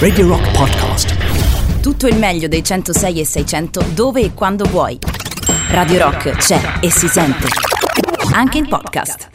Radio Rock Podcast. Tutto il meglio dei 106 e 600 dove e quando vuoi. Radio Rock c'è e si sente. Anche in podcast.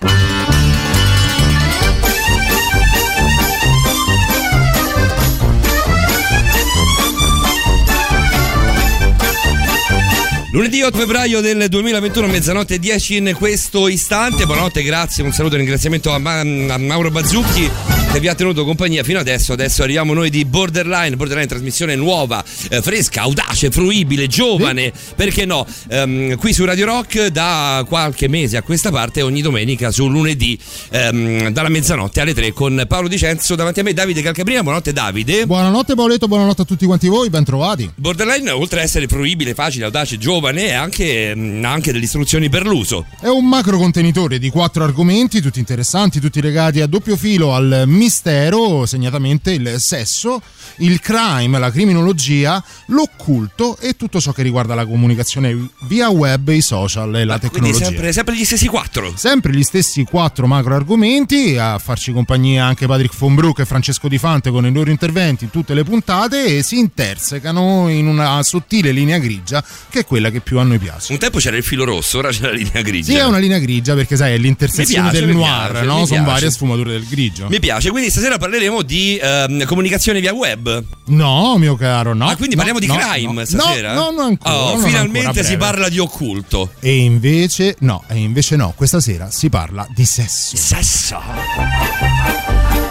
Lunedì 8 febbraio del 2021, mezzanotte 10 in questo istante. Buonanotte, grazie, un saluto e ringraziamento a, Ma- a Mauro Bazzucchi che vi ha tenuto compagnia fino adesso. Adesso arriviamo noi di Borderline, Borderline trasmissione nuova, eh, fresca, audace, fruibile, giovane, perché no? Ehm, qui su Radio Rock da qualche mese a questa parte, ogni domenica su lunedì ehm, dalla mezzanotte alle 3 con Paolo Dicenzo davanti a me Davide Calcabrina. Buonanotte Davide. Buonanotte Paoletto, buonanotte a tutti quanti voi, ben trovati. Borderline, oltre ad essere fruibile, facile, audace, giovane, anche, mm, ha anche delle istruzioni per l'uso. È un macro contenitore di quattro argomenti, tutti interessanti, tutti legati a doppio filo al mistero, segnatamente il sesso, il crime, la criminologia, l'occulto e tutto ciò che riguarda la comunicazione via web, i social e la Quindi tecnologia. sempre, sempre gli stessi quattro. Sempre gli stessi quattro macro argomenti, a farci compagnia anche Patrick von Broek e Francesco Di Fante con i loro interventi in tutte le puntate e si intersecano in una sottile linea grigia che è quella che più a noi piace. Un tempo c'era il filo rosso, ora c'è la linea grigia. Sì, è una linea grigia perché sai, è l'intersezione piace, del noir, piace, no? Sono varie sfumature del grigio. Mi piace, quindi stasera parleremo di ehm, comunicazione via web. No, mio caro, no. ah, quindi no, parliamo di no, crime no. stasera? No, no, non ancora. Oh, finalmente ancora, si parla di occulto. E invece no, e invece no, questa sera si parla di sesso. Sesso.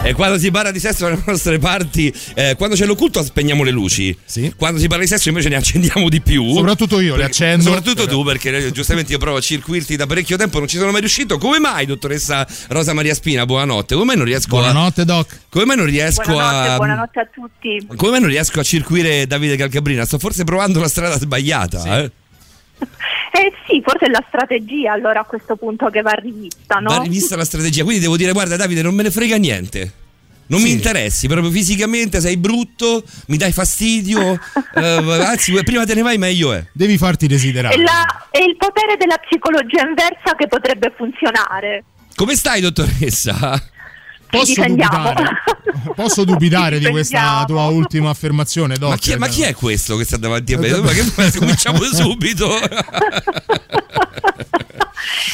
E quando si parla di sesso dalle nostre parti, eh, quando c'è l'occulto spegniamo le luci. Sì. Quando si parla di sesso invece ne accendiamo di più. Soprattutto io le accendo. Soprattutto tu, perché giustamente io provo a circuirti da parecchio tempo, non ci sono mai riuscito. Come mai, dottoressa Rosa Maria Spina? Buonanotte. Come mai non riesco a. Buonanotte, Doc. Come mai non riesco Buonanotte, a. buonanotte a tutti. Come mai non riesco a circuire Davide Calcabrina? Sto forse provando la strada sbagliata. Eh? Eh sì, forse è la strategia allora a questo punto che va rivista, no? Va rivista la strategia. Quindi devo dire: guarda, Davide, non me ne frega niente. Non mi interessi, proprio fisicamente sei brutto, mi dai fastidio. eh, anzi, prima te ne vai, meglio è. Devi farti desiderare. È, la- è il potere della psicologia inversa che potrebbe funzionare. Come stai, dottoressa? Posso dubitare, posso dubitare di questa tua ultima affermazione, Doc? Ma chi, è, ma chi è questo che sta davanti a me? Ma che cominciamo subito?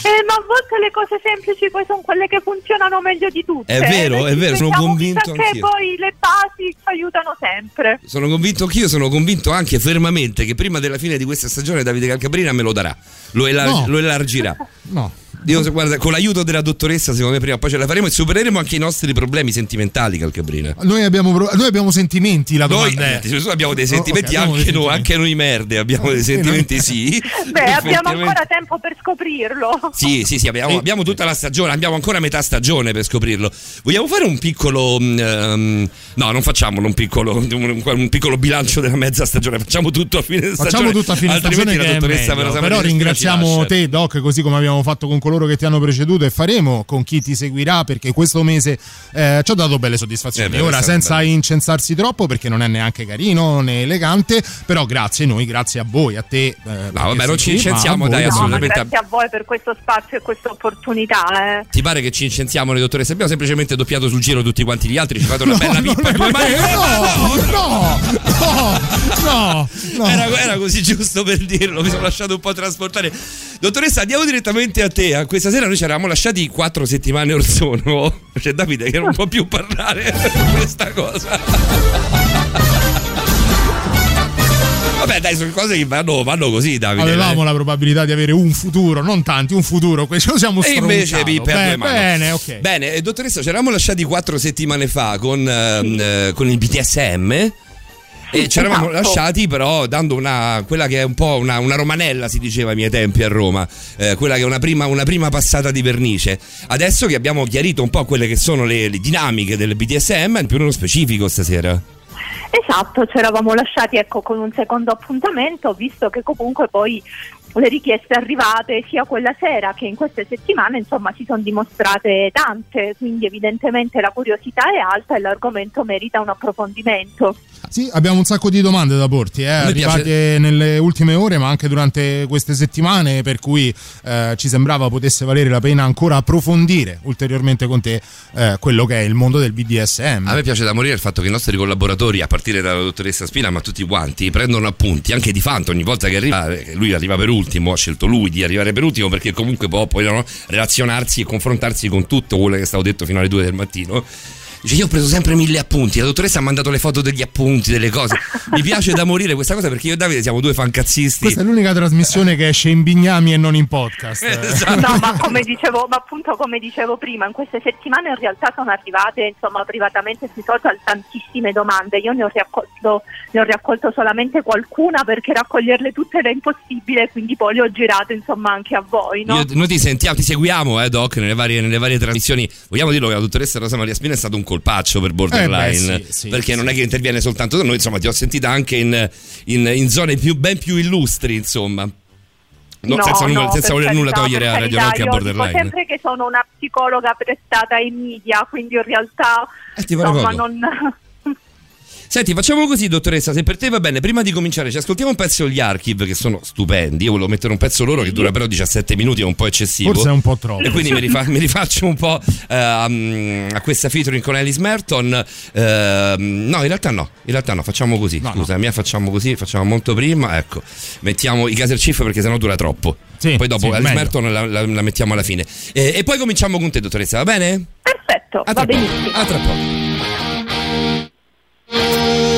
Eh, ma a volte le cose semplici poi sono quelle che funzionano meglio di tutte. È vero, è vero, sono diciamo, convinto anch'io. poi le basi ci aiutano sempre. Sono convinto anch'io, sono convinto anche fermamente che prima della fine di questa stagione Davide Calcabrina me lo darà, lo, elar- No. lo elargirà. No. Io, guarda, con l'aiuto della dottoressa, secondo me prima o poi ce la faremo e supereremo anche i nostri problemi sentimentali, Calcabrina. Noi abbiamo, noi abbiamo sentimenti, la Noi domanda è. eh, abbiamo dei Oh, sentimenti, ok, abbiamo anche, dei noi, sentimenti. anche noi merde, abbiamo dei Eh, sentimenti, noi- sì. Beh, abbiamo ancora tempo per scoprirlo. Sì, sì, sì, abbiamo, abbiamo tutta la stagione, abbiamo ancora metà stagione per scoprirlo. Vogliamo fare un piccolo. ehm, no, non facciamolo un piccolo, un, un piccolo bilancio della mezza stagione, facciamo tutto a fine stagione. Facciamo tutta a fine altrimenti stagione la che è dottoressa meglio. Però ringraziamo te Doc così come abbiamo fatto con coloro che ti hanno preceduto e faremo con chi ti seguirà perché questo mese eh, ci ha dato belle soddisfazioni. Eh Ora senza bella. incensarsi troppo perché non è neanche carino né elegante, però grazie a noi, grazie a voi, a te. eh, perché vabbè, non ci a incensiamo, dai, che No, assolutamente. grazie a voi per questo spazio e questa opportunità. Eh. Ti pare che ci incensiamo le dottoresse? Abbiamo semplicemente doppiato sul giro tutti quanti gli altri, ci fate una bella non pippa vero, no, no, no, no. Era, era così giusto per dirlo, mi sono lasciato un po' trasportare. Dottoressa, andiamo direttamente a te. A Questa sera noi ci eravamo lasciati quattro settimane or sono. C'è Davide che non può più parlare di questa cosa. Vabbè, dai, sono cose che vanno, vanno così, Davide. Avevamo dai. la probabilità di avere un futuro, non tanti, un futuro, questo siamo E invece. Pippa a Beh. Bene, ok. Bene, eh, dottoressa, ci eravamo lasciati quattro settimane fa con, ehm, eh, con il BDSM. E ci eravamo esatto. lasciati però dando una, quella che è un po' una, una romanella, si diceva ai miei tempi a Roma, eh, quella che è una prima, una prima passata di vernice. Adesso che abbiamo chiarito un po' quelle che sono le, le dinamiche del BDSM, in più nello specifico stasera. Esatto, ci eravamo lasciati ecco, con un secondo appuntamento, visto che comunque poi le richieste arrivate sia quella sera che in queste settimane insomma si sono dimostrate tante, quindi evidentemente la curiosità è alta e l'argomento merita un approfondimento. Sì, abbiamo un sacco di domande da porti, eh, arrivate piace... nelle ultime ore ma anche durante queste settimane per cui eh, ci sembrava potesse valere la pena ancora approfondire ulteriormente con te eh, quello che è il mondo del BDSM. A me piace da morire il fatto che i nostri collaboratori, a partire dalla dottoressa Spina ma tutti quanti, prendono appunti anche di Fanto ogni volta che arriva, eh, lui arriva per ultimo, ha scelto lui di arrivare per ultimo perché comunque può poi no, relazionarsi e confrontarsi con tutto quello che è stato detto fino alle 2 del mattino Dice, io ho preso sempre mille appunti. La dottoressa ha mandato le foto degli appunti, delle cose. Mi piace da morire questa cosa perché io e Davide siamo due fancazzisti. Questa è l'unica trasmissione che esce in bignami e non in podcast. esatto. No, ma come dicevo, ma appunto come dicevo prima, in queste settimane in realtà sono arrivate, insomma, privatamente sui social tantissime domande. Io ne ho raccolto, ne ho raccolto solamente qualcuna perché raccoglierle tutte era impossibile, quindi poi le ho girate, insomma, anche a voi. No? Io, noi ti sentiamo, ti seguiamo, eh, Doc, nelle varie, nelle varie trasmissioni. Vogliamo dirlo che la dottoressa Rosa Maria Spina è stato un colpaccio per borderline. Eh beh, sì, sì, perché sì. non è che interviene soltanto da noi, insomma, ti ho sentita anche in, in, in zone più, ben più illustri, insomma. No, no, senza, no, senza voler nulla togliere a Radio Rock e a Borderline. Dico sempre che sono una psicologa prestata ai media, quindi in realtà eh, insomma, non, Senti, facciamo così, dottoressa. Se per te va bene, prima di cominciare, ci ascoltiamo un pezzo degli Archive che sono stupendi. Io volevo mettere un pezzo loro che dura però 17 minuti, è un po' eccessivo. Forse è un po' troppo. E quindi mi, rifa- mi rifaccio un po' uh, a questa featuring con Alice Merton. Uh, no, in realtà no, in realtà no, facciamo così. No, Scusa, no. mia facciamo così, facciamo molto prima. Ecco, mettiamo i Caser Chief perché sennò dura troppo. Sì, poi dopo sì, Alice meglio. Merton la, la, la, mettiamo alla fine. E, e, poi cominciamo con te, dottoressa, va bene? Perfetto, a va benissimo. A tra poco. Arriva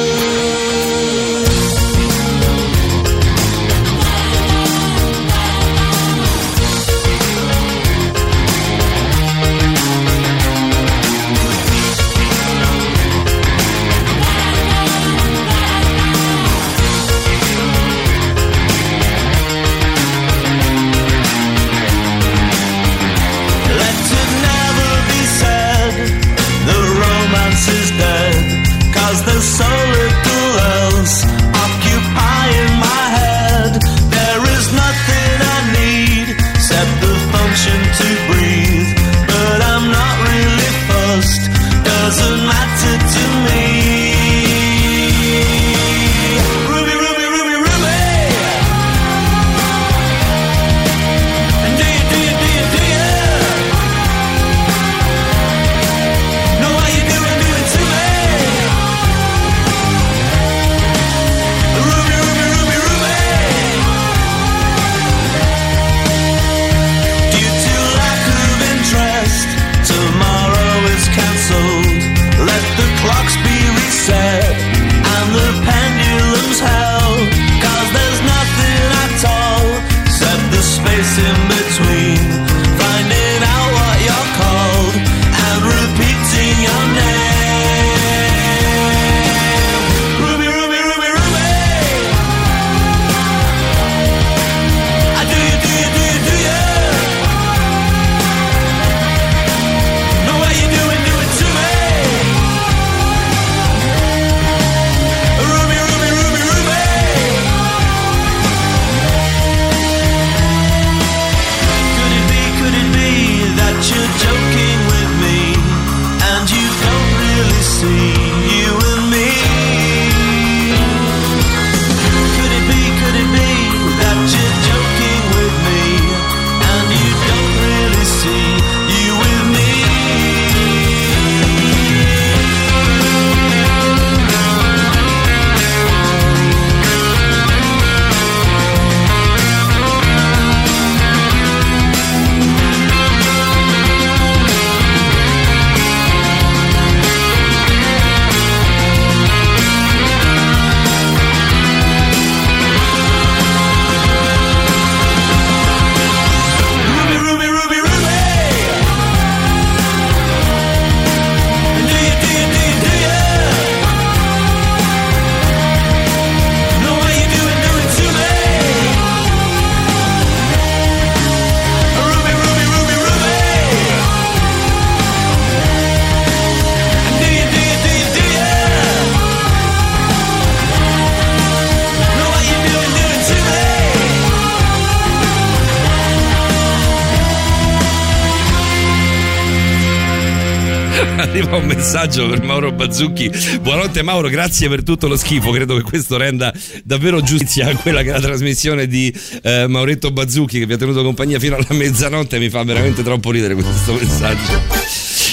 messaggio per Mauro Bazzucchi. Buonanotte Mauro, grazie per tutto lo schifo. Credo che questo renda davvero giustizia a quella che è la trasmissione di eh, Mauretto Bazzucchi che vi ha tenuto compagnia fino alla mezzanotte. Mi fa veramente troppo ridere questo messaggio.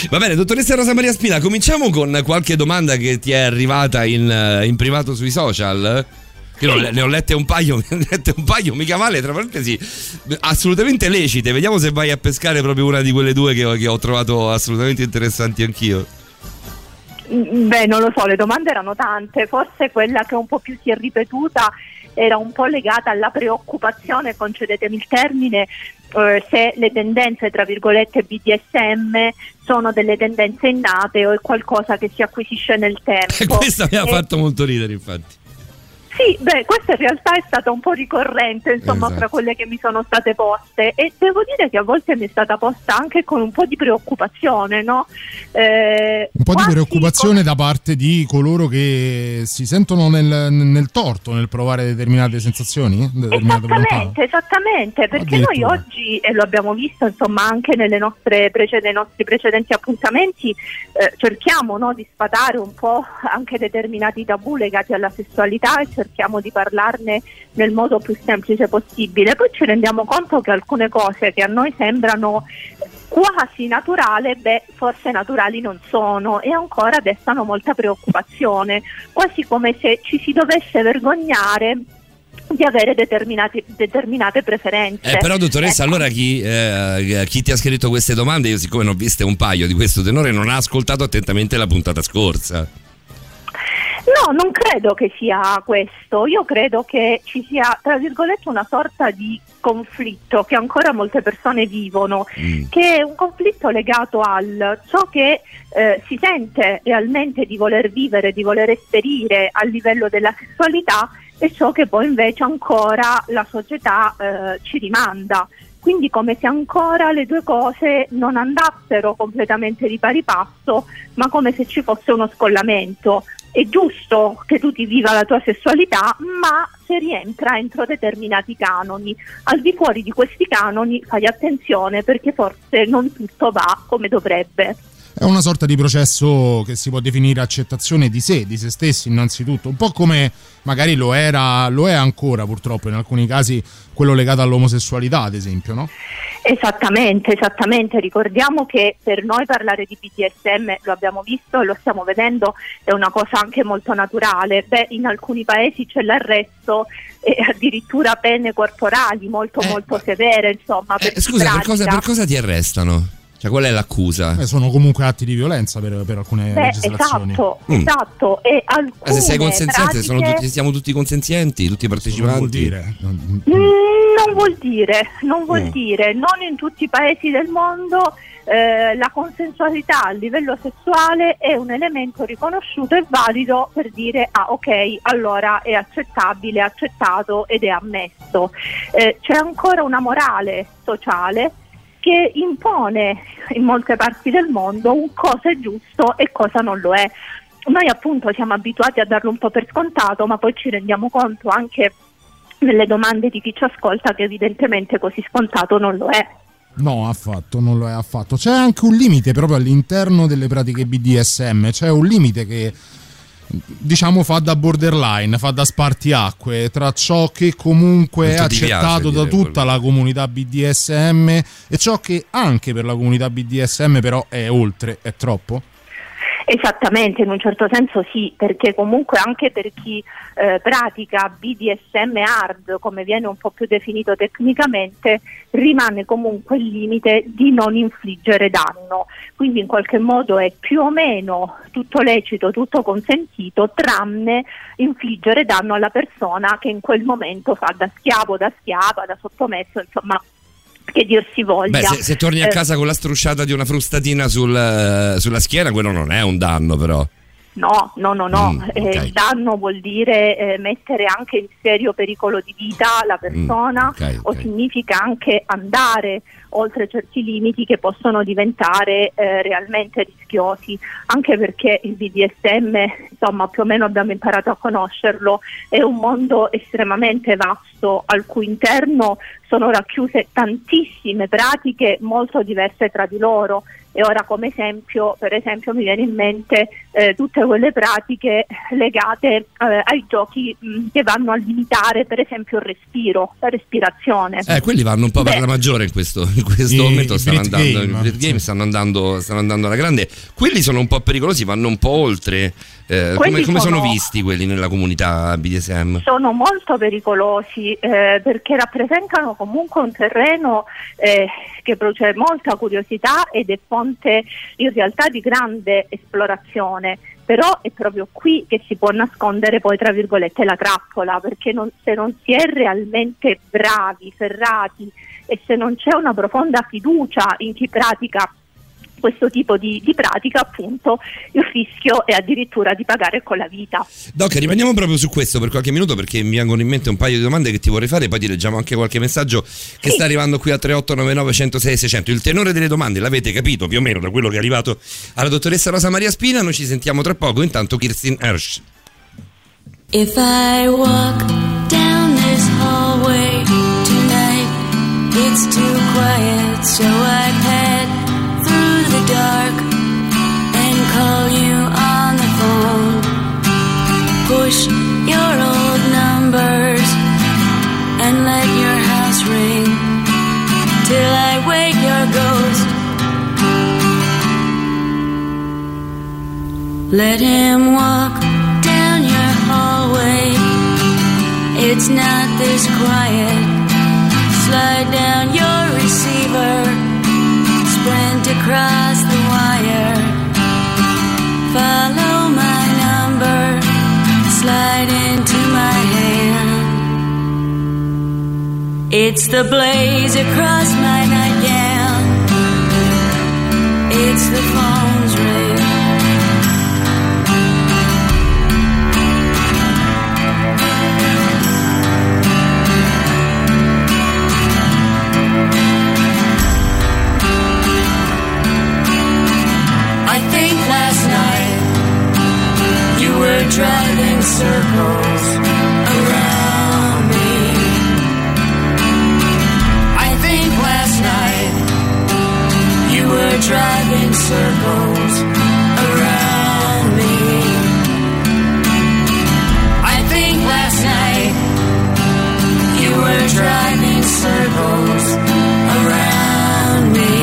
Va bene, dottoressa Rosa Maria Spina, cominciamo con qualche domanda che ti è arrivata in, eh, in privato sui social. Io ne ho lette un paio, ne ho lette un paio, mica male, tra parentesi, assolutamente lecite. Vediamo se vai a pescare proprio una di quelle due che che ho trovato assolutamente interessanti anch'io. Mm, Beh, non lo so, le domande erano tante, forse quella che un po' più si è ripetuta era un po' legata alla preoccupazione, concedetemi il termine, eh, se le tendenze, tra virgolette, BDSM sono delle tendenze innate o è qualcosa che si acquisisce nel tempo. Questa mi ha E- fatto molto ridere, infatti. Sì, beh, questa in realtà è stata un po' ricorrente, insomma, Esatto. fra quelle che mi sono state poste e devo dire che a volte mi è stata posta anche con un po' di preoccupazione, no? Eh, Un po' di preoccupazione da parte di coloro che si sentono nel, nel torto nel provare determinate sensazioni, determinate volontà. Esattamente, esattamente, perché noi oggi, e lo abbiamo visto insomma anche nelle nostre nei nostri precedenti appuntamenti, eh, cerchiamo no, di sfatare un po' anche determinati tabù legati alla sessualità e cerchiamo di parlarne nel modo più semplice possibile. Poi ci rendiamo conto che alcune cose che a noi sembrano quasi naturali, beh, forse naturali non sono e ancora destano molta preoccupazione, quasi come se ci si dovesse vergognare di avere determinate preferenze. Eh, però, dottoressa, Ecco. allora chi, eh, chi ti ha scritto queste domande, io siccome ne ho viste un paio di questo tenore, non ha ascoltato attentamente la puntata scorsa. No, non credo che sia questo. Io credo che ci sia, tra virgolette, una sorta di conflitto che ancora molte persone vivono, Mm. che è un conflitto legato al ciò che eh, si sente realmente di voler vivere, di voler esperire a livello della sessualità e ciò che poi invece ancora la società eh, ci rimanda. Quindi come se ancora le due cose non andassero completamente di pari passo, ma come se ci fosse uno scollamento. È giusto che tu ti viva la tua sessualità, ma se rientra entro determinati canoni. Al di fuori di questi canoni fai attenzione perché forse non tutto va come dovrebbe. È una sorta di processo che si può definire accettazione di sé, di se stessi innanzitutto, un po' come magari lo era, lo è ancora purtroppo in alcuni casi quello legato all'omosessualità, ad esempio, no? Esattamente, esattamente. Ricordiamo che per noi parlare di BDSM, lo abbiamo visto e lo stiamo vedendo, è una cosa anche molto naturale. Beh, in alcuni paesi c'è l'arresto e addirittura pene corporali molto Eh, molto ma- severe, insomma. Per Eh, scusa, per cosa, per cosa ti arrestano? Cioè, qual è l'accusa? Eh, sono comunque atti di violenza per, per alcune Beh, legislazioni. esatto, Mm. esatto. E alcune se sei consenziente, sono pratiche- tutti- siamo tutti consenzienti, tutti Non partecipanti. vuol dire. non- Mm, Non vuol dire, non vuol Mm. dire, non in tutti i paesi del mondo eh, la consensualità a livello sessuale è un elemento riconosciuto e valido per dire ah ok, allora è accettabile, è accettato ed è ammesso. Eh, c'è ancora una morale sociale che impone in molte parti del mondo un cosa è giusto e cosa non lo è. Noi appunto siamo abituati a darlo un po' per scontato, ma poi ci rendiamo conto anche nelle domande di chi ci ascolta che evidentemente così scontato non lo è. No, affatto, non lo è affatto. C'è anche un limite proprio all'interno delle pratiche BDSM, c'è un limite che diciamo fa da borderline, fa da spartiacque tra ciò che comunque Molto è accettato da tutta quello. la comunità BDSM e ciò che anche per la comunità BDSM però è oltre, è troppo? Esattamente, in un certo senso sì, perché comunque anche per chi eh, pratica BDSM hard, come viene un po' più definito tecnicamente, rimane comunque il limite di non infliggere danno. Quindi in qualche modo è più o meno tutto lecito, tutto consentito, tranne infliggere danno alla persona che in quel momento fa da schiavo, da schiava, da sottomesso, insomma, che dir si voglia. Beh, se, se torni a Eh, casa con la strusciata di una frustatina sul, eh, sulla schiena, quello non è un danno, però. No, no, no, no. Mm, Eh, ok. il danno vuol dire eh, mettere anche in serio pericolo di vita la persona Mm, ok, o ok. significa anche andare oltre certi limiti che possono diventare eh, realmente rischiosi, anche perché il BDSM, insomma, più o meno abbiamo imparato a conoscerlo, è un mondo estremamente vasto al cui interno sono racchiuse tantissime pratiche molto diverse tra di loro e ora come esempio, per esempio mi viene in mente eh, tutte quelle pratiche legate eh, ai giochi mh, che vanno a limitare per esempio il respiro, la respirazione. Eh, quelli vanno un po' Beh, per la maggiore in questo, in questo I, momento, i stanno andando, Game. Game stanno andando, stanno andando alla grande. Quelli sono un po' pericolosi, vanno un po' oltre. Eh, come, come sono... sono- visti quelli nella comunità BDSM? sono molto pericolosi eh, perché rappresentano comunque un terreno eh, che produce molta curiosità ed è fonte in realtà di grande esplorazione. Però è proprio qui che si può nascondere poi tra virgolette la trappola, perché non- se non si è realmente bravi, ferrati e se non c'è una profonda fiducia in chi pratica questo tipo di, di pratica, appunto, il rischio è addirittura di pagare con la vita. Doc, rimaniamo proprio su questo per qualche minuto perché mi vengono in mente un paio di domande che ti vorrei fare, poi ti leggiamo anche qualche messaggio che Sì. sta arrivando qui a 3899 106 600. Il tenore delle domande l'avete capito più o meno da quello che è arrivato alla dottoressa Rosa Maria Spina, noi ci sentiamo tra poco, intanto Kirsten Hirsch. If I walk down this hallway tonight, it's too quiet, so I and let your house ring till I wake your ghost. Let him walk down your hallway. It's not this quiet. Slide down your receiver. Sprint across the wire. Follow my number. Slide into It's the blaze across my nightgown. It's the phone's ring. I think last night you were driving circles were driving circles around me. I think last night you were driving circles around me.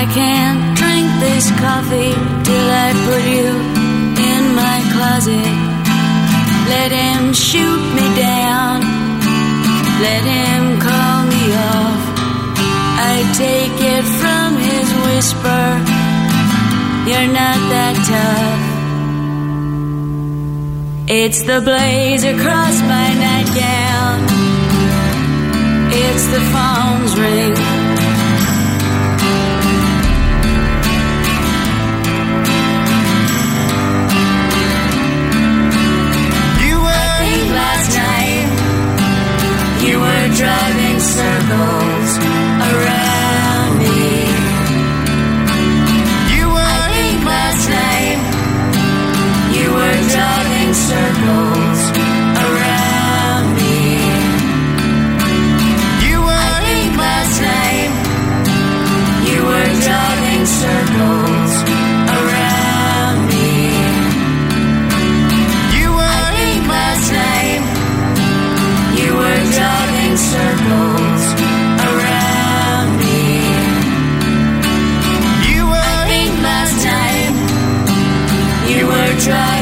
I can't drink this coffee till I put you in my closet. Let him shoot me down. Let him call me off. I take it from his whisper. You're not that tough. It's the blazer across my nightgown. It's the phone's ring. You were last night you were driving circles around circles around me. You were I think last night you were driving circles around me. You were I think last night you were driving circles around me. You were I think last night you were driving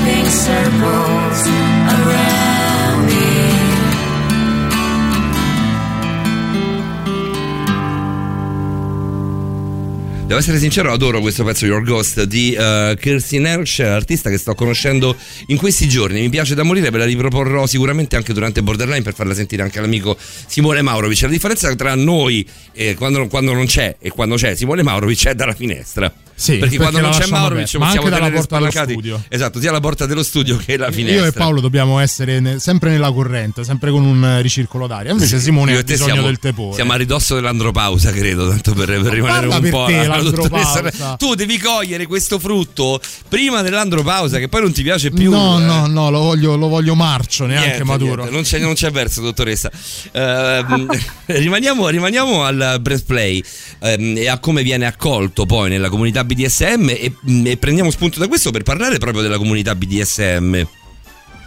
Devo essere sincero, adoro questo pezzo Your Ghost di uh, Kirsten Hersh, artista che sto conoscendo in questi giorni. Mi piace da morire, ve la riproporrò sicuramente anche durante Borderline per farla sentire anche all'amico Simone Maurovic. La differenza tra noi eh, quando, quando non c'è e quando c'è Simone Maurovic è dalla finestra. Sì, perché, perché quando la non c'è Mauro ci possiamo anche dalla porta dello studio. Esatto, sia la porta dello studio che la finestra. Io e Paolo dobbiamo essere ne- sempre nella corrente, sempre con un ricircolo d'aria. Invece Simone Io ha bisogno siamo, del tepore. Siamo a ridosso dell'andropausa, credo, tanto per, per rimanere un per po' te, dottoressa. Tu devi cogliere questo frutto prima dell'andropausa, che poi non ti piace più. no, eh. no, no, lo voglio, lo voglio marcio, neanche Niente, maturo. niente, non, c'è, non c'è verso, dottoressa. Ehm, rimaniamo, rimaniamo al breast play ehm, e a come viene accolto poi nella comunità BDSM e, e prendiamo spunto da questo per parlare proprio della comunità BDSM.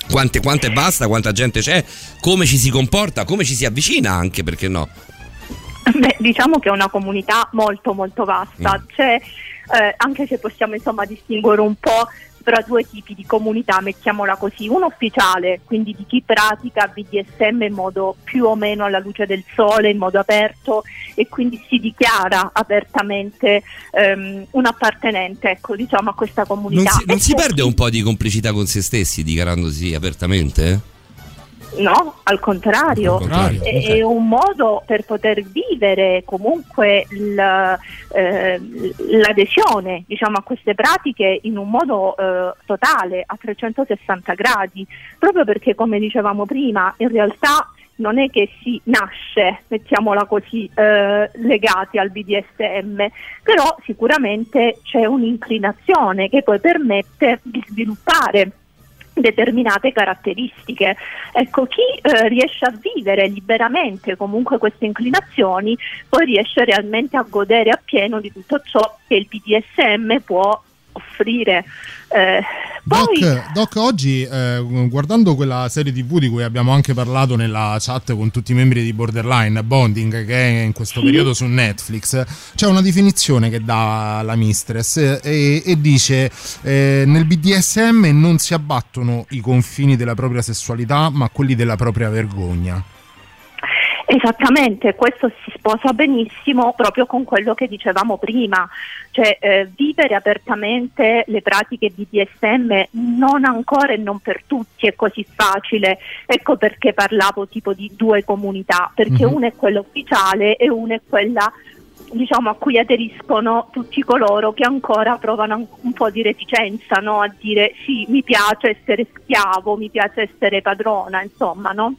Quante, quante basta, quanta gente c'è, come ci si comporta, come ci si avvicina anche, perché no? Beh, diciamo che è una comunità molto molto vasta, Mm. c'è eh, anche se possiamo insomma distinguere un po' tra due tipi di comunità, mettiamola così, uno ufficiale, quindi di chi pratica BDSM in modo più o meno alla luce del sole, in modo aperto e quindi si dichiara apertamente ehm, un appartenente, ecco, diciamo a questa comunità. Non si, non si perde un po' di complicità con se stessi dichiarandosi apertamente? No, al contrario. Al contrario, È, ok. è un modo per poter vivere comunque il- eh, l'adesione diciamo, a queste pratiche in un modo eh, totale, a 360 gradi, proprio perché come dicevamo prima, in realtà non è che si nasce, mettiamola così, eh, legati al BDSM, però sicuramente c'è un'inclinazione che poi permette di sviluppare determinate caratteristiche. Ecco, chi eh, riesce a vivere liberamente comunque queste inclinazioni, poi riesce realmente a godere appieno di tutto ciò che il BDSM può offrire. Eh, poi, Doc, Doc, oggi eh, guardando quella serie tv di cui abbiamo anche parlato nella chat con tutti i membri di Borderline, Bonding, che è in questo periodo su Netflix, c'è una definizione che dà la mistress e, e dice eh, nel BDSM non si abbattono i confini della propria sessualità ma quelli della propria vergogna. Esattamente, questo si sposa benissimo proprio con quello che dicevamo prima, cioè eh, vivere apertamente le pratiche BDSM non ancora e non per tutti è così facile, ecco perché parlavo tipo di due comunità, perché Mhm. una è quella ufficiale e una è quella diciamo a cui aderiscono tutti coloro che ancora provano un, un po' di reticenza no? a dire sì mi piace essere schiavo, mi piace essere padrona, insomma no?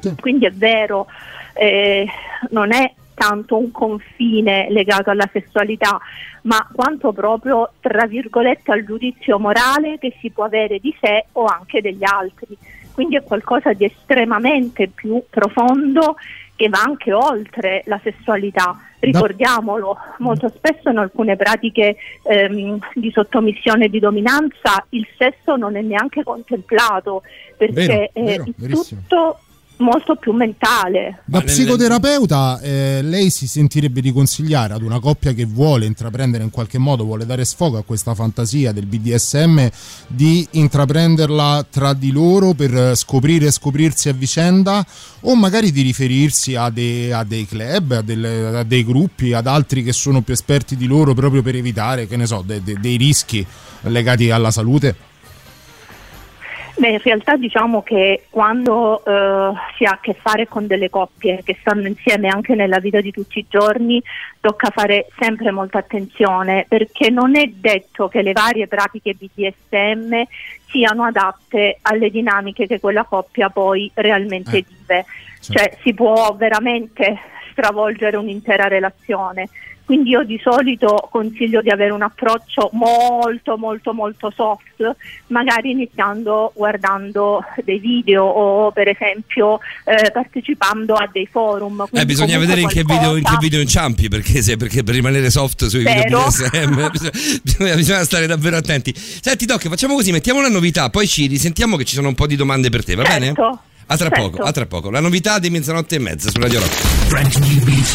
Sì. Quindi è vero, eh, non è tanto un confine legato alla sessualità, ma quanto proprio, tra virgolette, al giudizio morale che si può avere di sé o anche degli altri. Quindi è qualcosa di estremamente più profondo che va anche oltre la sessualità. Ricordiamolo, molto spesso in alcune pratiche ehm, di sottomissione e di dominanza il sesso non è neanche contemplato perché Vero, è vero, tutto molto più mentale. Da psicoterapeuta eh, lei si sentirebbe di consigliare ad una coppia che vuole intraprendere in qualche modo, vuole dare sfogo a questa fantasia del BDSM di intraprenderla tra di loro per scoprire e scoprirsi a vicenda o magari di riferirsi a, dei- a dei club, a, delle- a dei gruppi, ad altri che sono più esperti di loro proprio per evitare, che ne so, de- de- dei rischi legati alla salute? Beh, in realtà diciamo che quando eh, si ha a che fare con delle coppie che stanno insieme anche nella vita di tutti i giorni, tocca fare sempre molta attenzione perché non è detto che le varie pratiche BDSM siano adatte alle dinamiche che quella coppia poi realmente Eh, vive. certo. Cioè si può veramente stravolgere un'intera relazione. Quindi io di solito consiglio di avere un approccio molto molto molto soft, magari iniziando guardando dei video o per esempio eh, partecipando a dei forum. Eh, bisogna vedere in che, video, in che video inciampi perché, se- perché per rimanere soft sui video Vero. BDSM bisogna, bisogna- bisogna stare davvero attenti. Senti Doc, facciamo così, mettiamo una novità, poi ci risentiamo che ci sono un po' di domande per te, va bene? Certo, A tra certo. poco, a tra poco. La novità di mezzanotte e mezza su Radio Rock.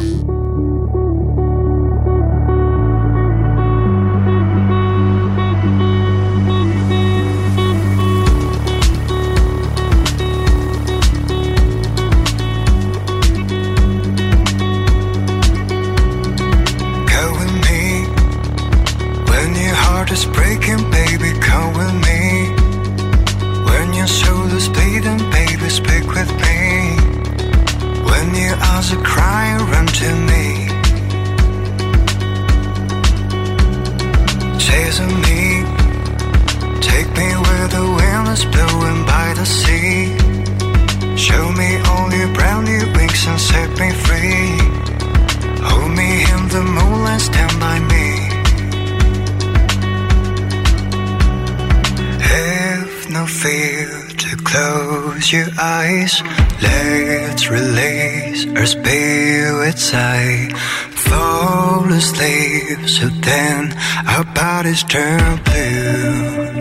So then our bodies turn blue.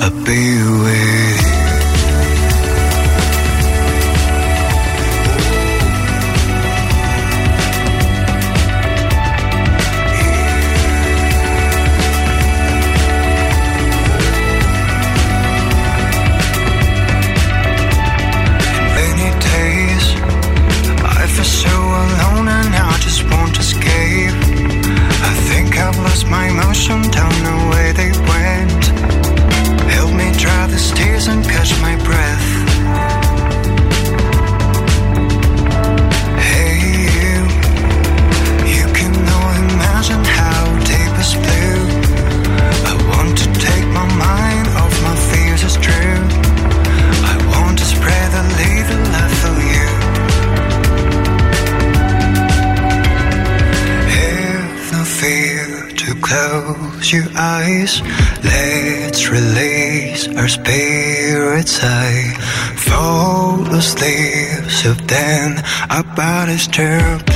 I'll be with is terrible.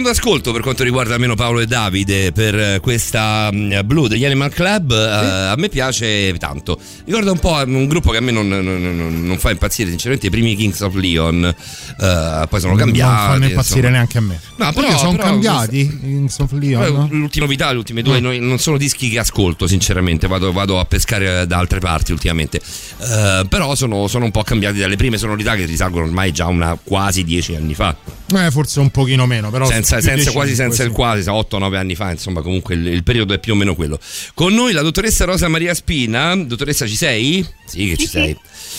Secondo ascolto per quanto riguarda almeno Paolo e Davide per eh, questa mm, Blue degli Animal Club. Eh, a me piace tanto. Ricorda un po' un gruppo che a me non, non- non- non fa impazzire, sinceramente, i primi Kings of Leon. Eh, poi sono cambiati. Non fanno impazzire insomma. neanche a me. No, però- sono però- cambiati in Soft Leon, Poi, no? L'ultima novità, le ultime due, Mm. noi- non sono dischi che ascolto, sinceramente. Vado, vado a pescare da altre parti ultimamente. Eh, però sono, sono un po' cambiati dalle prime sonorità che risalgono ormai già una quasi dieci anni fa. Eh, forse un pochino meno, però senza, senza- di quasi senza il quasi, 8-9 anni fa, insomma, comunque il, il periodo è più o meno quello. Con noi la dottoressa Rosa Maria Spina. Dottoressa, ci sei? Sì, che ci sei.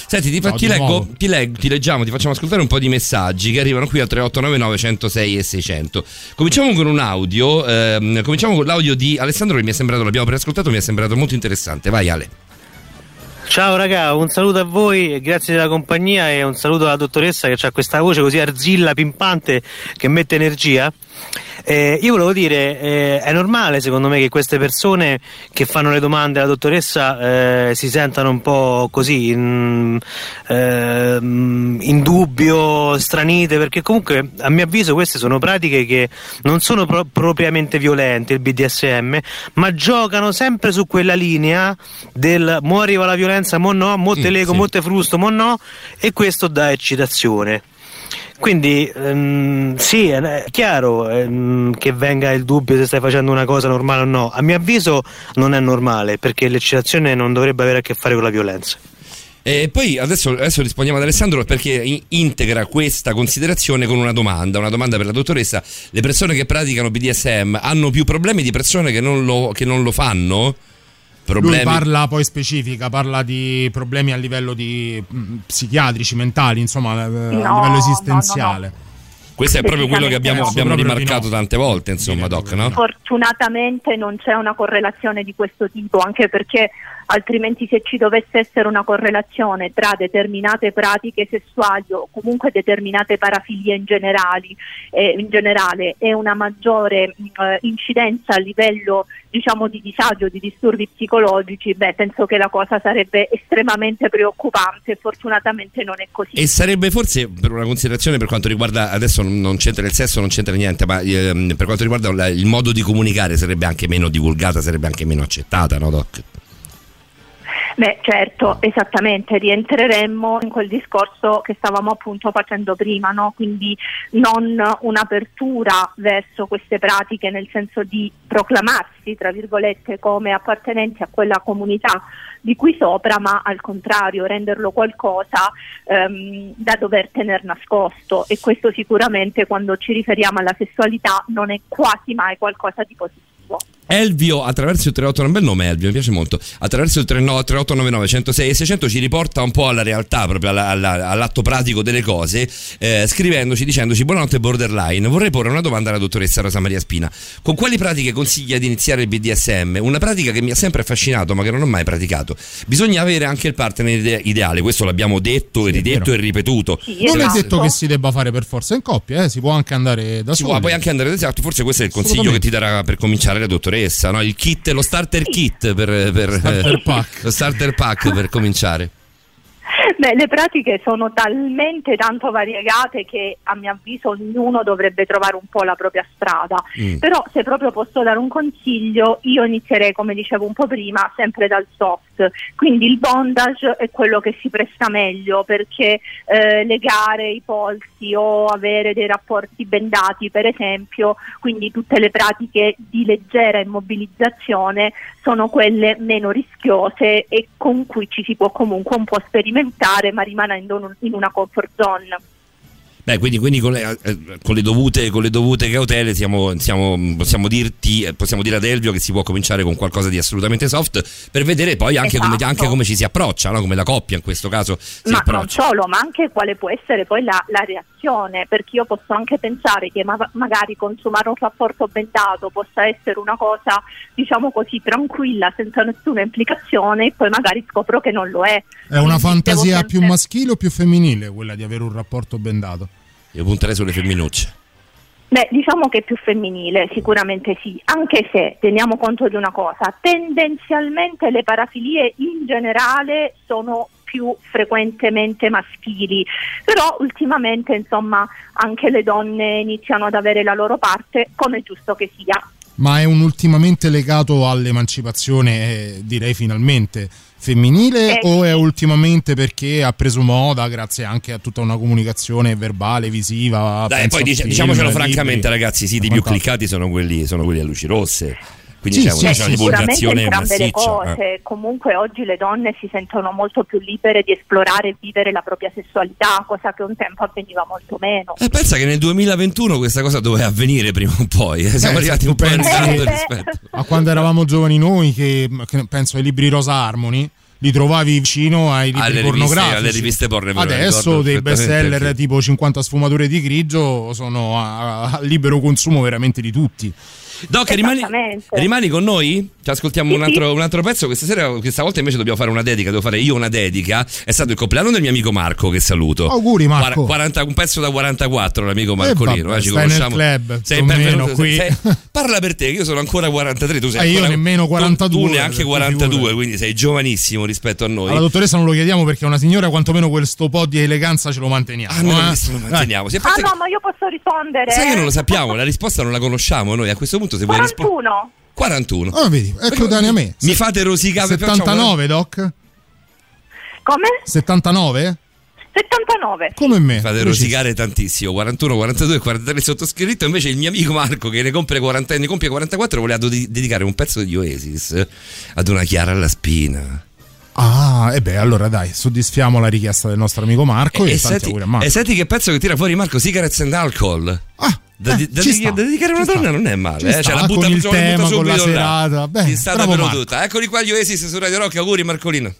Senti, ti, No, ti leggo, ti, leggo- ti leggiamo, ti facciamo ascoltare un po' di messaggi che arrivano qui al 3899 106 e 600. Cominciamo con un audio, ehm, cominciamo con l'audio di Alessandro che mi è sembrato, l'abbiamo preascoltato, mi è sembrato molto interessante. Vai Ale. Ciao raga, un saluto a voi, grazie della compagnia e un saluto alla dottoressa che ha questa voce così arzilla, pimpante, che mette energia. Eh, io volevo dire, eh, è normale secondo me che queste persone che fanno le domande alla dottoressa eh, si sentano un po' così in, ehm, in dubbio, stranite, perché comunque a mio avviso queste sono pratiche che non sono pro- propriamente violente, il BDSM, ma giocano sempre su quella linea del mo arriva la violenza, mo no, mo te lego, sì. mo te frusto, mo no, e questo dà eccitazione. Quindi ehm, sì, è chiaro ehm, che venga il dubbio se stai facendo una cosa normale o no. A mio avviso non è normale perché l'eccitazione non dovrebbe avere a che fare con la violenza. E poi adesso, adesso rispondiamo ad Alessandro perché in- integra questa considerazione con una domanda, una domanda per la dottoressa. Le persone che praticano BDSM hanno più problemi di persone che non lo, che non lo fanno? Problemi. Lui parla poi specifica, parla di problemi a livello di mh, psichiatrici, mentali, insomma, eh, a no, livello no, esistenziale. Questo è proprio quello che abbiamo, abbiamo no. Rimarcato no. tante volte, insomma, Doc, no? Fortunatamente non c'è una correlazione di questo tipo, anche perché altrimenti se ci dovesse essere una correlazione tra determinate pratiche sessuali o comunque determinate parafilie in, generali, eh, in generale e una maggiore mh, eh, incidenza a livello diciamo di disagio, di disturbi psicologici, beh penso che la cosa sarebbe estremamente preoccupante, fortunatamente non è così. E sarebbe forse per una considerazione per quanto riguarda, adesso non- c'entra il sesso, non c'entra niente, ma ehm, per quanto riguarda il modo di comunicare sarebbe anche meno divulgata, sarebbe anche meno accettata, no Doc? Beh, certo, esattamente, rientreremmo in quel discorso che stavamo appunto facendo prima, no? quindi non un'apertura verso queste pratiche nel senso di proclamarsi, tra virgolette, come appartenenti a quella comunità di qui sopra, ma al contrario renderlo qualcosa ehm, da dover tener nascosto e questo sicuramente quando ci riferiamo alla sessualità non è quasi mai qualcosa di positivo. Elvio attraverso il 38, un bel nome Elvio, mi piace molto. Attraverso il 39 3899 106 e 600 ci riporta un po' alla realtà, proprio alla- alla- all'atto pratico delle cose, eh, scrivendoci, dicendoci buonanotte borderline. Vorrei porre una domanda alla dottoressa Rosa Maria Spina. Con quali pratiche consiglia di iniziare il BDSM? Una pratica che mi ha sempre affascinato, ma che non ho mai praticato. Bisogna avere anche il partner ide- ideale, questo l'abbiamo detto e ridetto vero. e ripetuto. Sì, Non è detto che si debba fare per forza in coppia, eh, si può anche andare da Si soli. può poi anche andare esatto, forse questo è il consiglio che ti darà per cominciare la dottoressa, no? il kit, lo starter kit per, per- Starter pack. lo starter pack per cominciare. Beh, le pratiche sono talmente tanto variegate che a mio avviso ognuno dovrebbe trovare un po' la propria strada. Mm. Però se proprio posso dare un consiglio, io inizierei, come dicevo un po' prima, sempre dal soft. Quindi il bondage è quello che si presta meglio perché eh, legare i polsi o avere dei rapporti bendati, per esempio, quindi tutte le pratiche di leggera immobilizzazione sono quelle meno rischiose e con cui ci si può comunque un po' sperimentare ma rimanendo in una comfort zone. Beh, quindi, quindi con, le, eh, con le dovute, con le dovute cautele siamo- siamo- possiamo, dirti, eh, possiamo dire ad Elvio che si può cominciare con qualcosa di assolutamente soft per vedere poi anche, come, Esatto. anche come ci si approccia, no? come la coppia in questo caso si ma non approccia. solo, ma anche quale può essere poi la, la reazione, perché io posso anche pensare che ma- magari consumare un rapporto bendato possa essere una cosa, diciamo così, tranquilla, senza nessuna implicazione, e poi magari scopro che non lo è. È una Quindi fantasia sempre- più maschile o più femminile quella di avere un rapporto bendato? Io punterei sulle femminucce. Beh, diciamo che è più femminile, sicuramente sì, anche se teniamo conto di una cosa, tendenzialmente le parafilie in generale sono più frequentemente maschili, però ultimamente insomma anche le donne iniziano ad avere la loro parte come è giusto che sia. Ma è un ultimamente legato all'emancipazione, eh, direi finalmente, femminile Eh, o è ultimamente perché ha preso moda grazie anche a tutta una comunicazione verbale, visiva? Dai, poi a dice- film, diciamocelo libri francamente, ragazzi, i siti più cliccati sono quelli, sono quelli a luci rosse. Quindi Sì, c'è sì, una, sì, c'è una divulgazione entrambe le massiccia. eh. cose, comunque oggi le donne si sentono molto più libere di esplorare e vivere la propria sessualità, cosa che un tempo avveniva molto meno. Eh, pensa che nel 2021 questa cosa doveva avvenire prima o poi. eh. Siamo Eh, arrivati un po' in Eh, rispetto. A quando eravamo giovani noi, che, che penso ai libri Rosa Harmony, li trovavi vicino ai libri Alle riviste- pornografici. alle riviste porno, Adesso dei best seller tipo 50 sfumature di grigio sono a, a libero consumo veramente di tutti. Doc, rimani, rimani con noi? Ci ascoltiamo Sì, un, altro, sì. un altro pezzo. Questa sera, questa volta invece dobbiamo fare una dedica. Devo fare io una dedica. È stato il compleanno del mio amico Marco, che saluto. Auguri, Marco. Guara- 40 un pezzo da 44, l'amico Marcolino. vabbè, eh, ci stai nel conosciamo. club, Sei benvenuto, meno qui. sei- parla per te, che io sono ancora 43. Tu sei Eh, io ancora- nemmeno tu- 42, Tu, neanche per 42, figurati. quindi sei giovanissimo rispetto a noi. Alla dottoressa non lo chiediamo perché è una signora, quantomeno questo po' di eleganza ce lo manteniamo. Ah, no, eh. lo manteniamo. Ah no, ma io posso rispondere? Sai che non lo eh? sappiamo, la risposta non la conosciamo noi. A questo punto, se vuoi rispondere. 41. 41. Ah, vedi, è coetanea a me. Mi fate rosicare. facciamo- 79, Doc? Come? 79? 79. Come me. fate rosicare tantissimo 41, 42, 43 sottoscritto invece il mio amico Marco che ne compie 40 ne compie 44 voleva do- dedicare un pezzo di Oasis ad una Chiara alla spina Ah, e beh, allora dai, soddisfiamo la richiesta del nostro amico Marco e, e, tanti senti, auguri a Marco. e senti che pezzo che tira fuori Marco Cigarettes and Alcohol Ah, da, eh, da da dedicare una donna sta. non è male eh? cioè, la butta, con il tema, con la subito là. serata. Beh, Ti sta bravo davvero Marco. tutta eccoli qua gli Oasis su Radio Rock auguri Marcolino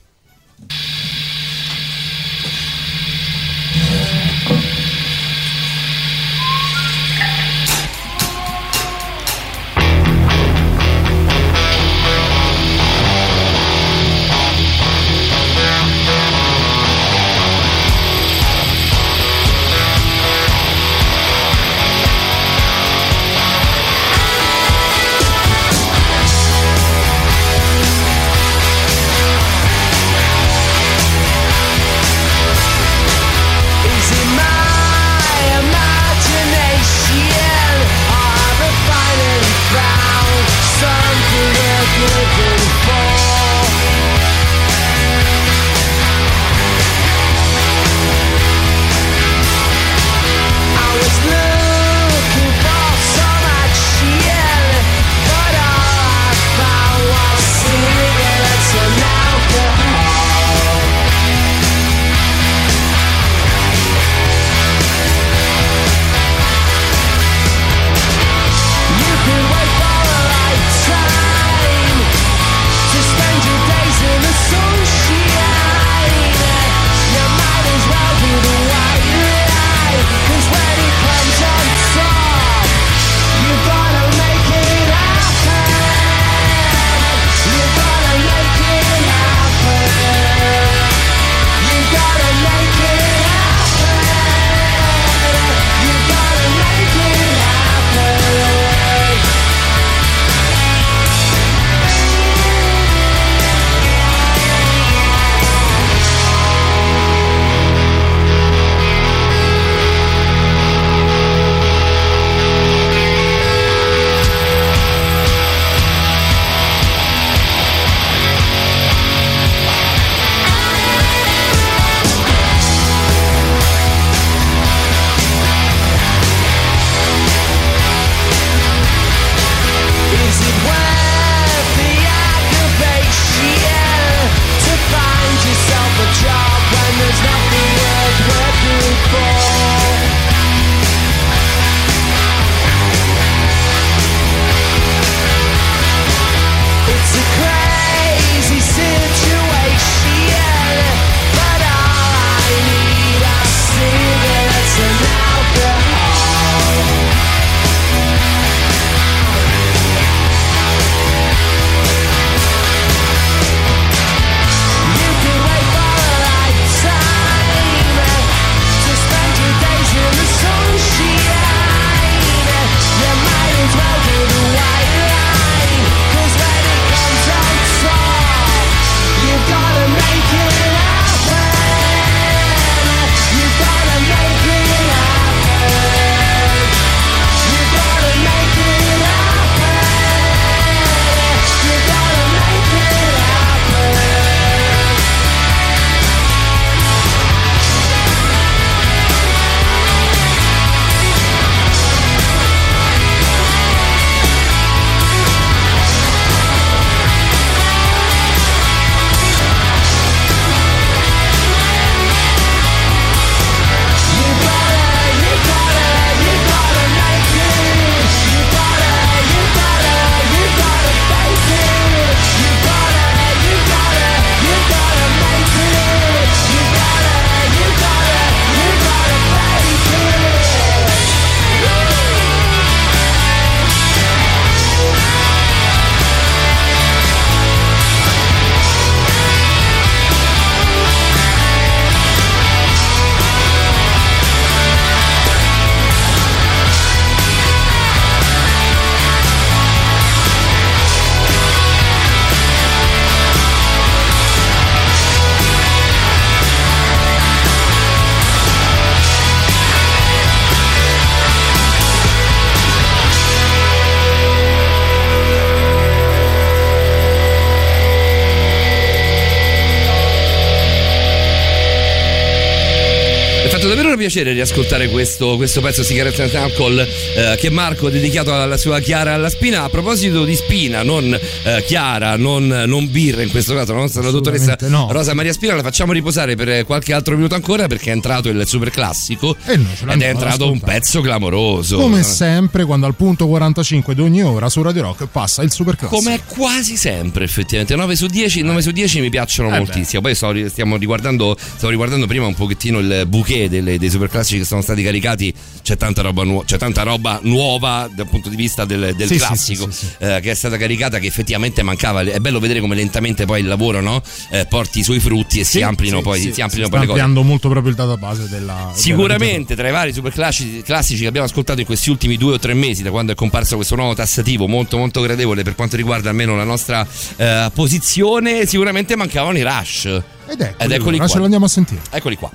piacere riascoltare questo, questo pezzo Sigaretta and Alcohol eh, che Marco ha dedicato alla sua Chiara alla Spina. A proposito di Spina, non eh, Chiara, non, non birra in questo caso, la nostra dottoressa no. Rosa Maria Spina la facciamo riposare per qualche altro minuto ancora perché è entrato il super classico E ce ed è entrato un pezzo clamoroso. Come sempre, quando al punto 45 di ogni ora su Radio Rock passa il super classico. Come quasi sempre, effettivamente. 9 su 10, 9 su 10 mi piacciono Eh beh. moltissimo. Poi sto, stiamo riguardando, stavo riguardando prima un pochettino il bouquet delle- dei superclassici che sono stati caricati. C'è tanta roba, nuova, c'è tanta roba nuova dal punto di vista del, del Sì, classico sì, sì, sì. eh, che è stata caricata, che effettivamente mancava. È bello vedere come lentamente poi il lavoro no? Eh, porti i suoi frutti e si sì, poi, sì, si amplino si poi le cose. ampliando molto proprio il database della Sicuramente tra i vari super classici, classici che abbiamo ascoltato in questi ultimi due o tre mesi, da quando è comparso questo nuovo tassativo molto molto gradevole per quanto riguarda almeno la nostra eh, posizione, sicuramente mancavano i Rush. Ed eccoli, Ed eccoli ora qua. ce l'andiamo a sentire. Eccoli qua.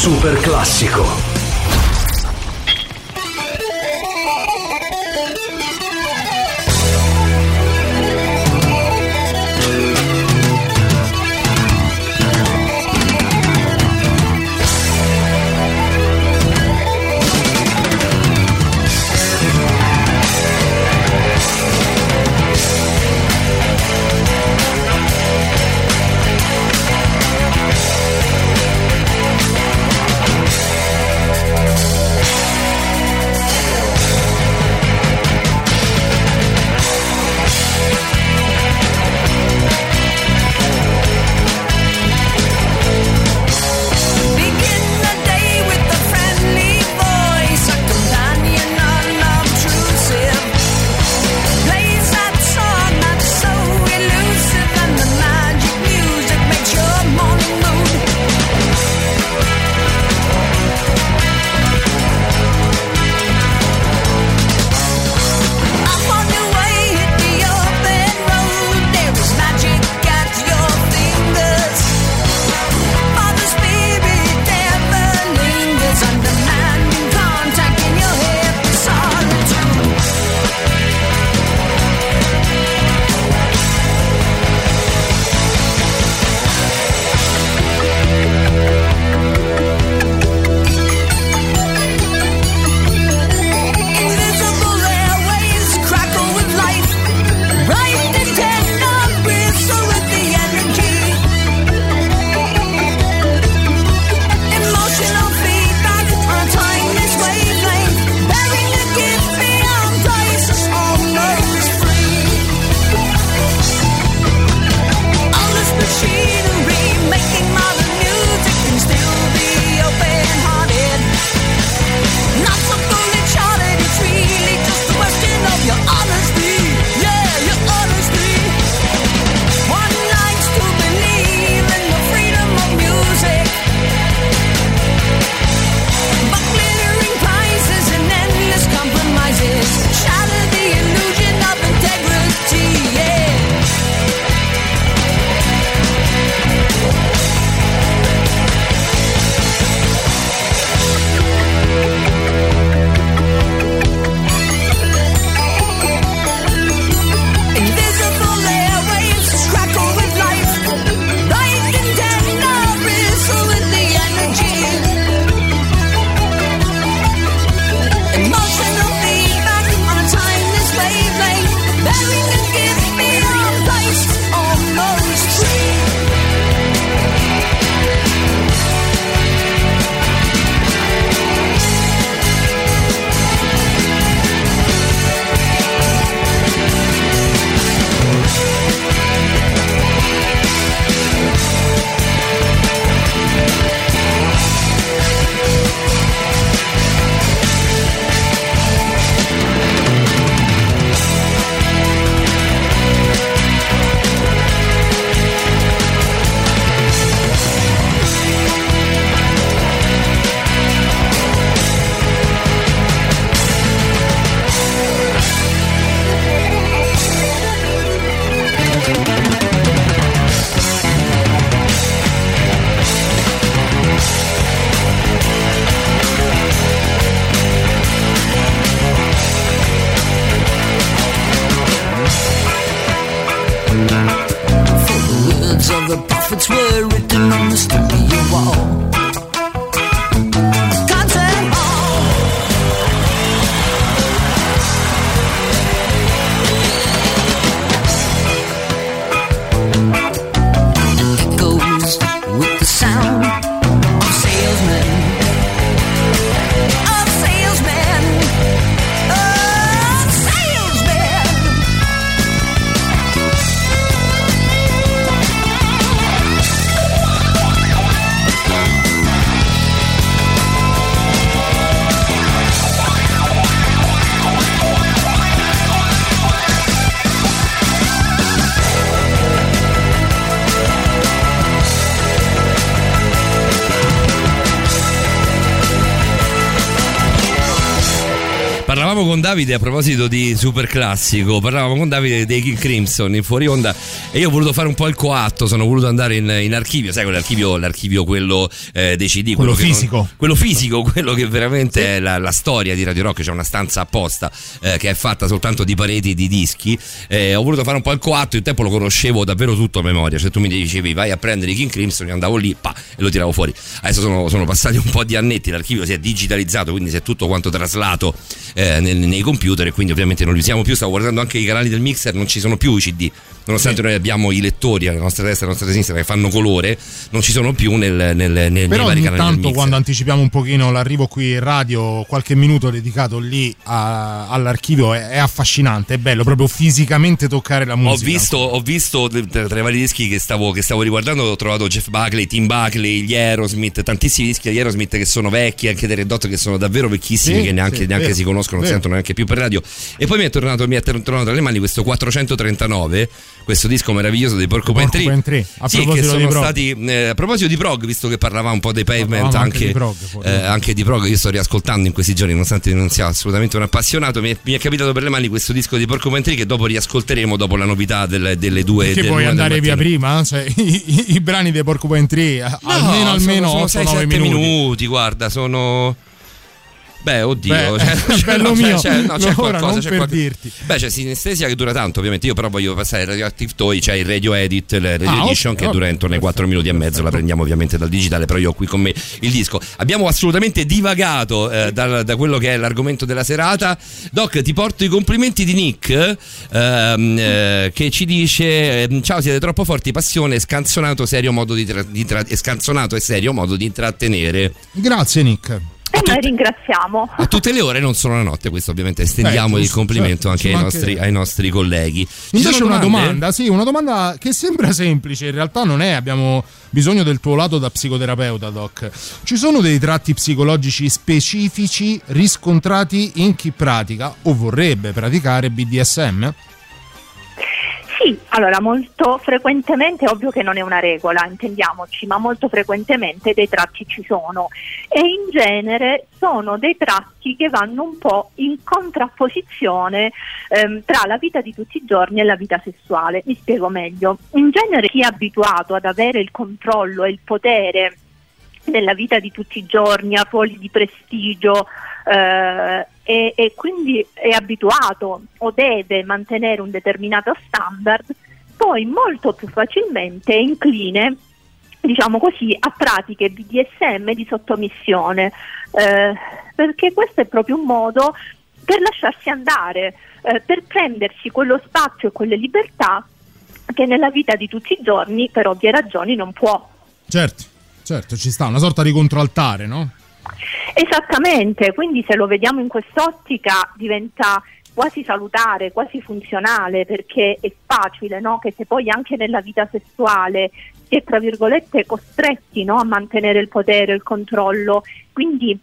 Super classico. Con Davide a proposito di super classico, parlavamo con Davide dei King Crimson in fuori onda e io ho voluto fare un po' il coatto, sono voluto andare in, in archivio, sai quell'archivio, l'archivio quello eh, dei CD, Quello non- fisico. quello fisico, quello che veramente è la, la storia di Radio Rock, c'è una stanza apposta eh, che è fatta soltanto di pareti di dischi. Eh, ho voluto fare un po' il coatto, il tempo lo conoscevo davvero tutto a memoria. Se tu mi dicevi vai a prendere i King Crimson, io andavo lì pa, e lo tiravo fuori. Adesso sono, sono passati un po' di annetti, l'archivio si è digitalizzato, quindi si è tutto quanto traslato eh, nel- nei computer e quindi ovviamente non li usiamo più. Stavo guardando anche i canali del mixer, non ci sono più i CD. Nonostante noi abbiamo i lettori alla nostra destra e alla nostra sinistra che fanno colore, non ci sono più nel, nel, nel, nei Però vari ogni canali del tanto mixer. quando anticipiamo un pochino l'arrivo qui in radio, qualche minuto dedicato lì a- all'archivio è, è affascinante, è bello proprio fisicamente toccare la Ho musica. visto, ho visto tra tra i vari dischi che stavo, che stavo riguardando, ho trovato Jeff Buckley, Tim Buckley, gli Aerosmith, tantissimi dischi degli Aerosmith che sono vecchi, anche dei Red Hot che sono davvero vecchissimi, Sì, che neanche, sì, neanche vero, si conoscono, non si sentono neanche più per radio. E poi mi è tornato, mi è tornato tra le mani questo 439, questo disco meraviglioso dei Porcupine Tree. Tree, a sì, che proposito sono di prog. stati eh, a proposito di prog, visto che parlavamo un po' dei pavement, anche anche, di prog, eh, anche di prog, io sto riascoltando in questi giorni, nonostante non sia assolutamente un appassionato, mi è, mi è capitato per le mani questo disco di Porcupine Tree che dopo riascolteremo dopo la novità del- delle due Che puoi andare via prima? Cioè, i, i- i brani dei Porcupine Tree, No, almeno almeno sono, 8-9 sono 6-7 minuti. minuti. guarda, sono. Beh, oddio, Beh, cioè, bello no, mio, c'è, no, c'è ora qualcosa, non c'è per qualche- dirti. Beh, c'è Sinestesia che dura tanto, ovviamente. Io però voglio passare al Radioactive Toy, c'è il Radio Edit, il Radio Ah, Edition che ok, dura intorno ai 4 minuti e mezzo. La prendiamo ovviamente dal digitale, però io ho qui con me il disco. Abbiamo assolutamente divagato eh, dal- da quello che è l'argomento della serata. Doc, ti porto i complimenti di Nick ehm, eh, che ci dice: ehm, Ciao, siete troppo forti, passione, scanzonato, serio modo di, tra- di tra- e scanzonato e serio modo di intrattenere. Grazie Nick. E noi ringraziamo. A tutte le ore, non solo la notte, questo ovviamente estendiamo Beh, il complimento certo, anche, ai, nostri, ai nostri colleghi. Ci Invece sono una domanda, sì, una domanda che sembra semplice, in realtà non è, abbiamo bisogno del tuo lato da psicoterapeuta, Doc. Ci sono dei tratti psicologici specifici riscontrati in chi pratica o vorrebbe praticare BDSM? Sì, allora molto frequentemente, ovvio che non è una regola, intendiamoci, ma molto frequentemente dei tratti ci sono e in genere sono dei tratti che vanno un po' in contrapposizione ehm, tra la vita di tutti i giorni e la vita sessuale. Mi spiego meglio. In genere chi è abituato ad avere il controllo e il potere nella vita di tutti i giorni, a ruoli di prestigio eh, e, e quindi è abituato o deve mantenere un determinato standard, poi molto più facilmente è incline diciamo così, a pratiche BDSM di sottomissione, eh, perché questo è proprio un modo per lasciarsi andare, eh, per prendersi quello spazio e quelle libertà che nella vita di tutti i giorni, per ovvie ragioni, non può. Certo, certo, ci sta, una sorta di controaltare, no? Esattamente, quindi se lo vediamo in quest'ottica diventa quasi salutare, quasi funzionale, perché è facile no? che se poi anche nella vita sessuale si è tra virgolette costretti no? a mantenere il potere, il controllo, quindi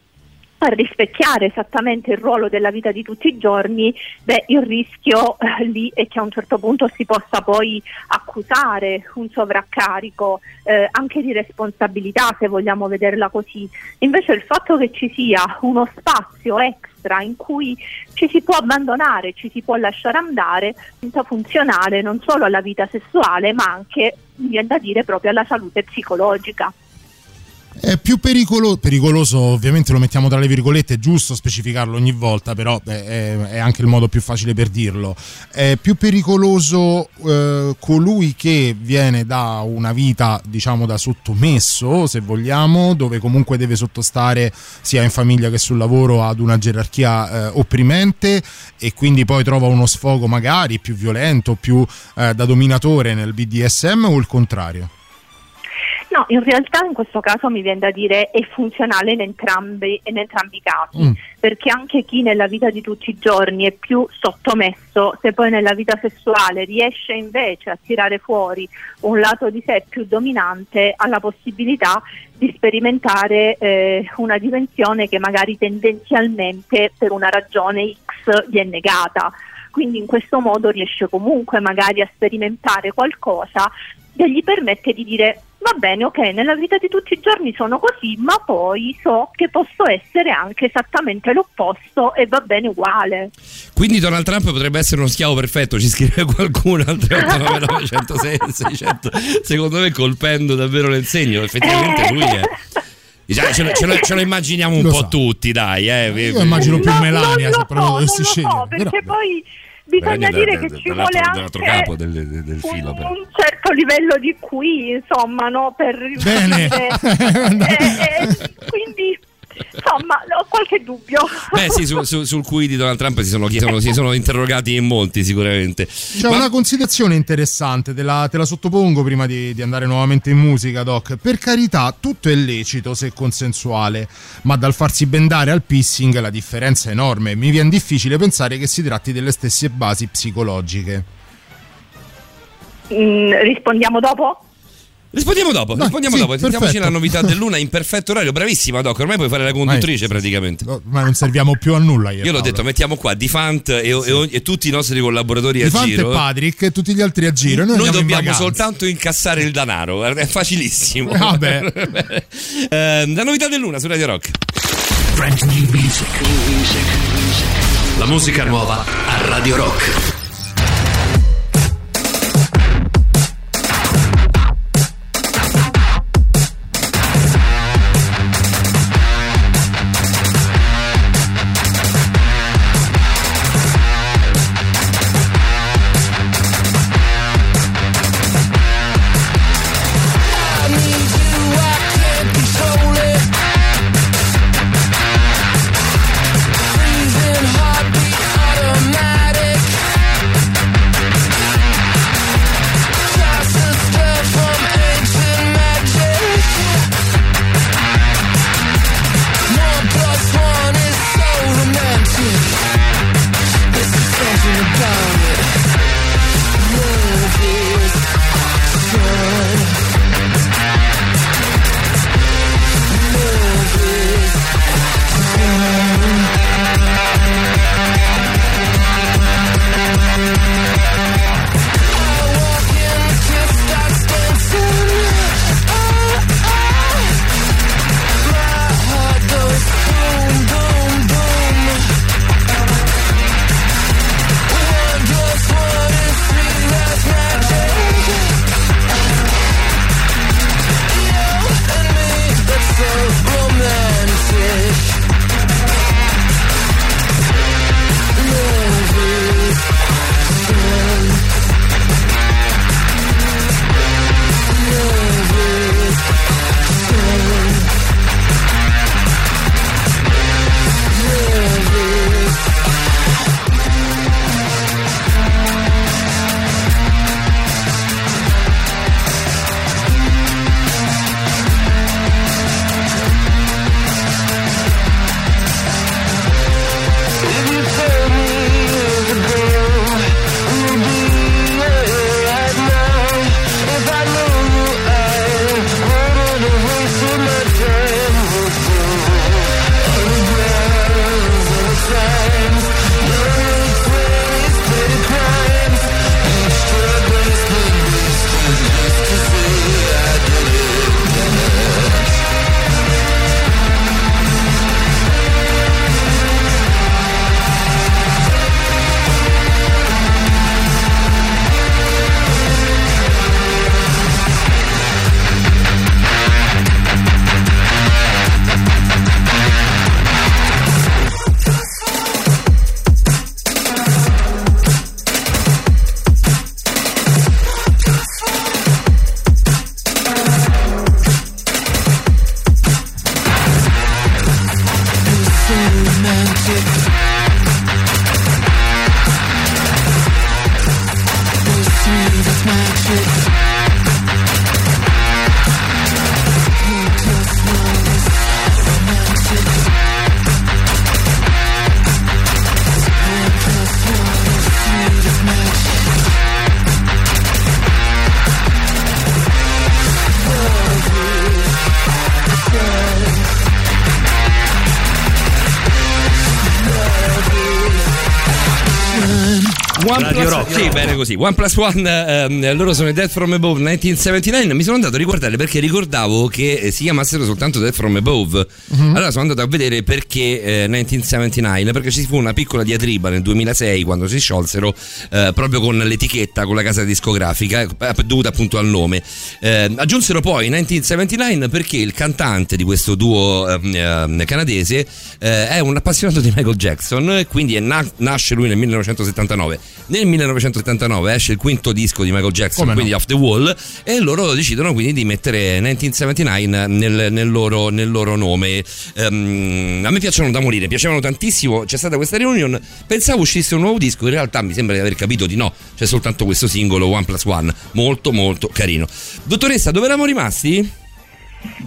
a rispecchiare esattamente il ruolo della vita di tutti i giorni, beh, il rischio eh, lì è che a un certo punto si possa poi accusare un sovraccarico eh, anche di responsabilità, se vogliamo vederla così. Invece il fatto che ci sia uno spazio extra in cui ci si può abbandonare, ci si può lasciare andare, diventa funzionale non solo alla vita sessuale, ma anche, viene da dire, proprio alla salute psicologica. È più pericolo- pericoloso, ovviamente lo mettiamo tra le virgolette, è giusto specificarlo ogni volta, però è, è anche il modo più facile per dirlo. È più pericoloso eh, colui che viene da una vita, diciamo, da sottomesso, se vogliamo, dove comunque deve sottostare sia in famiglia che sul lavoro ad una gerarchia eh, opprimente e quindi poi trova uno sfogo magari più violento, più eh, da dominatore nel BDSM o il contrario? No, in realtà in questo caso mi viene da dire è funzionale in entrambi, in entrambi i casi, Mm. perché anche chi nella vita di tutti i giorni è più sottomesso, se poi nella vita sessuale riesce invece a tirare fuori un lato di sé più dominante, ha la possibilità di sperimentare eh, una dimensione che magari tendenzialmente per una ragione X gli è negata. Quindi in questo modo riesce comunque magari a sperimentare qualcosa che gli permette di dire va bene, ok, nella vita di tutti i giorni sono così, ma poi so che posso essere anche esattamente l'opposto e va bene uguale. Quindi Donald Trump potrebbe essere uno schiavo perfetto, ci scrive qualcuno al 389 106 600. Secondo me colpendo davvero nel segno, effettivamente lui è Diciamo, ce, lo, ce lo- ce lo immaginiamo un Lo po' so. tutti, dai. Eh. Io immagino più No, Melania non se so, dovessi lo scegliere. so, perché Però- poi bisogna dire da- che da- ci vuole anche del, del- del filo. un, un certo livello di qui, insomma, no? Per Bene. riuscire- eh, eh, quindi, insomma, ho qualche dubbio. Beh, sì, su- su- sul qui di Donald Trump si sono, chiedono- si sono interrogati in molti, sicuramente. C'è Ma- una considerazione interessante, te la, te la sottopongo prima di, di andare nuovamente in musica, Doc. Per carità, tutto è lecito se consensuale, ma dal farsi bendare al pissing la differenza è enorme. Mi viene difficile pensare che si tratti delle stesse basi psicologiche. Mm, rispondiamo dopo? Rispondiamo dopo, Dai, rispondiamo sì, dopo. Sentiamoci perfetto. la novità dell'una in perfetto orario. Bravissima, Doc. Ormai puoi fare la conduttrice praticamente. No, Ma non serviamo più a nulla. Io, Io l'ho detto, mettiamo qua Difant e, e ogni- e tutti i nostri collaboratori a Infante giro. Patrick e tutti gli altri a giro. Noi, Noi in dobbiamo vacanza. soltanto incassare il denaro, guarda, è facilissimo. Vabbè. Eh, la novità del Luna su Radio Rock. Brand new music. La musica nuova a Radio Rock. Radio Rock. Sì, bene così. One plus One, ehm, loro sono i Death from Above 1979. Mi sono andato a riguardare perché ricordavo che eh, si chiamassero soltanto Death from Above. Allora sono andato a vedere perché eh, 1979, perché ci fu una piccola diatriba nel 2006 quando si sciolsero eh, proprio con l'etichetta, con la casa discografica, eh, dovuta appunto al nome. Eh, aggiunsero poi 1979 perché il cantante di questo duo ehm, canadese eh, è un appassionato di Michael Jackson e quindi è na- nasce lui nel 1979. Nel 1979 esce il quinto disco di Michael Jackson, Come no? quindi Off the Wall, e loro decidono quindi di mettere 1979 nel, nel loro, nel loro nome. Ehm, a me piacciono da morire, piacevano tantissimo. C'è stata questa reunion, pensavo uscisse un nuovo disco, in realtà mi sembra di aver capito di no, c'è soltanto questo singolo One Plus One, molto molto carino. Dottoressa, dove eravamo rimasti?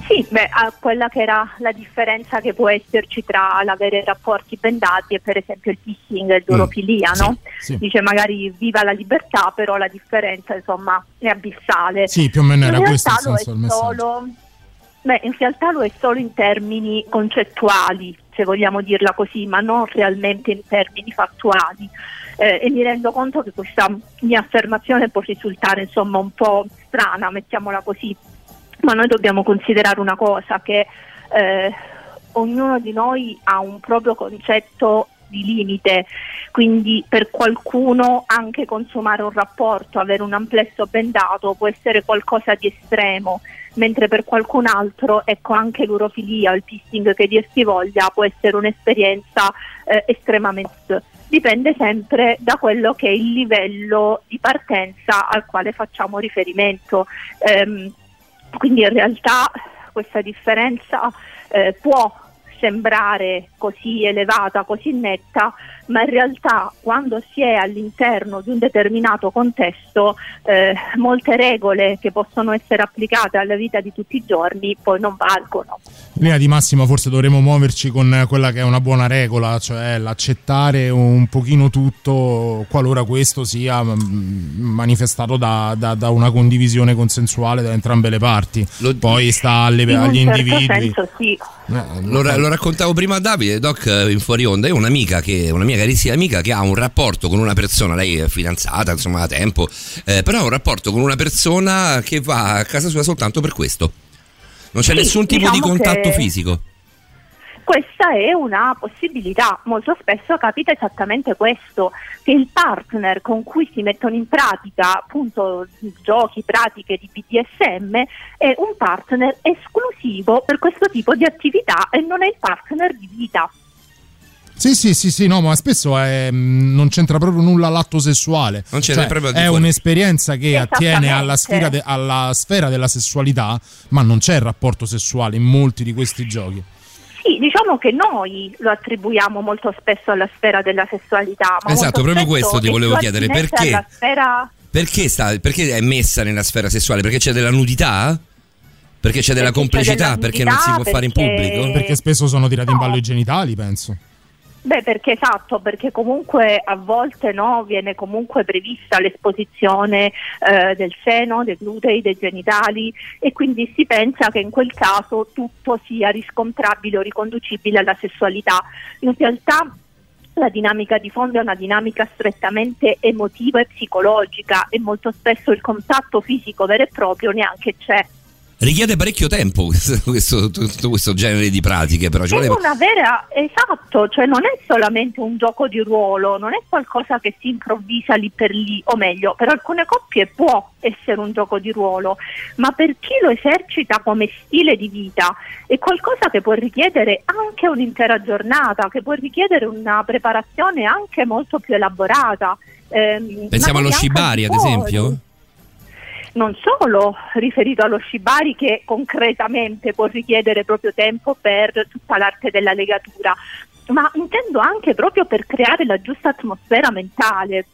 Sì, beh, quella che era la differenza che può esserci tra l'avere rapporti bendati e per esempio il kissing e l'urofilia, no? sì. Dice magari viva la libertà, però la differenza insomma è abissale. Sì, più o meno era questo il realtà lo senso è del messaggio. solo Beh, in realtà lo è solo in termini concettuali, se vogliamo dirla così, ma non realmente in termini fattuali. Eh, e mi rendo conto che questa mia affermazione può risultare insomma un po' strana, mettiamola così, ma noi dobbiamo considerare una cosa che eh, ognuno di noi ha un proprio concetto di limite, quindi per qualcuno anche consumare un rapporto, avere un amplesso bendato può essere qualcosa di estremo, mentre per qualcun altro ecco anche l'urofilia il pissing che dir si voglia può essere un'esperienza eh, estremamente dipende sempre da quello che è il livello di partenza al quale facciamo riferimento. Ehm, quindi in realtà questa differenza eh, può sembrare così elevata, così netta, ma in realtà quando si è all'interno di un determinato contesto eh, molte regole che possono essere applicate alla vita di tutti i giorni poi non valgono. In linea di massima forse dovremmo muoverci con quella che è una buona regola, cioè l'accettare un pochino tutto qualora questo sia mm, manifestato da, da- da una condivisione consensuale da entrambe le parti. Lo- Poi sta alle- In agli un certo individui. senso sì. Eh, Lo, ra- lo raccontavo prima a Davide, Doc, eh, in fuori onda. Io ho un'amica, che, una mia carissima amica, che ha un rapporto con una persona, lei è fidanzata, insomma, da tempo, eh, però ha un rapporto con una persona che va a casa sua soltanto per questo. Non c'è Sì, nessun tipo di diciamo contatto che- fisico. Questa è una possibilità, molto spesso capita esattamente questo, che il partner con cui si mettono in pratica appunto giochi, pratiche di BDSM è un partner esclusivo per questo tipo di attività e non è il partner di vita. Sì, sì, sì, sì, no, ma spesso è, mm, non c'entra proprio nulla l'atto sessuale. Non c'entra Cioè, proprio è fuori. un'esperienza che attiene alla sfera, de- alla sfera della sessualità, ma non c'è il rapporto sessuale in molti di questi giochi. Sì, diciamo che noi lo attribuiamo molto spesso alla sfera della sessualità. Ma Esatto, proprio questo ti volevo chiedere, perché? sfera Perché, sta, perché è messa nella sfera sessuale? Perché c'è della nudità? Perché c'è della Perché c'è complicità? della perché non si può nudità, fare in perché- pubblico? Perché spesso sono tirati in No. ballo i genitali, penso. Beh, perché esatto, perché comunque a volte no, viene comunque prevista l'esposizione eh, del seno, dei glutei, dei genitali e quindi si pensa che in quel caso tutto sia riscontrabile o riconducibile alla sessualità. In realtà la dinamica di fondo è una dinamica strettamente emotiva e psicologica e molto spesso il contatto fisico vero e proprio neanche c'è. Richiede parecchio tempo questo, questo- tutto questo genere di pratiche, però ci È vuole- una vera, esatto, cioè non è solamente un gioco di ruolo, non è qualcosa che si improvvisa lì per lì, o meglio, per alcune coppie può essere un gioco di ruolo, ma per chi lo esercita come stile di vita è qualcosa che può richiedere anche un'intera giornata, che può richiedere una preparazione anche molto più elaborata. ehm, Pensiamo allo shibari, ad esempio? Non solo riferito allo shibari che concretamente può richiedere proprio tempo per tutta l'arte della legatura, ma intendo anche proprio per creare la giusta atmosfera mentale.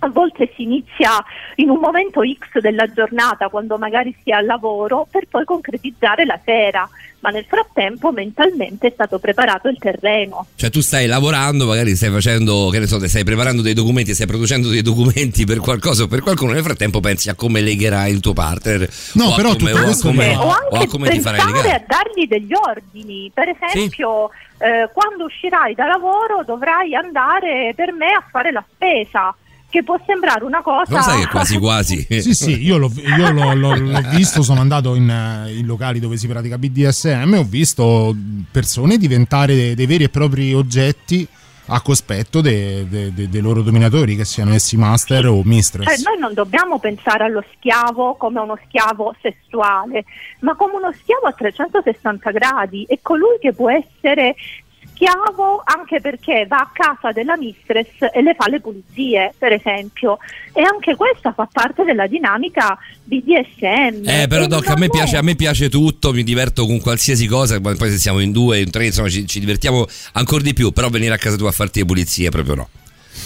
A volte si inizia in un momento X della giornata, quando magari si è al lavoro, per poi concretizzare la sera, ma nel frattempo mentalmente è stato preparato il terreno. Cioè tu stai lavorando, magari stai facendo, che ne so, stai preparando dei documenti, stai producendo dei documenti per qualcosa o per qualcuno, nel frattempo pensi a come legherai il tuo partner. No, o a però come, tutto o a come, mi- o o a anche come ti farai legare. a dargli degli ordini. Per esempio, eh, quando uscirai da lavoro dovrai andare per me a fare la spesa. Che può sembrare una cosa... Non sai che quasi quasi. Sì, sì, io l'ho, io l'ho- l'ho- l'ho visto, sono andato in, eh, in locali dove si pratica BDSM e ho visto persone diventare dei, dei veri e propri oggetti a cospetto dei, dei- dei- dei loro dominatori, che siano essi master o mistress. Cioè, noi non dobbiamo pensare allo schiavo come uno schiavo sessuale, ma come uno schiavo a 360 gradi. È colui che può essere schiavo anche perché va a casa della mistress e le fa le pulizie, per esempio. E anche questa fa parte della dinamica BDSM. Eh, però Doc, a me, piace, a me piace tutto, mi diverto con qualsiasi cosa, poi poi se siamo in due, in tre, insomma ci, ci divertiamo ancora di più, però venire a casa tua a farti le pulizie proprio no.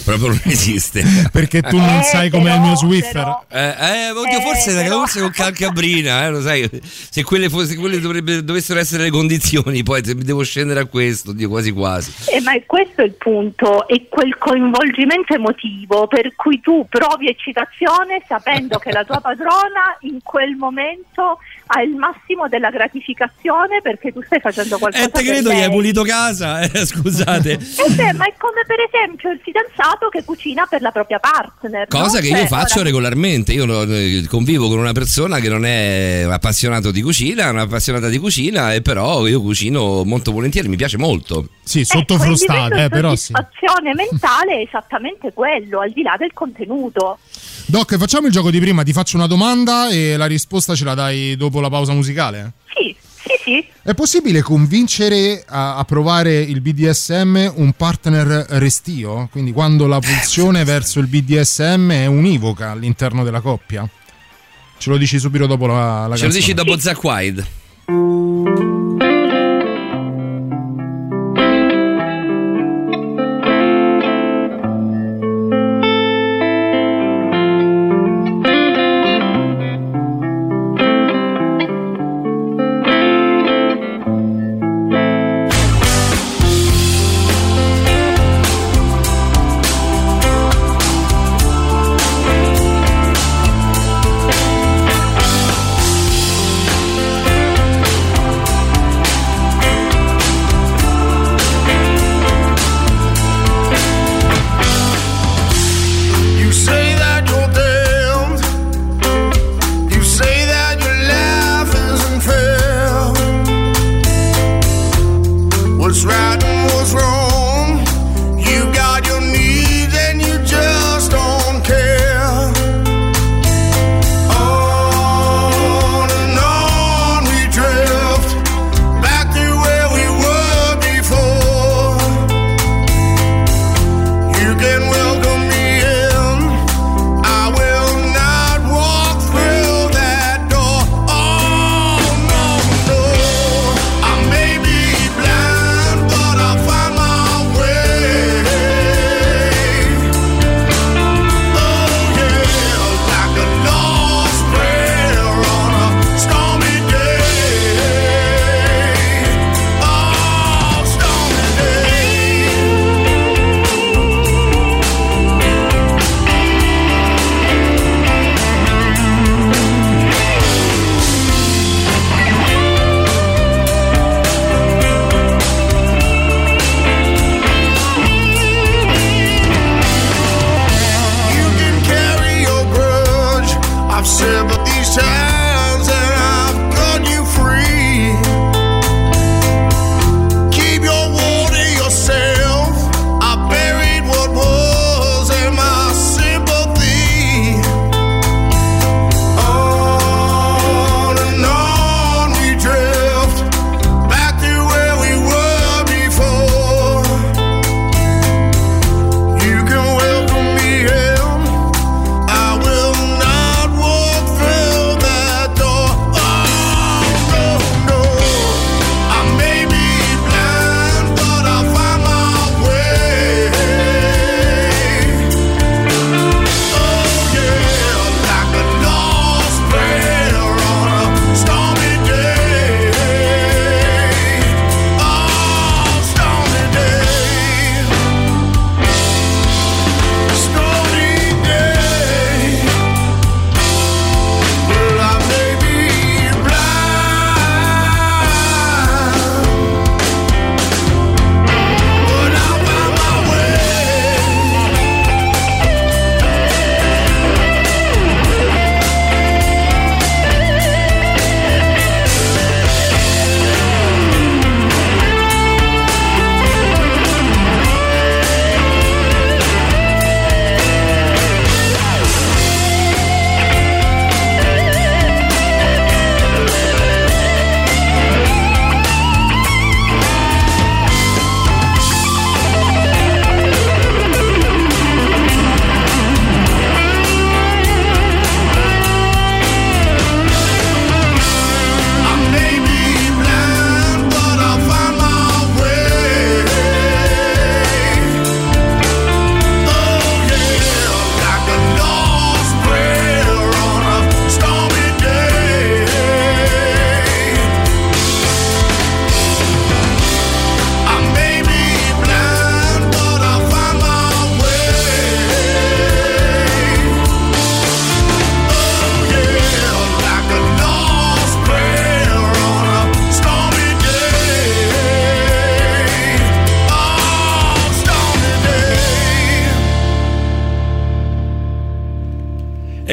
Proprio non esiste. Perché tu non Eh, sai com'è il mio Swiffer. Eh, eh, oddio, Eh, forse, però- forse con Calcabrina, eh, lo sai, se quelle, se quelle dovrebbe- dovessero essere le condizioni, poi se mi devo scendere a questo, oddio, quasi quasi. Eh, ma è questo il punto, è quel coinvolgimento emotivo per cui tu provi eccitazione sapendo che la tua padrona in quel momento ha il massimo della gratificazione perché tu stai facendo qualcosa Eh, te credo gli lei. hai pulito casa, eh, scusate. Eh beh, ma è come per esempio il fidanzato che cucina per la propria partner. no? Cosa che Cioè, io faccio ora- regolarmente. Io no, eh, convivo con una persona che non è appassionato di cucina, è un'appassionata di cucina, e però io cucino molto volentieri, mi piace molto. Sì, sotto quel frustata, eh, però sì. soddisfazione mentale è esattamente quello, al di là del contenuto. Doc, facciamo il gioco di prima, ti faccio una domanda e la risposta ce la dai dopo la pausa musicale? Sì, sì, sì. È possibile convincere a, a provare il BDSM un partner restio? Quindi quando la pulsione verso il BDSM è univoca all'interno della coppia? Ce lo dici subito dopo la, la Ce lo canzone. dici dopo Zack Wide?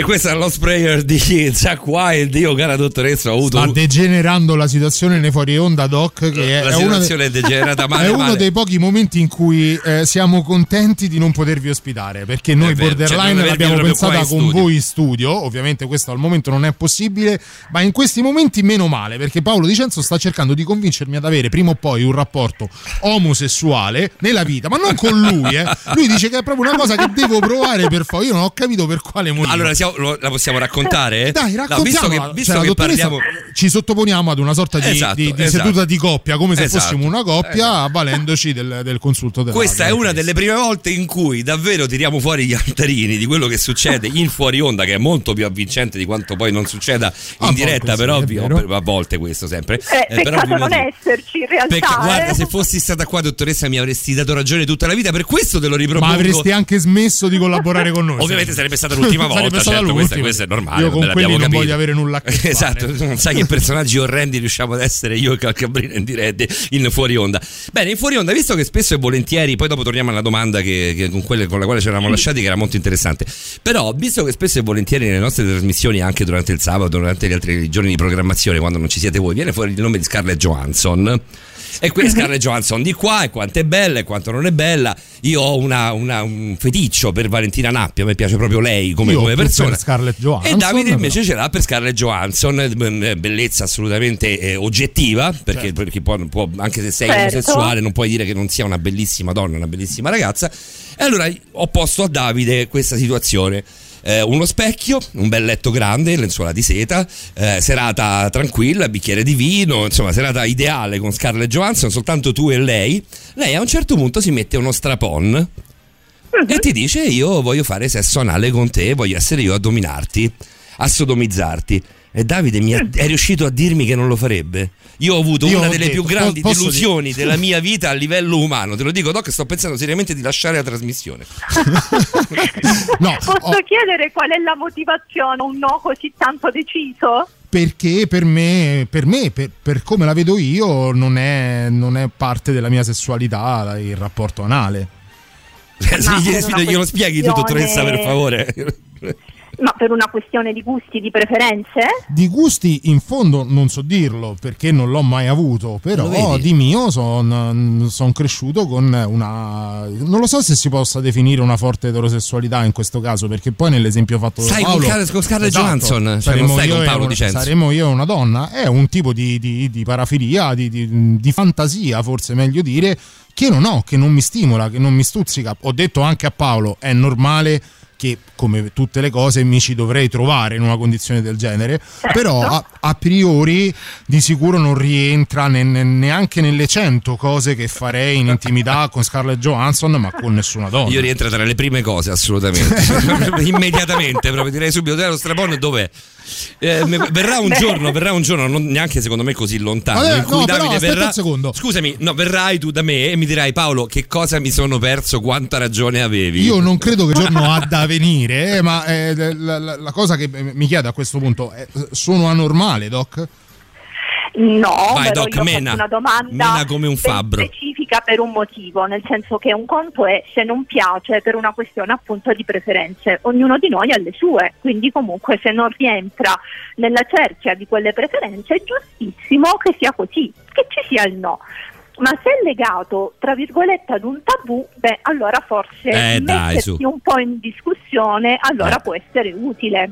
Questa è la Lost Prayer di Jack Wild. Io, cara dottoressa, ho avuto. Sta degenerando la situazione nei fuori onda, Doc. Che La è, situazione è degenerata male, è uno male. dei pochi momenti in cui eh, siamo contenti di non potervi ospitare. Perché noi È vero, cioè, Borderline avervi l'abbiamo pensata con voi in studio. Ovviamente, questo al momento non è possibile. Ma in questi momenti, meno male. Perché Paolo Dicenzo sta cercando di convincermi ad avere prima o poi un rapporto omosessuale nella vita, ma non con lui. Eh. Lui dice che è proprio una cosa che devo provare per fare. Io non ho capito per quale motivo. Allora, siamo- lo- la possiamo raccontare? Dai, No, raccontiamo. visto che, visto Cioè, la che parliamo. ci sottoponiamo ad una sorta di, Esatto, di- di esatto. seduta di coppia, come se Esatto. fossimo una coppia, avvalendoci del, del consulto della Questa è una delle prime volte in cui davvero tiriamo fuori gli altarini di quello che succede in fuori onda, che è molto più avvincente di quanto poi non succeda in A diretta, sì, per è ovvio, vero. per- a volte questo sempre. Eh, Eh, per peccato ovvi non esserci in realtà. Guarda, eh. se fossi stata qua, dottoressa, mi avresti dato ragione tutta la vita. Per questo te lo ripropongo. Ma avresti anche smesso di collaborare con noi. Ovviamente sarebbe stata l'ultima volta, Sarebbe stata certo, questa, l'ultima. questa è normale. Io con quelli non capito. voglio avere nulla a che fare. Esatto, non sai che personaggi orrendi riusciamo ad essere io e Calcabrina in diretta in fuori onda. Bene, in fuori onda, visto che spesso e volentieri, poi dopo torniamo alla domanda che, che- con, quelle, con la quale ci eravamo lasciati, che era molto interessante. Però, visto che spesso e volentieri nelle nostre trasmissioni, anche durante il sabato, durante gli altri giorni di programmazione, quando non ci siete voi, viene fuori il nome di Scarlett Johansson. E qui è Scarlett Johansson di qua, e quanto è bella e quanto non è bella. Io ho una- una- un feticcio per Valentina Nappi, a me piace proprio lei come, come persona. per Scarlett Johansson, E Davide invece però. ce l'ha per Scarlett Johansson, eh, bellezza assolutamente eh, oggettiva, perché, Certo. perché può- può- anche se sei Certo. omosessuale non puoi dire che non sia una bellissima donna, una bellissima ragazza. E allora ho posto a Davide questa situazione. Eh, uno specchio, un bel letto grande, lenzuola di seta, eh, serata tranquilla, bicchiere di vino, insomma, serata ideale con Scarlett Johansson, soltanto tu e lei. Lei a un certo punto si mette uno strapon e ti dice: Io voglio fare sesso anale con te, voglio essere io a dominarti, a sodomizzarti. E Davide mi ha- è riuscito a dirmi che non lo farebbe. Io ho avuto Io una ho delle detto, più grandi delusioni dire- della mia vita a livello umano. Te lo dico, Doc, sto pensando seriamente di lasciare la trasmissione. No, Posso ho- chiedere qual è la motivazione? Un no così tanto deciso? perché per me, per, me per, per come la vedo io, non è, non è parte della mia sessualità il rapporto anale. Glielo, spieghi tu, dottoressa, per favore. Ma per una questione di gusti, di preferenze? Di gusti in fondo non so dirlo perché non l'ho mai avuto, però di mio sono cresciuto con una... non lo so se si possa definire una forte eterosessualità in questo caso perché poi nell'esempio fatto da Stai con Paolo... Car- con Scarlett Esatto, Johansson, cioè saremo io e una- Dicenzo. Saremo io e una donna, è un tipo di, di- di parafilia, di, di- di fantasia forse meglio dire, che non ho, che non mi stimola, che non mi stuzzica. Ho detto anche a Paolo, è normale che come tutte le cose mi ci dovrei trovare in una condizione del genere, però a, a priori di sicuro non rientra ne- ne- neanche nelle 100 cose che farei in intimità con Scarlett Johansson, ma con nessuna donna. Io rientro tra le prime cose, assolutamente. Immediatamente, proprio direi subito: dov'è lo strapone? Dov'è? Eh, verrà un giorno, verrà un giorno, non neanche secondo me così lontano. Vabbè, in cui no, però Davide aspetta verrà. un secondo. Scusami, no, verrai tu da me e mi dirai, Paolo, che cosa mi sono perso, quanta ragione avevi. Io non credo che il giorno ha da venire, eh, ma eh, la, la- la cosa che mi chiede a questo punto è: sono anormale, Doc? No, Vai, Doc, mena. una domanda Mena come un fabbro. specifica per un motivo, nel senso che un conto è se non piace per una questione appunto di preferenze, ognuno di noi ha le sue, quindi comunque se non rientra nella cerchia di quelle preferenze è giustissimo che sia così, che ci sia il no. Ma se è legato, tra virgolette, ad un tabù, beh, allora forse Eh, dai, un po' in discussione, allora Eh. può essere utile.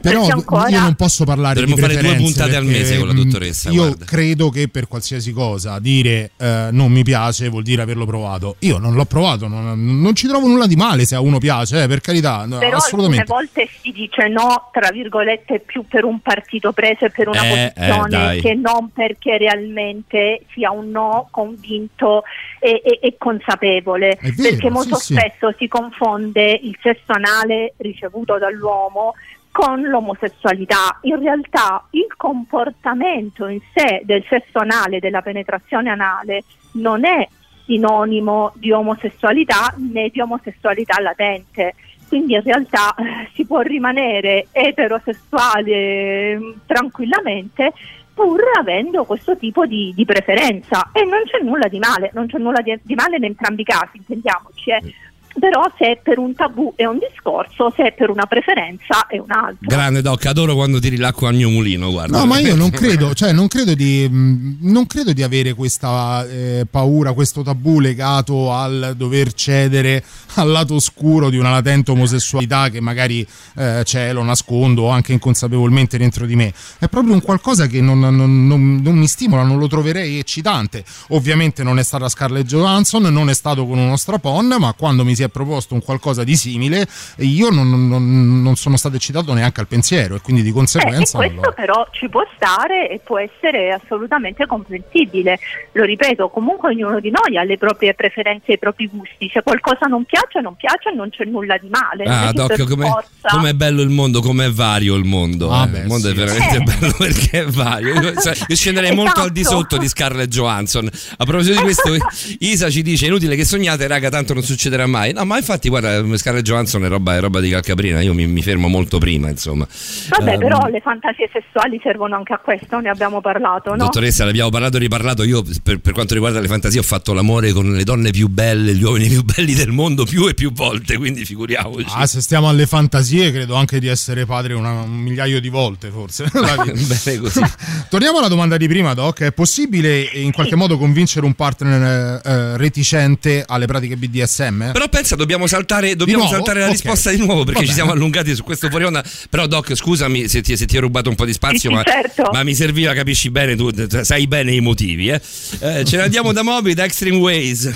Però ancora- io non posso parlare Dovremmo di fare due puntate al mese con la mh, dottoressa, Io guarda. credo che per qualsiasi cosa dire eh, non mi piace vuol dire averlo provato. Io non l'ho provato, non, non ci trovo nulla di male se a uno piace, eh, per carità, Però assolutamente. alcune volte si dice no, tra virgolette, più per un partito preso e per una Eh, eh, posizione che non perché realmente sia un no convinto e, e- e consapevole. Vero, perché molto sì, sì. spesso si confonde il sesso anale ricevuto dall'uomo con l'omosessualità. In realtà il comportamento in sé del sesso anale, della penetrazione anale, non è sinonimo di omosessualità né di omosessualità latente. Quindi in realtà si può rimanere eterosessuale mm, tranquillamente pur avendo questo tipo di, di preferenza e non c'è nulla di male, non c'è nulla di, di male in entrambi i casi, intendiamoci. eh. Però se è per un tabù è un discorso, se è per una preferenza è un altro. Grande Doc, adoro quando tiri l'acqua al mio mulino, guarda. No, ma io non credo, cioè non credo di, mh, non credo di avere questa eh, paura, questo tabù legato al dover cedere al lato oscuro di una latente omosessualità che magari eh, c'è, lo nascondo anche inconsapevolmente dentro di me. È proprio un qualcosa che non, non- non- non mi stimola, non lo troverei eccitante. Ovviamente non è stata Scarlett Johansson, non è stato con uno strapon, ma quando mi si è proposto un qualcosa di simile, io non, non- non sono stato eccitato neanche al pensiero e quindi di Eh, e conseguenza... non questo lo- però ci può stare e può essere assolutamente comprensibile. Lo ripeto, comunque ognuno di noi ha le proprie preferenze e i propri gusti. Se qualcosa non piace, non piace e non c'è nulla di male. È Ah, che Doc, per com'è, forza- com'è bello il mondo, com'è vario il mondo. Ah, eh. beh, il mondo sì, è veramente sì. bello perché è vario. Io, cioè, io scenderei molto al di Esatto. sotto di Scarlett Johansson. A proposito di questo, Isa ci dice: inutile che sognate, raga, tanto non succederà mai. No, ma infatti, guarda, Scarlett Johansson è roba, è roba di calcaprina. Io mi, mi fermo molto prima, insomma. Vabbè, Ehm, però le fantasie sessuali servono anche a questo, ne abbiamo parlato, no? Dottoressa, ne abbiamo parlato e riparlato. Io, per, per quanto riguarda le fantasie, ho fatto l'amore con le donne più belle, gli uomini più belli del mondo più e più volte. Quindi figuriamoci. Ah, se stiamo alle fantasie, credo anche di essere padre una- un migliaio di volte, forse. Bene così. Torniamo alla domanda di prima, Doc. È possibile eh, in qualche modo convincere un partner eh, eh, reticente alle pratiche BDSM? Però pensa, dobbiamo saltare, dobbiamo saltare la Ok. risposta di nuovo perché ci siamo allungati su questo fuori onda. Però, Doc, scusami se ti, se ti ho rubato un po' di spazio, sì, ma, certo. ma mi serviva, capisci bene, tu sai bene i motivi. Eh? Eh, ce ne andiamo da Moby, da Extreme Ways.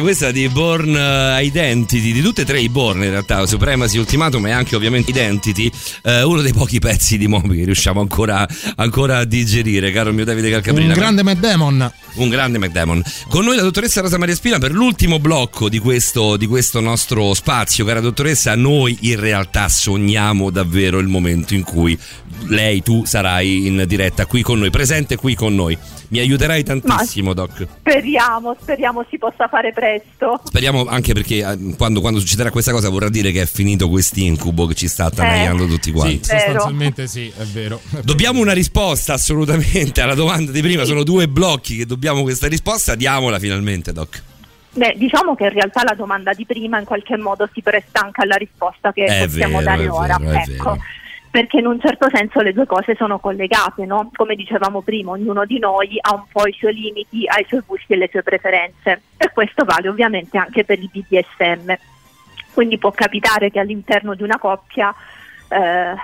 Sonora questa di Born eh, Identity, di tutte e tre i Born in realtà, Supremacy, Ultimatum e anche ovviamente Identity, eh, uno dei pochi pezzi di Moby che riusciamo ancora, ancora a digerire, caro mio Davide Calcabrina. Un grande Matt Damon. Un grande McDemon. Con noi la dottoressa Rosa Maria Spina per l'ultimo blocco di questo, di questo nostro spazio. Cara dottoressa, noi in realtà sogniamo davvero il momento in cui lei, tu sarai in diretta qui con noi, presente qui con noi. Mi aiuterai tantissimo, Doc. Speriamo, speriamo si possa fare presto. Speriamo anche perché eh, quando, quando succederà questa cosa vorrà dire che è finito quest'incubo che ci sta attanagliando tutti Sì, quanti. sostanzialmente sì, è vero. Dobbiamo una risposta assolutamente alla domanda di prima, sono due blocchi che dobbiamo questa risposta, diamola finalmente, Doc. Beh, diciamo che in realtà la domanda di prima in qualche modo si presta anche alla risposta che È possiamo vero, dare è ora. vero, è ecco. Perché in un certo senso le due cose sono collegate, no? Come dicevamo prima, ognuno di noi ha un po' i suoi limiti, ha i suoi gusti e le sue preferenze. E questo vale ovviamente anche per il BDSM. Quindi può capitare che all'interno di una coppia eh,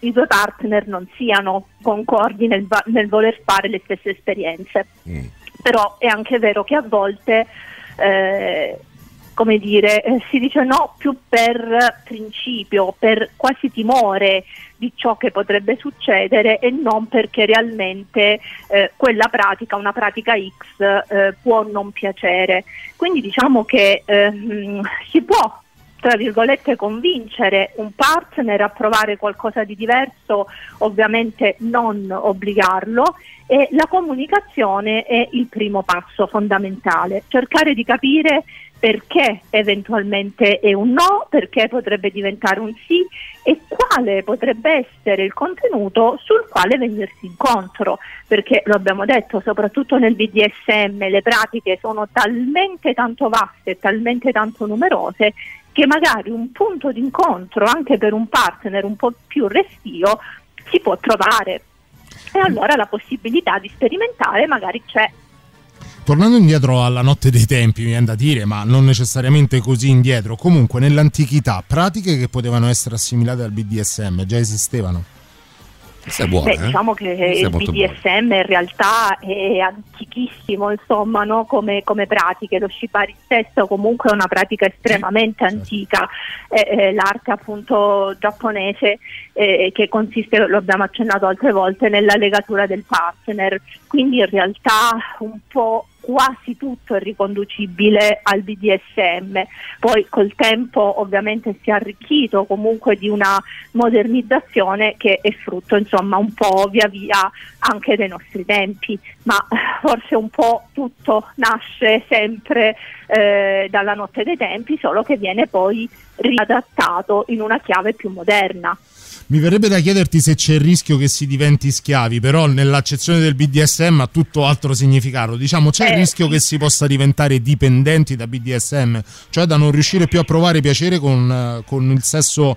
i due partner non siano concordi nel, va- nel voler fare le stesse esperienze. Però è anche vero che a volte, eh, come dire, eh, si dice no più per principio, per quasi timore di ciò che potrebbe succedere e non perché realmente eh, quella pratica, una pratica X, eh, può non piacere. Quindi diciamo che ehm, si può tra virgolette convincere un partner a provare qualcosa di diverso, ovviamente non obbligarlo e la comunicazione è il primo passo fondamentale, cercare di capire perché eventualmente è un no, perché potrebbe diventare un sì e quale potrebbe essere il contenuto sul quale venirsi incontro, perché lo abbiamo detto, soprattutto nel BDSM le pratiche sono talmente tanto vaste, talmente tanto numerose che magari un punto d'incontro anche per un partner un po' più restio si può trovare. E allora la possibilità di sperimentare magari c'è. Tornando indietro alla notte dei tempi, mi viene da dire, ma non necessariamente così indietro, comunque nell'antichità pratiche che potevano essere assimilate al BDSM già esistevano. Questa è buona, Beh, eh? diciamo che Questa il molto buona. BDSM in realtà è antichissimo, insomma, no? come, come pratiche. Lo shibari stesso comunque è una pratica estremamente antica, eh, eh, l'arte appunto giapponese eh, che consiste, lo abbiamo accennato altre volte, nella legatura del partner. Quindi in realtà un po' quasi tutto è riconducibile al BDSM. Poi col tempo ovviamente si è arricchito comunque di una modernizzazione che è frutto insomma un po' via via anche dei nostri tempi, ma forse un po' tutto nasce sempre eh, dalla notte dei tempi, solo che viene poi riadattato in una chiave più moderna. Mi verrebbe da chiederti se c'è il rischio che si diventi schiavi, però nell'accezione del BDSM ha tutto altro significato. Diciamo, c'è il Eh, rischio sì. che si possa diventare dipendenti da BDSM, cioè da non riuscire più a provare piacere con, eh, con il sesso,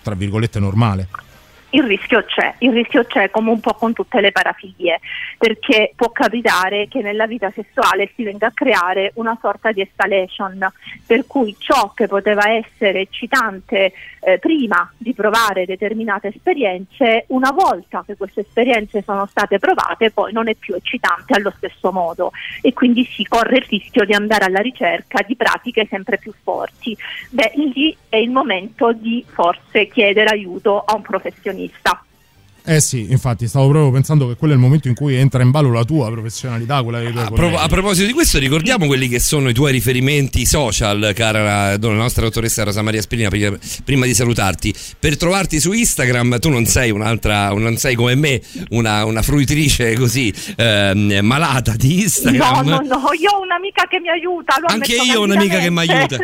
tra virgolette, normale. Il rischio c'è, il rischio c'è come un po' con tutte le parafilie, perché può capitare che nella vita sessuale si venga a creare una sorta di escalation, per cui ciò che poteva essere eccitante eh, prima di provare determinate esperienze, una volta che queste esperienze sono state provate, poi non è più eccitante allo stesso modo e quindi si corre il rischio di andare alla ricerca di pratiche sempre più forti. Beh, lì è il momento di forse chiedere aiuto a un professionista. stuff Eh sì, infatti, stavo proprio pensando che quello è il momento in cui entra in ballo la tua professionalità, quella dei tuoi A, pro- a proposito di questo, ricordiamo quelli che sono i tuoi riferimenti social, cara la nostra dottoressa Rosa Maria Spirina, prima, prima di salutarti. Per trovarti su Instagram, tu non sei un'altra, non sei come me, una, una fruitrice così ehm, malata di No, Instagram. no, no, io ho un'amica che mi aiuta. Anche io ho un'amica che mi aiuta.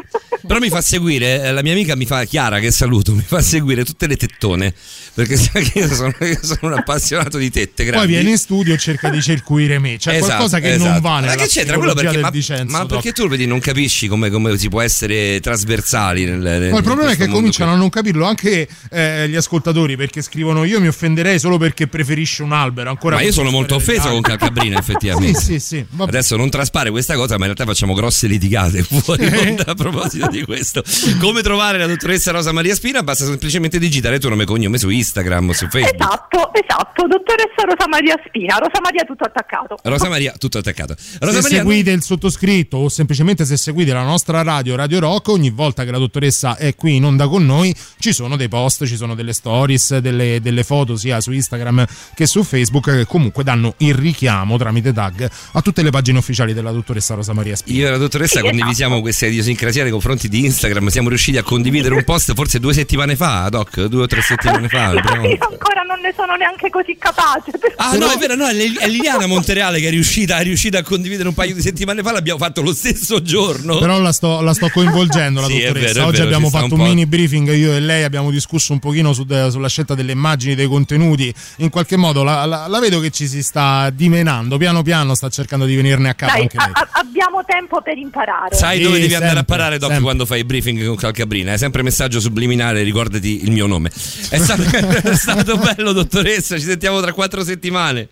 Però mi fa seguire, eh, la mia amica mi fa, Chiara che saluto, mi fa seguire tutte le tettone, perché sa che io sono, io sono un appassionato di tette Poi grandi. viene in studio e cerca di circuire me. C'è Esatto, qualcosa che esatto. non va nella Ma che c'entra quello perché, del ma, Vicenzo, ma Doc. perché tu vedi non capisci come, come si può essere trasversali nel, nel- No, il problema è che cominciano qui. a non capirlo anche eh, gli ascoltatori perché scrivono io mi offenderei solo perché preferisci un albero. Ancora Ma io sono molto offeso con. Calcabrina effettivamente Sì, sì, sì. Vabbè. Adesso non traspare questa cosa, ma in realtà facciamo grosse litigate fuori onda a proposito di questo. Come trovare la dottoressa Rosa Maria Spina? Basta semplicemente digitare il tuo nome e cognome su Instagram o su Facebook. Esatto, esatto, dottoressa Rosa Maria Spina, Rosa Maria tutto attaccato. Rosa Maria, tutto attaccato. Rosa se Maria, seguite il sottoscritto o semplicemente se seguite la nostra radio Radio Rock, ogni volta che la dottoressa è qui in onda con noi ci sono dei post, ci sono delle stories, delle, delle foto sia su Instagram che su Facebook che comunque danno il richiamo tramite tag a tutte le pagine ufficiali della dottoressa Rosa Maria Spina. Io e la dottoressa condivisiamo questa idiosincrasia nei confronti di Instagram. Siamo riusciti a condividere un post forse due settimane fa, Doc, due o tre settimane fa. abbiamo- Io ancora non ne sono neanche così capace. Ah no, è vero, no, è Lil- è Liliana Montereale che è riuscita, è riuscita a condividere un paio di settimane fa, l'abbiamo fatto lo stesso giorno. Però la sto, la sto coinvolgendo la Sì, è dottoressa. vero, è Oggi vero, abbiamo fatto un un, mini briefing, io e lei abbiamo discusso un pochino su- sulla scelta delle immagini, dei contenuti. In qualche modo la, la- la vedo che ci si sta dimenando, piano piano sta cercando di venirne a capo Dai, anche lei. a- abbiamo tempo per imparare. Sai Sì, dove devi andare a sempre, parare, Doc, sempre. quando fai il briefing con Calcabrina? È sempre messaggio subliminale, ricordati il mio nome. È stato, è stato bello, dottoressa, ci sentiamo tra quattro settimane.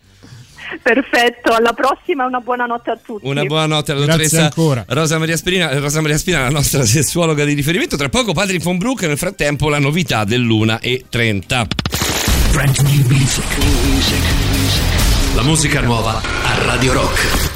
Perfetto, alla prossima e una buona notte a tutti. Una buona notte alla Grazie dottoressa ancora. Rosa Maria Spina, Rosa Maria Spina, la nostra sessuologa di riferimento. Tra poco Patrick von Brook, nel frattempo la novità dell'una e 30. La musica nuova a Radio Rock.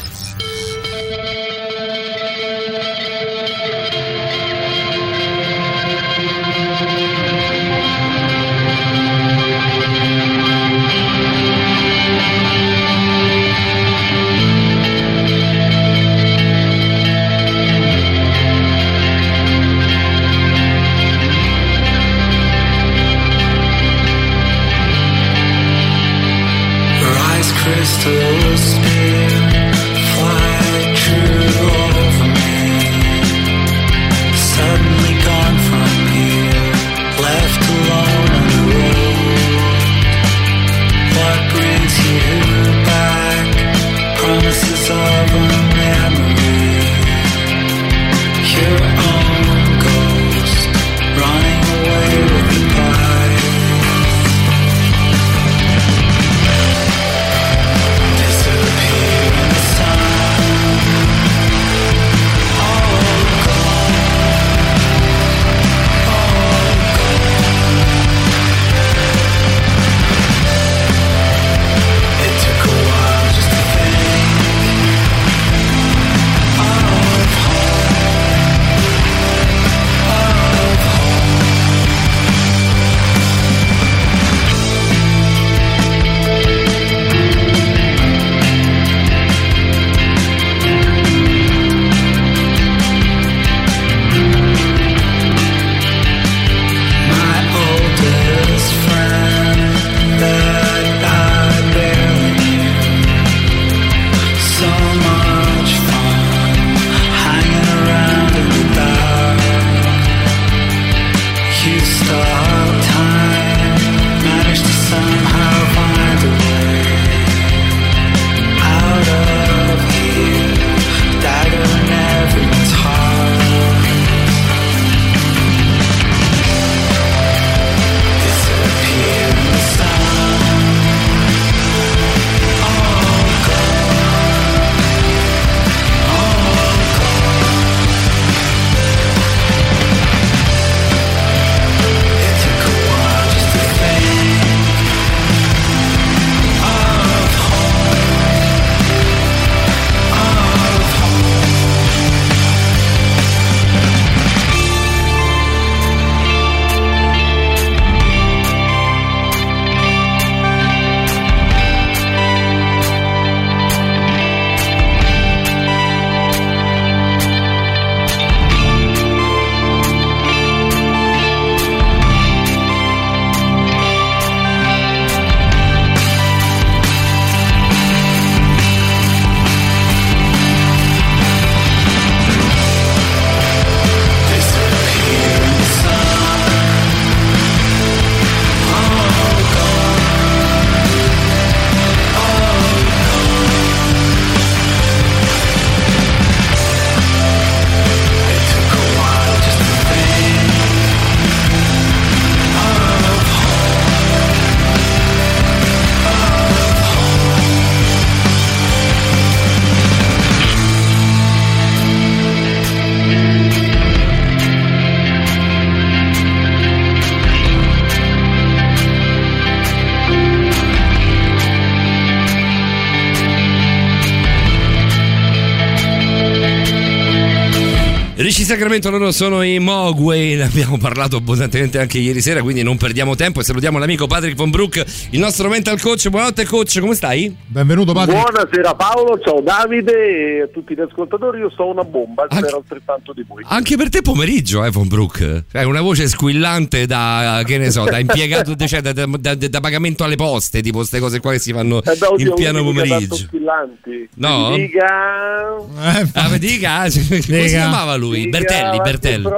Sacramento loro sono i Mogwai, ne abbiamo parlato abbondantemente anche ieri sera, quindi non perdiamo tempo e salutiamo l'amico Patrick Von Brook, il nostro mental coach. Buonanotte coach, come stai? Benvenuto Patrick. Buonasera Paolo, ciao Davide e a tutti gli ascoltatori, io sono una bomba, Anche- spero altrettanto di voi. Anche per te pomeriggio, eh, Von Brook. Hai una voce squillante da, che ne so, da impiegato, cioè, da, da- da- da pagamento alle poste, tipo queste cose qua che si fanno Eh, beh, oddio, in tanto pomeriggio. squillanti. No? Dica... Eh, Ah, dica, come si chiamava lui? dica, Bertelli, Bertelli.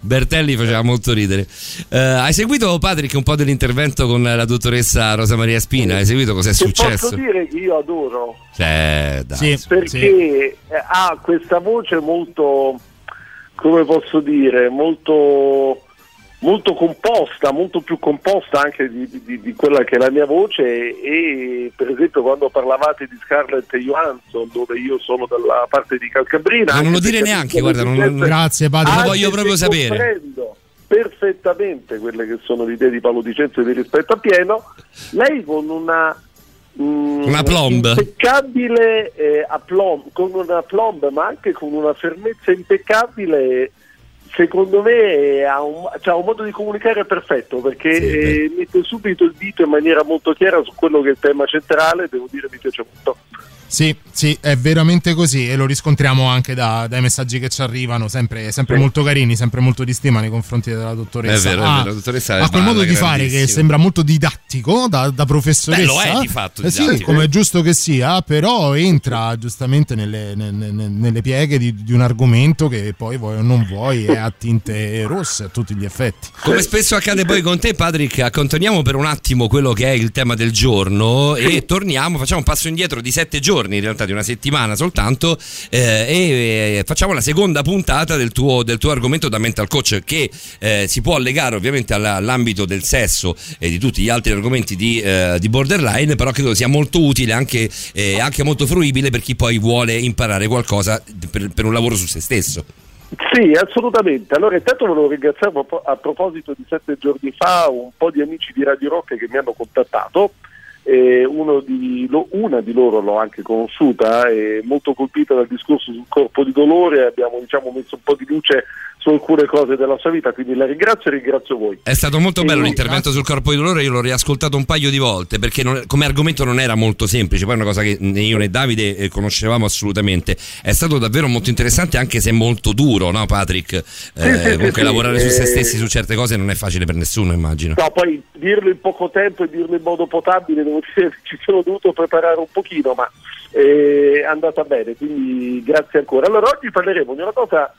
Bertelli faceva molto ridere. Eh, hai seguito, Patrick, un po' dell'intervento con la dottoressa Rosa Maria Spina? Hai seguito cos'è Ti successo? posso dire che io adoro Cioè, dai. Sì, perché sì. ha questa voce molto, come posso dire, molto, molto composta, molto più composta anche di, di- di quella che è la mia voce e per esempio quando parlavate di Scarlett Johansson dove io sono dalla parte di Calcabrina Ma non lo dire neanche, guarda, non- esigenze- Grazie Patrick. lo voglio proprio sapere. comprendo perfettamente quelle che sono le idee di Paolo Dicenzo e di rispetto a pieno lei con una mm, Una plomb. impeccabile eh, aplomb, con una plomb ma anche con una fermezza impeccabile secondo me ha un, c'ha un modo di comunicare perfetto perché Sì, eh, mette subito il dito in maniera molto chiara su quello che è il tema centrale devo dire mi piace molto Sì, sì, è veramente così e lo riscontriamo anche da- dai messaggi che ci arrivano, sempre, sempre Sì. molto carini, sempre molto di stima nei confronti della dottoressa. È vero, è Ha- vero, la dottoressa è ha quel modo di fare che sembra molto didattico da, da professoressa. Beh, lo è di fatto Eh sì, come è giusto che sia, però entra giustamente nelle, ne- ne- ne- nelle pieghe di, di un argomento che poi vuoi o non vuoi è a tinte rosse a tutti gli effetti. Come spesso accade poi con te, Patrick, accontoniamo per un attimo quello che è il tema del giorno e torniamo, facciamo un passo indietro di sette giorni, in realtà di una settimana soltanto, eh, e eh, facciamo la seconda puntata del tuo, del tuo argomento da mental coach che eh, si può legare ovviamente alla- all'ambito del sesso e di tutti gli altri argomenti di, eh, di borderline, però credo sia molto utile anche, eh, anche molto fruibile per chi poi vuole imparare qualcosa per, per un lavoro su se stesso. Sì, assolutamente. Allora, intanto volevo ringraziare a proposito di sette giorni fa un po' di amici di Radio Rock che mi hanno contattato. Eh, uno di lo- una di loro l'ho anche conosciuta, è molto colpita dal discorso sul corpo di dolore, abbiamo diciamo, messo un po' di luce su alcune cose della sua vita, quindi la ringrazio e ringrazio voi. È stato molto bello Sì, l'intervento sul corpo di dolore, io l'ho riascoltato un paio di volte perché non- come argomento non era molto semplice, poi è una cosa che né io né Davide eh, conoscevamo assolutamente. È stato davvero molto interessante anche se molto duro, no Patrick? Eh, sì, comunque sì, lavorare su se eh, stessi su certe cose non è facile per nessuno, immagino. No, poi dirlo in poco tempo e dirlo in modo potabile, che ci sono dovuto preparare un pochino, ma eh, è andata bene, quindi grazie ancora. Allora oggi parleremo di una cosa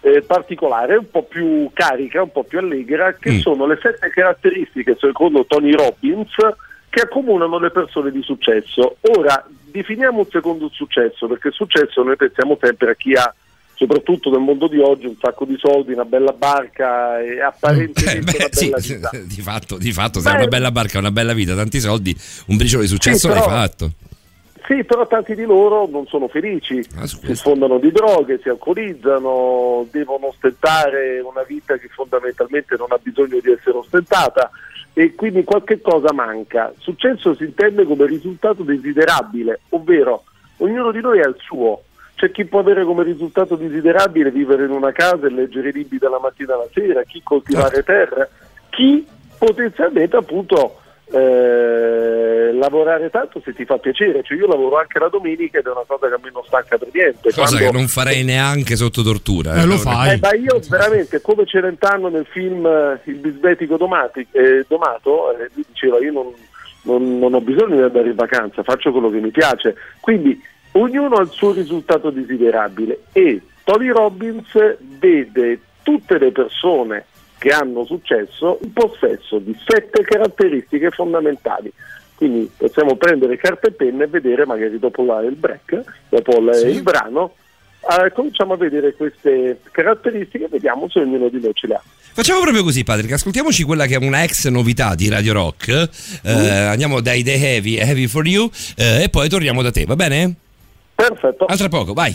eh, particolare, un po' più carica, un po' più allegra, che Mm. sono le sette caratteristiche, secondo Tony Robbins, che accomunano le persone di successo. Ora, definiamo un secondo successo, perché successo noi pensiamo sempre a chi ha soprattutto nel mondo di oggi un sacco di soldi, una bella barca e Eh, apparentemente beh, una sì, di fatto, di fatto se hai Beh, una bella barca, una bella vita, tanti soldi, un briciolo di successo Sì, l'hai però- fatto. Sì, però tanti di loro non sono felici, Ah, si sfondano di droghe, si alcolizzano, devono ostentare una vita che fondamentalmente non ha bisogno di essere ostentata e quindi qualche cosa manca. Successo si intende come risultato desiderabile, ovvero ognuno di noi ha il suo. C'è chi può avere come risultato desiderabile vivere in una casa e leggere libri dalla mattina alla sera, chi coltivare terra, chi potenzialmente appunto eh, lavorare tanto se ti fa piacere, cioè io lavoro anche la domenica ed è una cosa che a me non stanca per niente. Cosa Quando- che non farei neanche sotto tortura. Eh, lo no? fai. eh, ma io veramente, come Celentano nel film eh, Il bisbetico domati, eh, domato, eh, lui diceva io non, non- non ho bisogno di andare in vacanza, faccio quello che mi piace. Quindi ognuno ha il suo risultato desiderabile e Tony Robbins vede tutte le persone che hanno successo in possesso di sette caratteristiche fondamentali. Quindi possiamo prendere carta e penna e vedere magari dopo la- il break, dopo il, Sì. il brano, eh, cominciamo a vedere queste caratteristiche e vediamo se ognuno di noi ce le ha. Facciamo proprio così, Patrick. Ascoltiamoci quella che è una ex novità di Radio Rock. Eh, Andiamo dai The Heavy, Heavy for You, eh, e poi torniamo da te, va bene? Perfetto. A tra poco, vai.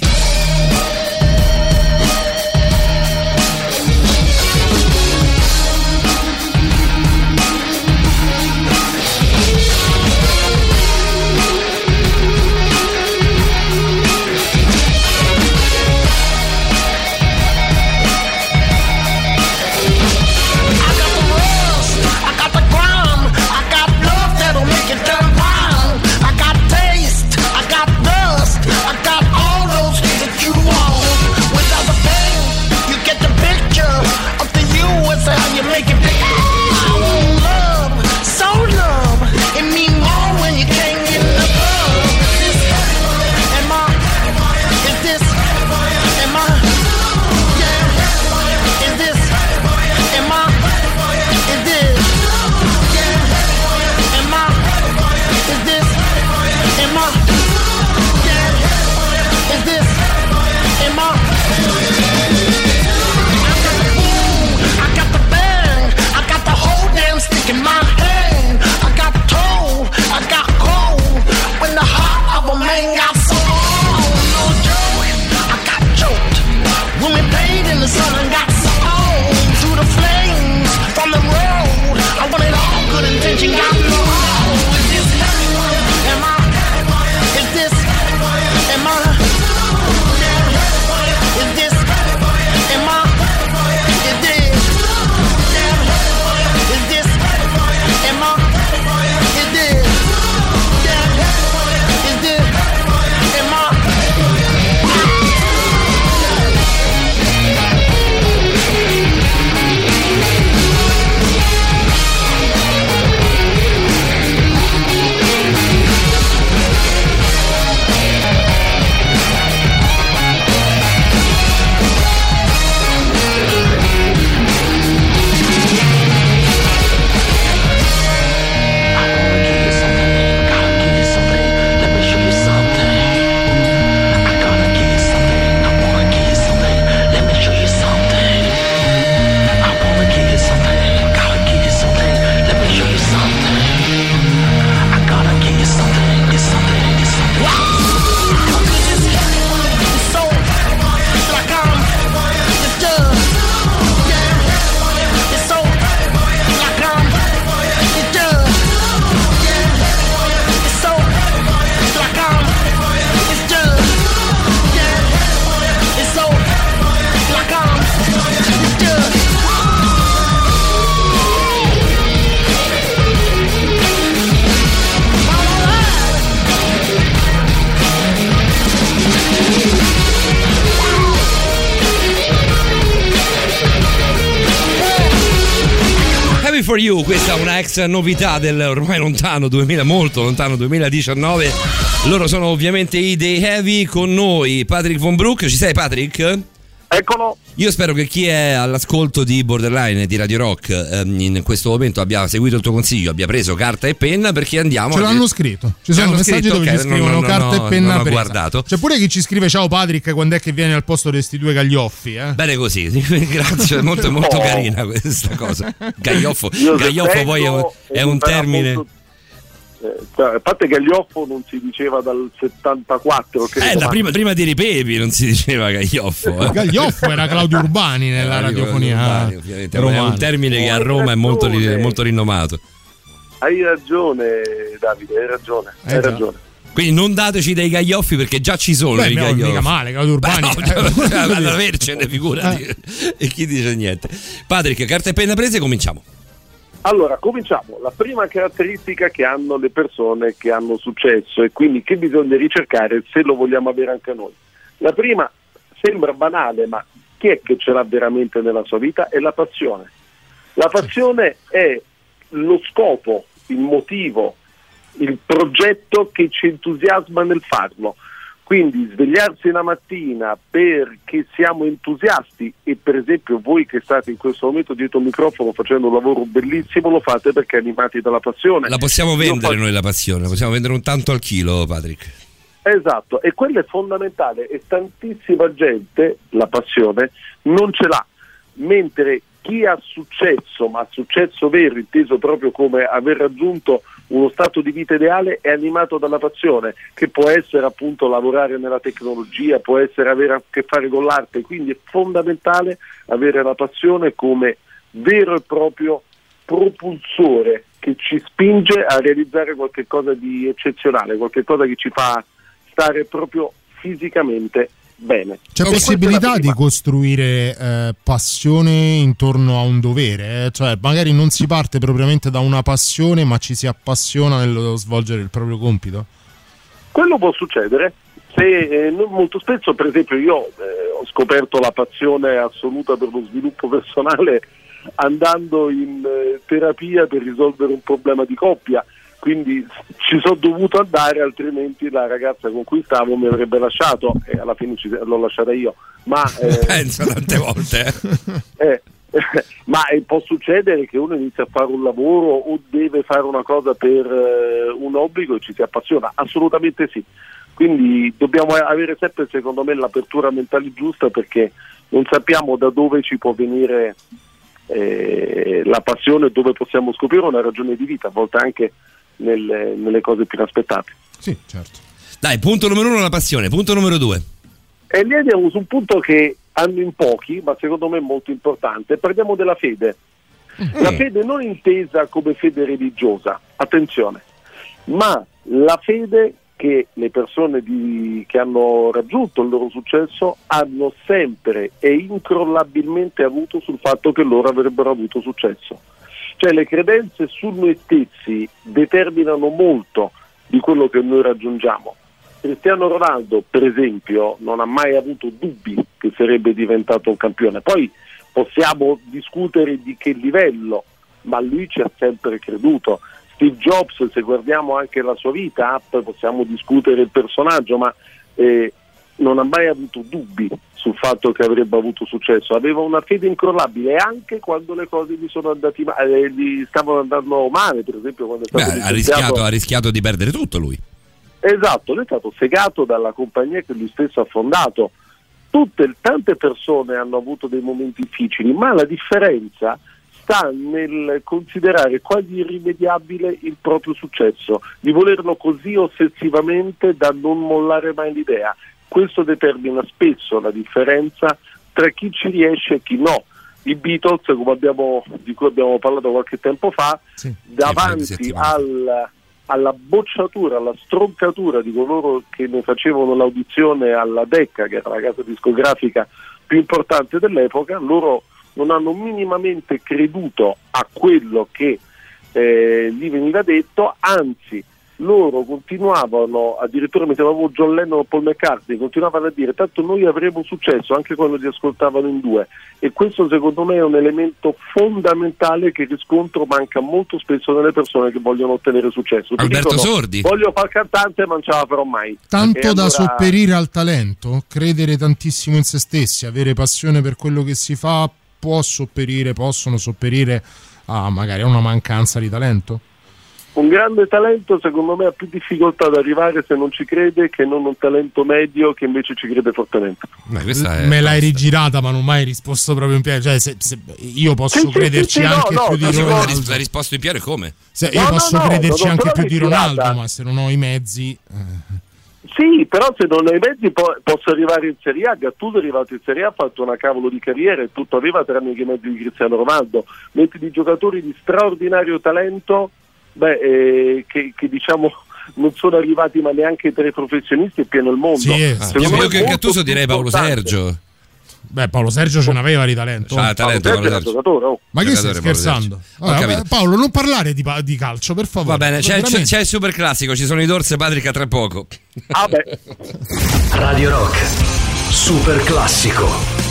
For You, questa è una ex novità del ormai lontano 2000, molto lontano 2019. Loro sono ovviamente i Day Heavy con noi, Patrick Von Brook. Ci sei Patrick? Eccolo. Io spero che chi è all'ascolto di Borderline e di Radio Rock ehm, in questo momento abbia seguito il tuo consiglio, abbia preso carta e penna perché andiamo Ce a- l'hanno scritto. Ci Ce sono l'hanno messaggi scritto? dove Ok, ci no, scrivono no, carta no, e penna non ho presa. guardato. C'è pure chi ci scrive ciao Patrick quando è che viene al posto di questi due gaglioffi. Eh? Bene così, grazie, è molto, molto Oh. carina questa cosa. Gaglioffo, Io gaglioffo poi è un, è un termine. molto- a parte Gaglioffo non si diceva dal 74 Eh, credo, da ma- prima, prima di Ripepi non si diceva Gaglioffo. eh. Gaglioffo era Claudio Urbani nella Eh, radiofonia Urbani. È un termine che a Roma è molto, molto rinomato. hai ragione Davide hai ragione Eh, hai già. ragione Quindi non dateci dei gaglioffi perché già ci sono Beh, i gaglioffi. mica male, Claudio Urbani. Beh, no, Eh, cioè, ad avercene, figurati. E chi dice niente? Patrick, carta e penna prese, cominciamo. Allora, cominciamo. La prima caratteristica che hanno le persone che hanno successo e quindi che bisogna ricercare se lo vogliamo avere anche noi. La prima sembra banale, ma chi è che ce l'ha veramente nella sua vita? È la passione. La passione è lo scopo, il motivo, il progetto che ci entusiasma nel farlo. Quindi svegliarsi una mattina perché siamo entusiasti e per esempio voi che state in questo momento dietro il microfono facendo un lavoro bellissimo lo fate perché animati dalla passione. La possiamo vendere faccio- noi la passione, la possiamo vendere un tanto al chilo, Patrick. Esatto, e quello è fondamentale e tantissima gente, la passione, non ce l'ha, mentre chi ha successo, ma successo vero, inteso proprio come aver raggiunto uno stato di vita ideale, è animato dalla passione, che può essere appunto lavorare nella tecnologia, può essere avere a che fare con l'arte, quindi è fondamentale avere la passione come vero e proprio propulsore che ci spinge a realizzare qualcosa di eccezionale, qualcosa che ci fa stare proprio fisicamente bene. C'è E possibilità di costruire eh, passione intorno a un dovere? eh? Cioè, magari non si parte propriamente da una passione, ma ci si appassiona nello svolgere il proprio compito? Quello può succedere. Se, eh, molto spesso, per esempio, io eh, ho scoperto la passione assoluta per lo sviluppo personale andando in eh, terapia per risolvere un problema di coppia. Quindi ci sono dovuto andare, altrimenti la ragazza con cui stavo mi avrebbe lasciato e alla fine ci- l'ho lasciata io. Ma, eh, Pensa tante volte. eh. eh, ma eh, può succedere che uno inizia a fare un lavoro o deve fare una cosa per eh, un obbligo e ci si appassiona? Assolutamente sì. Quindi dobbiamo avere sempre, secondo me, l'apertura mentale giusta perché non sappiamo da dove ci può venire eh, la passione e dove possiamo scoprire una ragione di vita, a volte anche nelle, nelle cose più inaspettate. Sì, certo. Dai, punto numero uno la passione, punto numero due. E lì andiamo su un punto che hanno in pochi, ma secondo me è molto importante. Parliamo della fede. La fede non intesa come fede religiosa, attenzione, ma la fede che le persone di- che hanno raggiunto il loro successo hanno sempre e incrollabilmente avuto sul fatto che loro avrebbero avuto successo. Cioè le credenze su noi stessi determinano molto di quello che noi raggiungiamo. Cristiano Ronaldo, per esempio, non ha mai avuto dubbi che sarebbe diventato un campione. Poi possiamo discutere di che livello, ma lui ci ha sempre creduto. Steve Jobs, se guardiamo anche la sua vita, possiamo discutere il personaggio, ma eh, non ha mai avuto dubbi sul fatto che avrebbe avuto successo. Aveva una fede incrollabile anche quando le cose gli, sono andati ma- eh, gli stavano andando male, per esempio quando è Beh, stato ha, licenziato- rischiato, ha rischiato di perdere tutto lui. Esatto, lui è stato segato dalla compagnia che lui stesso ha fondato. Tutte, tante persone hanno avuto dei momenti difficili, ma la differenza sta nel considerare quasi irrimediabile il proprio successo, di volerlo così ossessivamente da non mollare mai l'idea. Questo determina spesso la differenza tra chi ci riesce e chi no. I Beatles, come abbiamo, di cui abbiamo parlato qualche tempo fa, Sì. davanti al- alla bocciatura, alla stroncatura di coloro che ne facevano l'audizione alla Decca, che era la casa discografica più importante dell'epoca, loro non hanno minimamente creduto a quello che eh, gli veniva detto, anzi loro continuavano, addirittura mi sembrava John Lennon o Paul McCartney, continuavano a dire tanto noi avremo successo anche quando li ascoltavano in due e questo secondo me è un elemento fondamentale che riscontro manca molto spesso nelle persone che vogliono ottenere successo. Ti Alberto dicono, Sordi. Voglio fare cantante ma non ce la farò mai. Tanto E da allora- sopperire al talento, credere tantissimo in se stessi, avere passione per quello che si fa, può sopperire, possono sopperire a magari a una mancanza di talento? Un grande talento secondo me ha più difficoltà ad arrivare se non ci crede che non un talento medio che invece ci crede fortemente. Beh, Me l'hai rigirata, ma non mai risposto proprio in pieno. Cioè, se- se- io posso Sì, crederci sì, sì, anche no, più di no, Ronaldo. l'hai risposto in pieno come? Se- io no, posso no, crederci anche più di rigirata. Ronaldo, ma se non ho i mezzi. eh. Sì, però se non hai i mezzi po- posso arrivare in Serie A, Gattuso è arrivato in Serie A, ha fatto una cavolo di carriera e tutto arriva tranne che i mezzi di Cristiano Ronaldo. Metti di giocatori di straordinario talento, beh, eh, che, che diciamo non sono arrivati ma neanche tra i professionisti è pieno il mondo. Sì, eh, Ah, Secondo io, me che Gattuso direi Paolo importante. Sergio. Beh, Paolo Sergio ce n'aveva di talento. C'ha talento Paolo Paolo Sergio giocatore, oh. Ma che stai scherzando? Vabbè, Paolo, non parlare di, pa- di calcio, per favore. Va bene, c'è, c'è, c'è il super classico, ci sono i Dorse Patrick a tra poco. Ah, beh. Radio Rock. Super classico.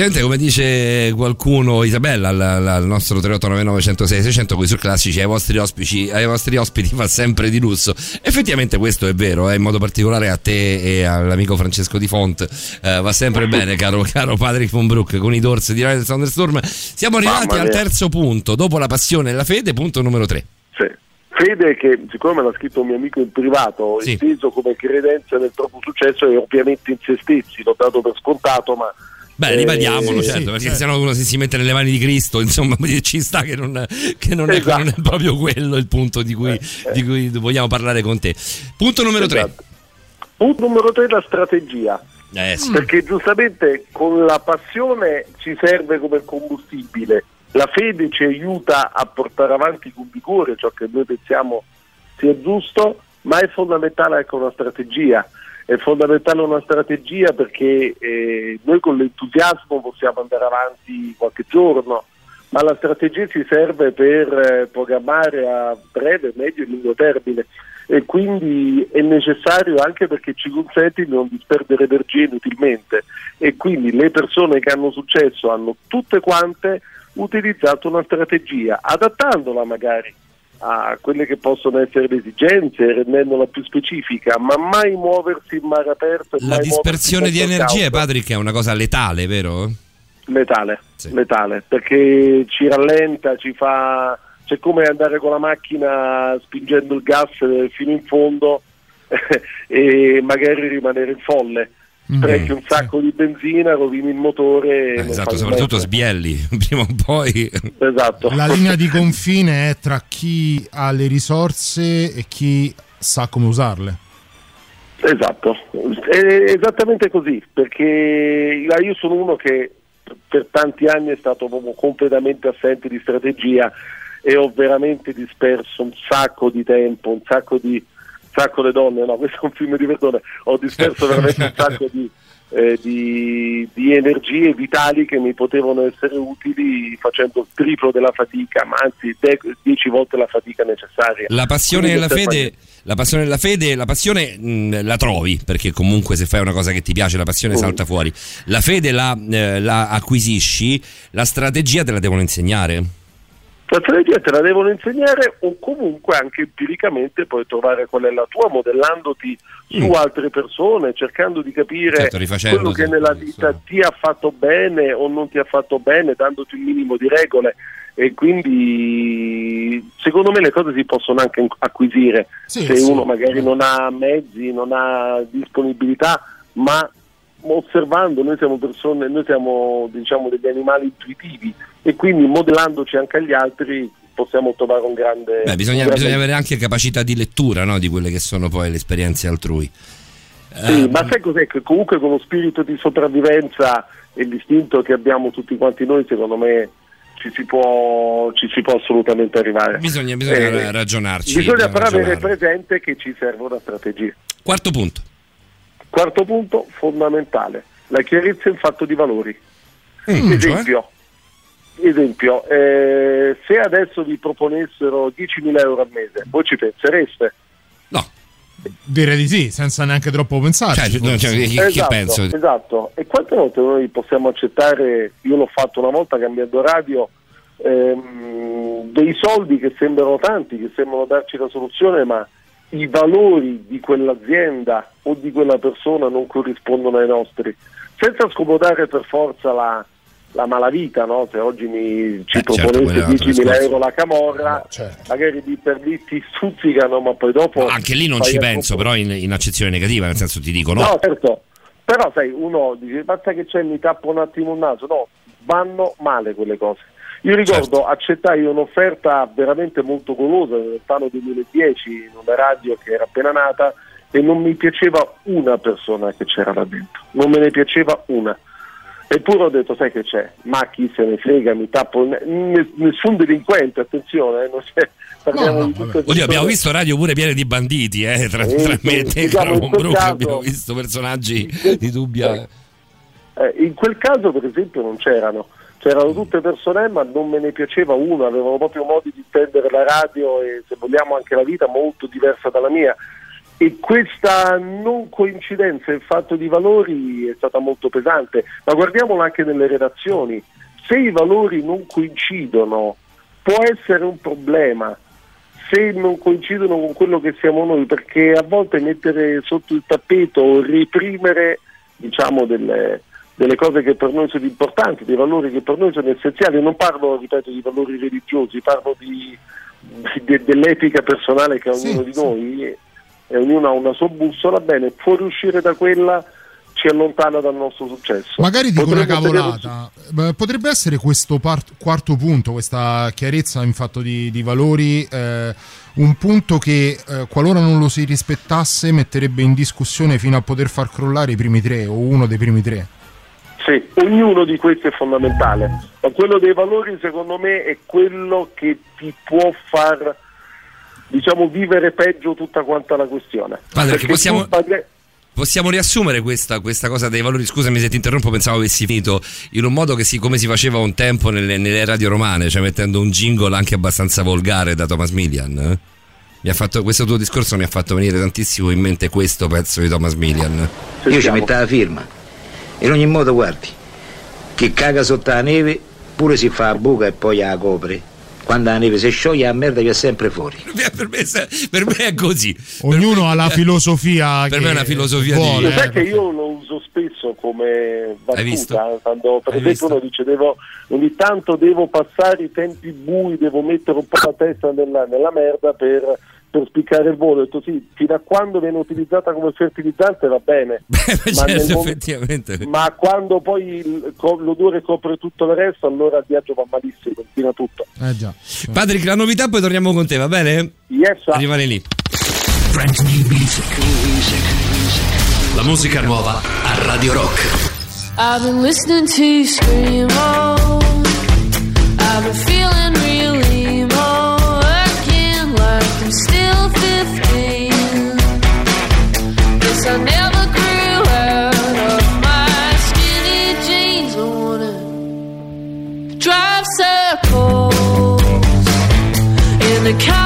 Effettivamente, come dice qualcuno, Isabella, al, nostro 3899 106 600 qui su classici ai vostri ospiti, ai vostri ospiti fa sempre di lusso. Effettivamente questo è vero, eh, in modo particolare a te e all'amico Francesco Di Font eh, va sempre bene, caro, caro Patrick von Brook, con i Doors di Riders on the Storm. Siamo arrivati al terzo punto, dopo la passione e la fede, punto numero 3. Sì. Fede che siccome me l'ha scritto un mio amico in privato, Sì. inteso come credenza nel proprio successo e ovviamente in se stessi, l'ho dato per scontato, ma Beh, Eh, ribadiamolo, sì, certo, sì, perché certo. sennò uno si, si mette nelle mani di Cristo, insomma, ci sta che non, che non, è, Esatto. non è proprio quello il punto di cui, di cui vogliamo parlare con te. Punto numero 3. Esatto. Punto numero 3 la strategia. Eh, sì. Perché giustamente con la passione ci serve come combustibile, la fede ci aiuta a portare avanti con vigore ciò che noi pensiamo sia giusto, ma è fondamentale anche una strategia. È fondamentale una strategia perché eh, noi con l'entusiasmo possiamo andare avanti qualche giorno, ma la strategia ci serve per eh, programmare a breve, medio e lungo termine. E quindi è necessario anche perché ci consente di non disperdere energie inutilmente. E quindi le persone che hanno successo hanno tutte quante utilizzato una strategia, adattandola magari a quelle che possono essere le esigenze, rendendola più specifica, ma mai muoversi in mare aperto. La dispersione di energie, causa. Patrick, è una cosa letale, vero? Letale, letale, perché ci rallenta, ci fa. C'è come andare con la macchina spingendo il gas fino in fondo e magari rimanere in folle. Sprechi un sacco di benzina, rovini il motore. e non Esatto, soprattutto niente. sbielli, prima o poi. Esatto. La linea di confine è tra chi ha le risorse e chi sa come usarle. Esatto, è esattamente così, perché io sono uno che per tanti anni è stato proprio completamente assente di strategia e ho veramente disperso un sacco di tempo, un sacco di sacco le donne, no, questo è un film di perdone, ho disperso veramente un sacco di, eh, di, di energie vitali che mi potevano essere utili facendo il triplo della fatica, ma anzi de- dieci volte la fatica necessaria. La passione e Quindi la questa è fede, la passione e la fede, la passione mh, la trovi, perché comunque se fai una cosa che ti piace la passione Mm. salta fuori. La fede la, eh, la acquisisci, la strategia te la devono insegnare. La strategia te la devono insegnare o comunque anche empiricamente puoi trovare qual è la tua modellandoti su Mm. altre persone, cercando di capire Certo, quello che nella vita ti ha fatto bene o non ti ha fatto bene, dandoti un minimo di regole e quindi secondo me le cose si possono anche acquisire Sì, se sì. uno magari non ha mezzi, non ha disponibilità, ma osservando, noi siamo persone, noi siamo diciamo degli animali intuitivi e quindi modellandoci anche agli altri possiamo trovare un grande... Beh, bisogna, un grande- bisogna avere anche capacità di lettura no, di quelle che sono poi le esperienze altrui. Sì, Eh, ma sai cos'è? Che comunque con lo spirito di sopravvivenza e l'istinto che abbiamo tutti quanti noi, secondo me ci si può, ci si può assolutamente arrivare. Bisogna, bisogna Eh, ragionarci. Bisogna però avere presente che ci serve una strategia. Quarto punto. Quarto punto fondamentale, la chiarezza in fatto di valori. Mm, cioè? Esempio, esempio, eh, se adesso vi proponessero 10.000 euro al mese, voi ci pensereste? Direi di sì, senza neanche troppo pensarci. Cioè, no, cioè, esatto, esatto. E quante volte noi possiamo accettare, io l'ho fatto una volta cambiando radio, ehm, dei soldi che sembrano tanti, che sembrano darci la soluzione, ma i valori di quell'azienda o di quella persona non corrispondono ai nostri, senza scomodare per forza la, la malavita, no? se oggi mi, ci Eh, certo, un altro 10.000 discorso. euro la camorra, magari lì per lì ti stuzzicano, ma poi dopo... Anche lì non ci penso, però in, in accezione negativa, nel senso ti dico no. No, certo. Però sai, uno dice basta che c'è, mi tappo un attimo il naso. No, vanno male quelle cose. Io ricordo, Certo. accettai un'offerta veramente molto golosa nel lontano 2010 in una radio che era appena nata e non mi piaceva una persona che c'era là dentro. Non me ne piaceva una. Eppure ho detto, sai che c'è? Ma chi se ne frega, mi tappo... ne- nessun delinquente, attenzione, eh, non c'è... Parliamo di tutte Oddio, abbiamo visto radio pure piene di banditi, eh, tra, Sì, tra me e te, diciamo, Mombrucco, caso- abbiamo visto personaggi di dubbia... Eh, in quel caso, per esempio, non c'erano. C'erano tutte persone, ma non me ne piaceva una, avevano proprio modi di intendere la radio e, se vogliamo, anche la vita molto diversa dalla mia. E questa non coincidenza in fatto di valori è stata molto pesante, ma guardiamolo anche nelle redazioni. Se i valori non coincidono, può essere un problema se non coincidono con quello che siamo noi, perché a volte mettere sotto il tappeto o reprimere diciamo, delle, delle cose che per noi sono importanti, dei valori che per noi sono essenziali, non parlo, ripeto, di valori religiosi, parlo di, di- dell'etica personale che ha ognuno di noi e ognuno ha una sua bussola, bene, fuoriuscire da quella ci allontana dal nostro successo. Magari dico una Potremmo tenere- cavolata. Beh, Potrebbe essere questo part- quarto punto, questa chiarezza in fatto di, di valori, eh, un punto che eh, qualora non lo si rispettasse metterebbe in discussione fino a poter far crollare i primi tre o uno dei primi tre. Sì, ognuno di questi è fondamentale, ma quello dei valori secondo me è quello che ti può far diciamo vivere peggio tutta quanta la questione. Padre, Perché possiamo- paghi- Possiamo riassumere questa, questa cosa dei valori? Scusami se ti interrompo, pensavo avessi finito in un modo che si, come si faceva un tempo nelle, nelle radio romane, cioè mettendo un jingle anche abbastanza volgare da Thomas Millian. eh? Mi ha fatto, questo tuo discorso mi ha fatto venire tantissimo in mente questo pezzo di Thomas Millian. Io ci metto la firma. In ogni modo, guardi, chi caga sotto la neve pure si fa la buca e poi la copre. Quando la neve si scioglie, la merda viene sempre fuori. Per me, per me è così. Ognuno ha la filosofia Per che me è una filosofia di- vuole, Lo sai eh. che io lo uso spesso come Hai visto? battuta, quando per Hai esempio visto? uno dice devo, ogni tanto devo passare i tempi bui, devo mettere un po' la testa nella, nella merda per, per spiccare il volo. Ho detto sì, fino a quando viene utilizzata come fertilizzante va bene, ma, nel certo, mom- effettivamente. ma quando poi il- l'odore copre tutto il resto allora il viaggio va malissimo, continua tutto. Eh già. Patrick, la novità poi torniamo con te, va bene? Yes, sir. Rimani lì. La musica nuova a Radio Rock. I've been listening to you scream, oh. I've been feeling the car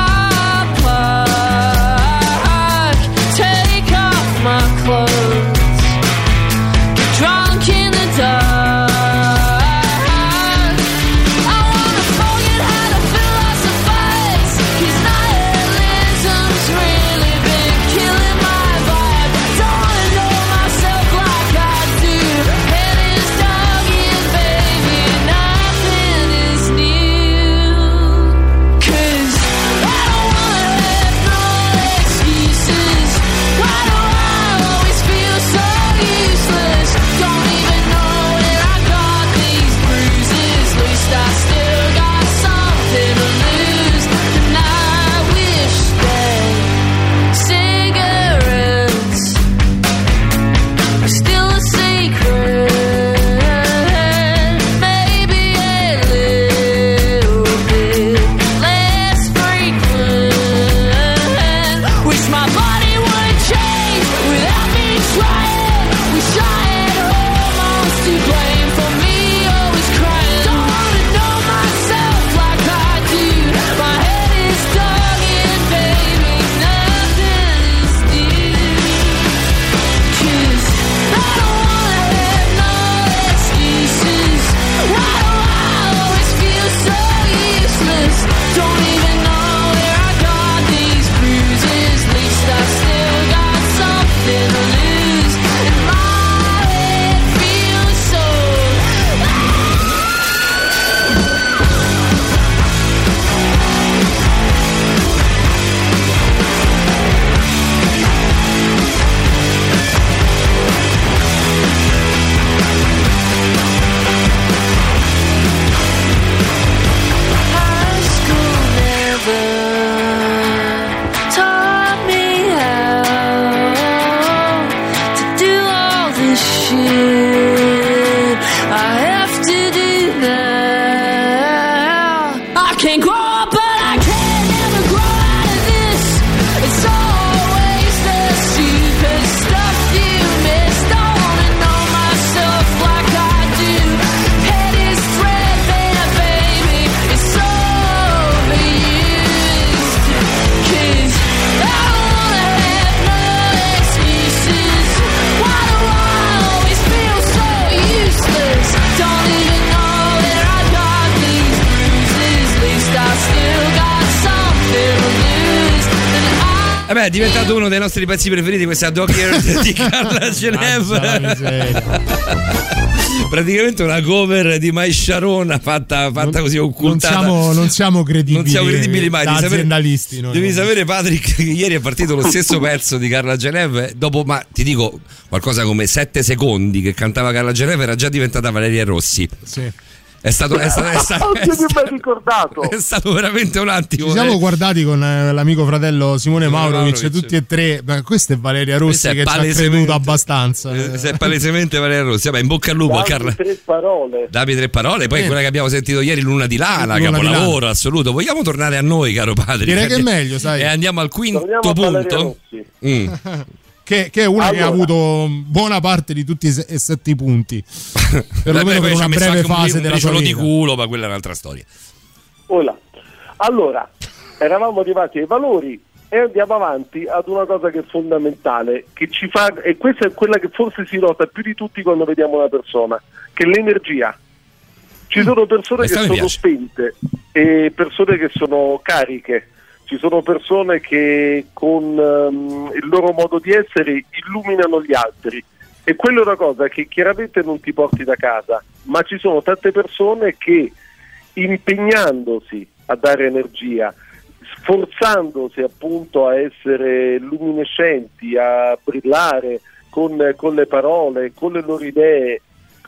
Beh, è diventato uno dei nostri pezzi preferiti questa Dog Earth di Carla Genève. Praticamente una cover di Mai Sharona fatta, fatta così Non occultata. siamo, non siamo credibili, Non siamo credibili mai. Devi sapere, aziendalisti. noi. devi sapere, Patrick, che ieri è partito lo stesso pezzo di Carla Geneve. Dopo, ma ti dico qualcosa come 7 secondi che cantava Carla Geneve, era già diventata Valeria Rossi. Sì. È stato, è stato, è stato, ben ricordato. è stato veramente un attimo. Ci siamo eh. guardati con eh, l'amico fratello Simone Simone Maurovic, Maurovic. tutti e tre. Beh, questa è Valeria Rossi Questa è che ci ha creduto abbastanza. Eh, se è palesemente Valeria Rossi. Vabbè, in bocca al lupo Dammi Carla. tre parole. Dammi tre parole, poi Eh. quella che abbiamo sentito ieri, Luna di Lana, Luna di capolavoro Lana. assoluto. Vogliamo tornare a noi, caro padre? Direi che è meglio, sai. E andiamo al quinto Torniamo punto. Mm. Che, che è una che ha Allora. avuto buona parte di tutti e sette i punti. Perlomeno per una breve fase un della sua briciolo di vita. culo, ma quella è un'altra storia. Ora, allora, eravamo arrivati ai valori e andiamo avanti ad una cosa che è fondamentale, che ci fa, e questa è quella che forse si nota più di tutti quando vediamo una persona, che è l'energia. Ci sono persone che Questa mi sono piace. spente e persone che sono cariche. Ci sono persone che con ehm, il loro modo di essere illuminano gli altri. E quella è una cosa che chiaramente non ti porti da casa, ma ci sono tante persone che impegnandosi a dare energia, sforzandosi appunto a essere luminescenti, a brillare con, con le parole, con le loro idee,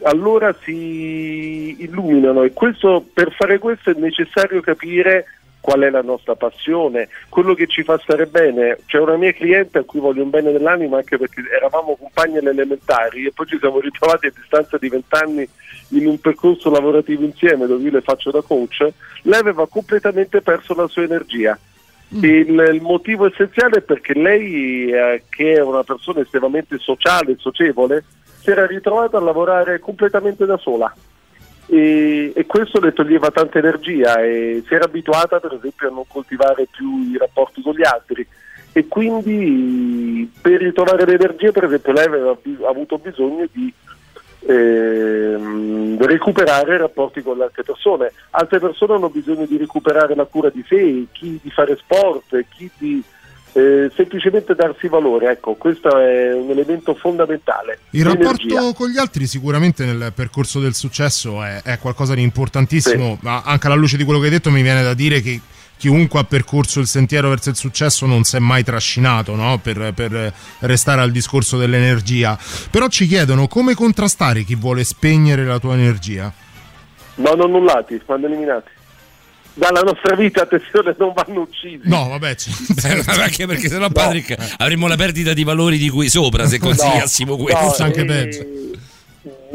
allora si illuminano. E questo, per fare questo è necessario capire qual è la nostra passione, quello che ci fa stare bene. C'è una mia cliente a cui voglio un bene dell'anima anche perché eravamo compagni alle elementari e poi ci siamo ritrovati a distanza di vent'anni in un percorso lavorativo insieme dove io le faccio da coach. Lei aveva completamente perso la sua energia. Il, il motivo essenziale è perché lei, eh, che è una persona estremamente sociale e socievole, si era ritrovata a lavorare completamente da sola e, e questo le toglieva tanta energia e si era abituata per esempio a non coltivare più i rapporti con gli altri. E quindi per ritrovare l'energia per esempio lei aveva avuto bisogno di ehm, recuperare i rapporti con le altre persone. Altre persone hanno bisogno di recuperare la cura di sé chi di fare sport chi di eh, semplicemente darsi valore ecco questo è un elemento fondamentale Il l'energia. rapporto con gli altri sicuramente nel percorso del successo è, è qualcosa di importantissimo, ma anche alla luce di quello che hai detto mi viene da dire che chiunque ha percorso il sentiero verso il successo non si è mai trascinato no? per, per restare al discorso dell'energia. Però ci chiedono come contrastare chi vuole spegnere la tua energia. vanno annullati, vanno eliminati. Dalla nostra vita, attenzione, non vanno uccisi. No, vabbè, c- Beh, anche perché sennò, Patrick, avremmo la perdita di valori di qui sopra se consigliassimo questo. No, eh,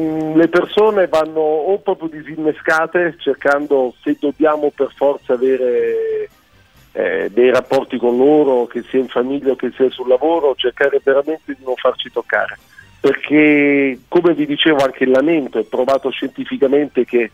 mm, Le persone vanno o proprio disinnescate cercando se dobbiamo per forza avere eh, dei rapporti con loro, che sia in famiglia o che sia sul lavoro, cercare veramente di non farci toccare. Perché come vi dicevo anche il lamento è provato scientificamente che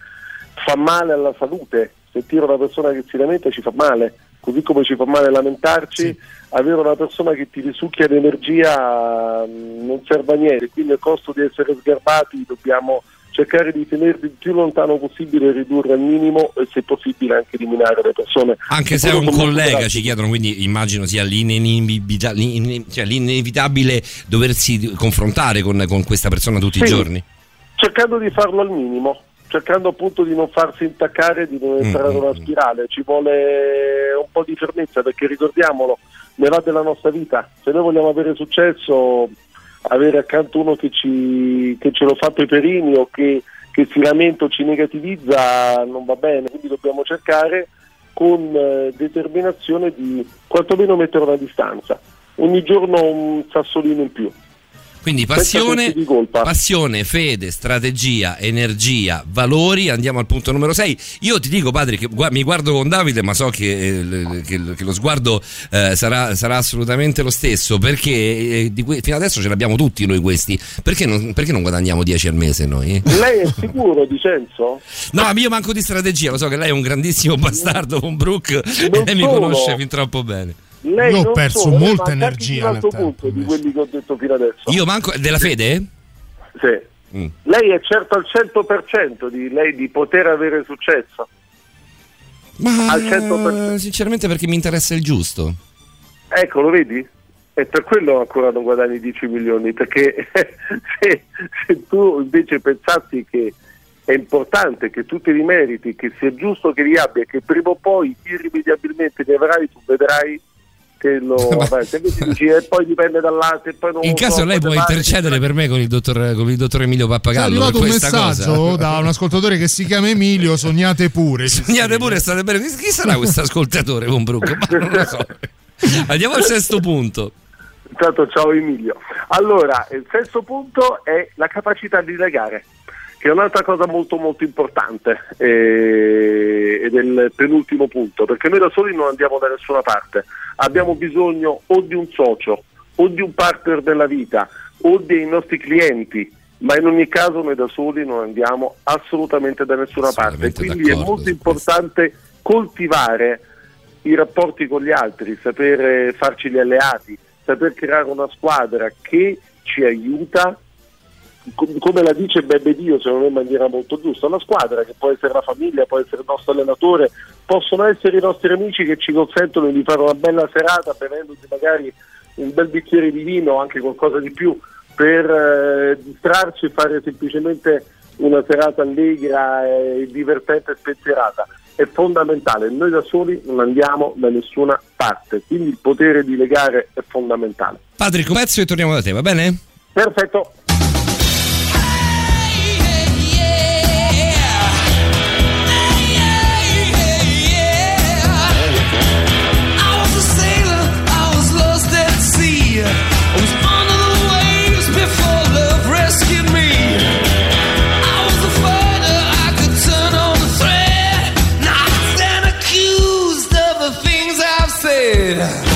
fa male alla salute, sentire una persona che si lamenta ci fa male, così come ci fa male lamentarci, avere una persona che ti risucchia l'energia mh, non serve a niente, quindi a costo di essere sgarbati dobbiamo cercare di tenerli il più lontano possibile, ridurre al minimo e se possibile anche eliminare le persone. Anche se è un collega, ci chiedono, quindi immagino sia cioè l'inevitabile doversi confrontare con, con questa persona tutti i Sì. giorni. cercando di farlo al minimo, cercando appunto di non farsi intaccare, di non entrare in una spirale, ci vuole un po' di fermezza perché ricordiamolo, ne va della nostra vita, se noi vogliamo avere successo, avere accanto uno che, ci, che ce lo fa peperini o che, che si lamenta o ci negativizza non va bene, quindi dobbiamo cercare con eh, determinazione di quantomeno mettere una distanza, ogni giorno un sassolino in più. Quindi passione, di passione, fede, strategia, energia, valori. Andiamo al punto numero 6. Io ti dico, padre, che mi guardo con Davide, ma so che, eh, che che lo sguardo eh, sarà, sarà assolutamente lo stesso. Perché eh, di que- fino adesso ce l'abbiamo tutti noi questi. Perché non, perché non guadagniamo 10 al mese noi? Lei è sicuro, Dicenzo? No, ma io manco di strategia. Lo so che lei è un grandissimo bastardo con Brooke e Non lei mi solo. conosce fin troppo bene. Lei Io ho perso solo, molta energia nel tempo, punto di quelli che ho detto fino adesso. Io manco. Della fede? Sì. Mm. Lei è certo al 100% di lei di poter avere successo. Ma Al 100%. sinceramente perché mi interessa il giusto. Ecco, lo vedi? E per quello ancora non guadagni 10 milioni, perché se, se tu invece pensassi che è importante che tu te li meriti, che sia giusto che li abbia, che prima o poi irrimediabilmente li avrai, tu vedrai che lo. Se invece dici e poi dipende dall'altro e poi non In caso so, lei può intercedere per me con il dottor, con il dottor Emilio È Pappagallo per arrivato un messaggio cosa. da un ascoltatore che si chiama Emilio, sognate pure. Sognate pure, state bene. Chi sarà questo ascoltatore con Brooke? Ma non lo so. Andiamo al sesto punto. Intanto ciao Emilio. Allora, il terzo punto è la capacità di legare, che è un'altra cosa molto molto importante eh, ed è il penultimo punto, perché noi da soli non andiamo da nessuna parte, abbiamo bisogno o di un socio o di un partner della vita o dei nostri clienti, ma in ogni caso noi da soli non andiamo assolutamente da nessuna parte, quindi è molto importante coltivare i rapporti con gli altri, sapere farci gli alleati, saper creare una squadra che ci aiuta, come la dice Bebe Dio, secondo me in maniera molto giusta, una squadra che può essere la famiglia, può essere il nostro allenatore, possono essere i nostri amici che ci consentono di fare una bella serata bevendosi magari un bel bicchiere di vino o anche qualcosa di più per eh, distrarci e fare semplicemente una serata allegra e divertente e spensierata. È fondamentale, noi da soli non andiamo da nessuna parte, quindi il potere di legare è fondamentale. Patrick, un pezzo e torniamo da te, va bene? Perfetto. I've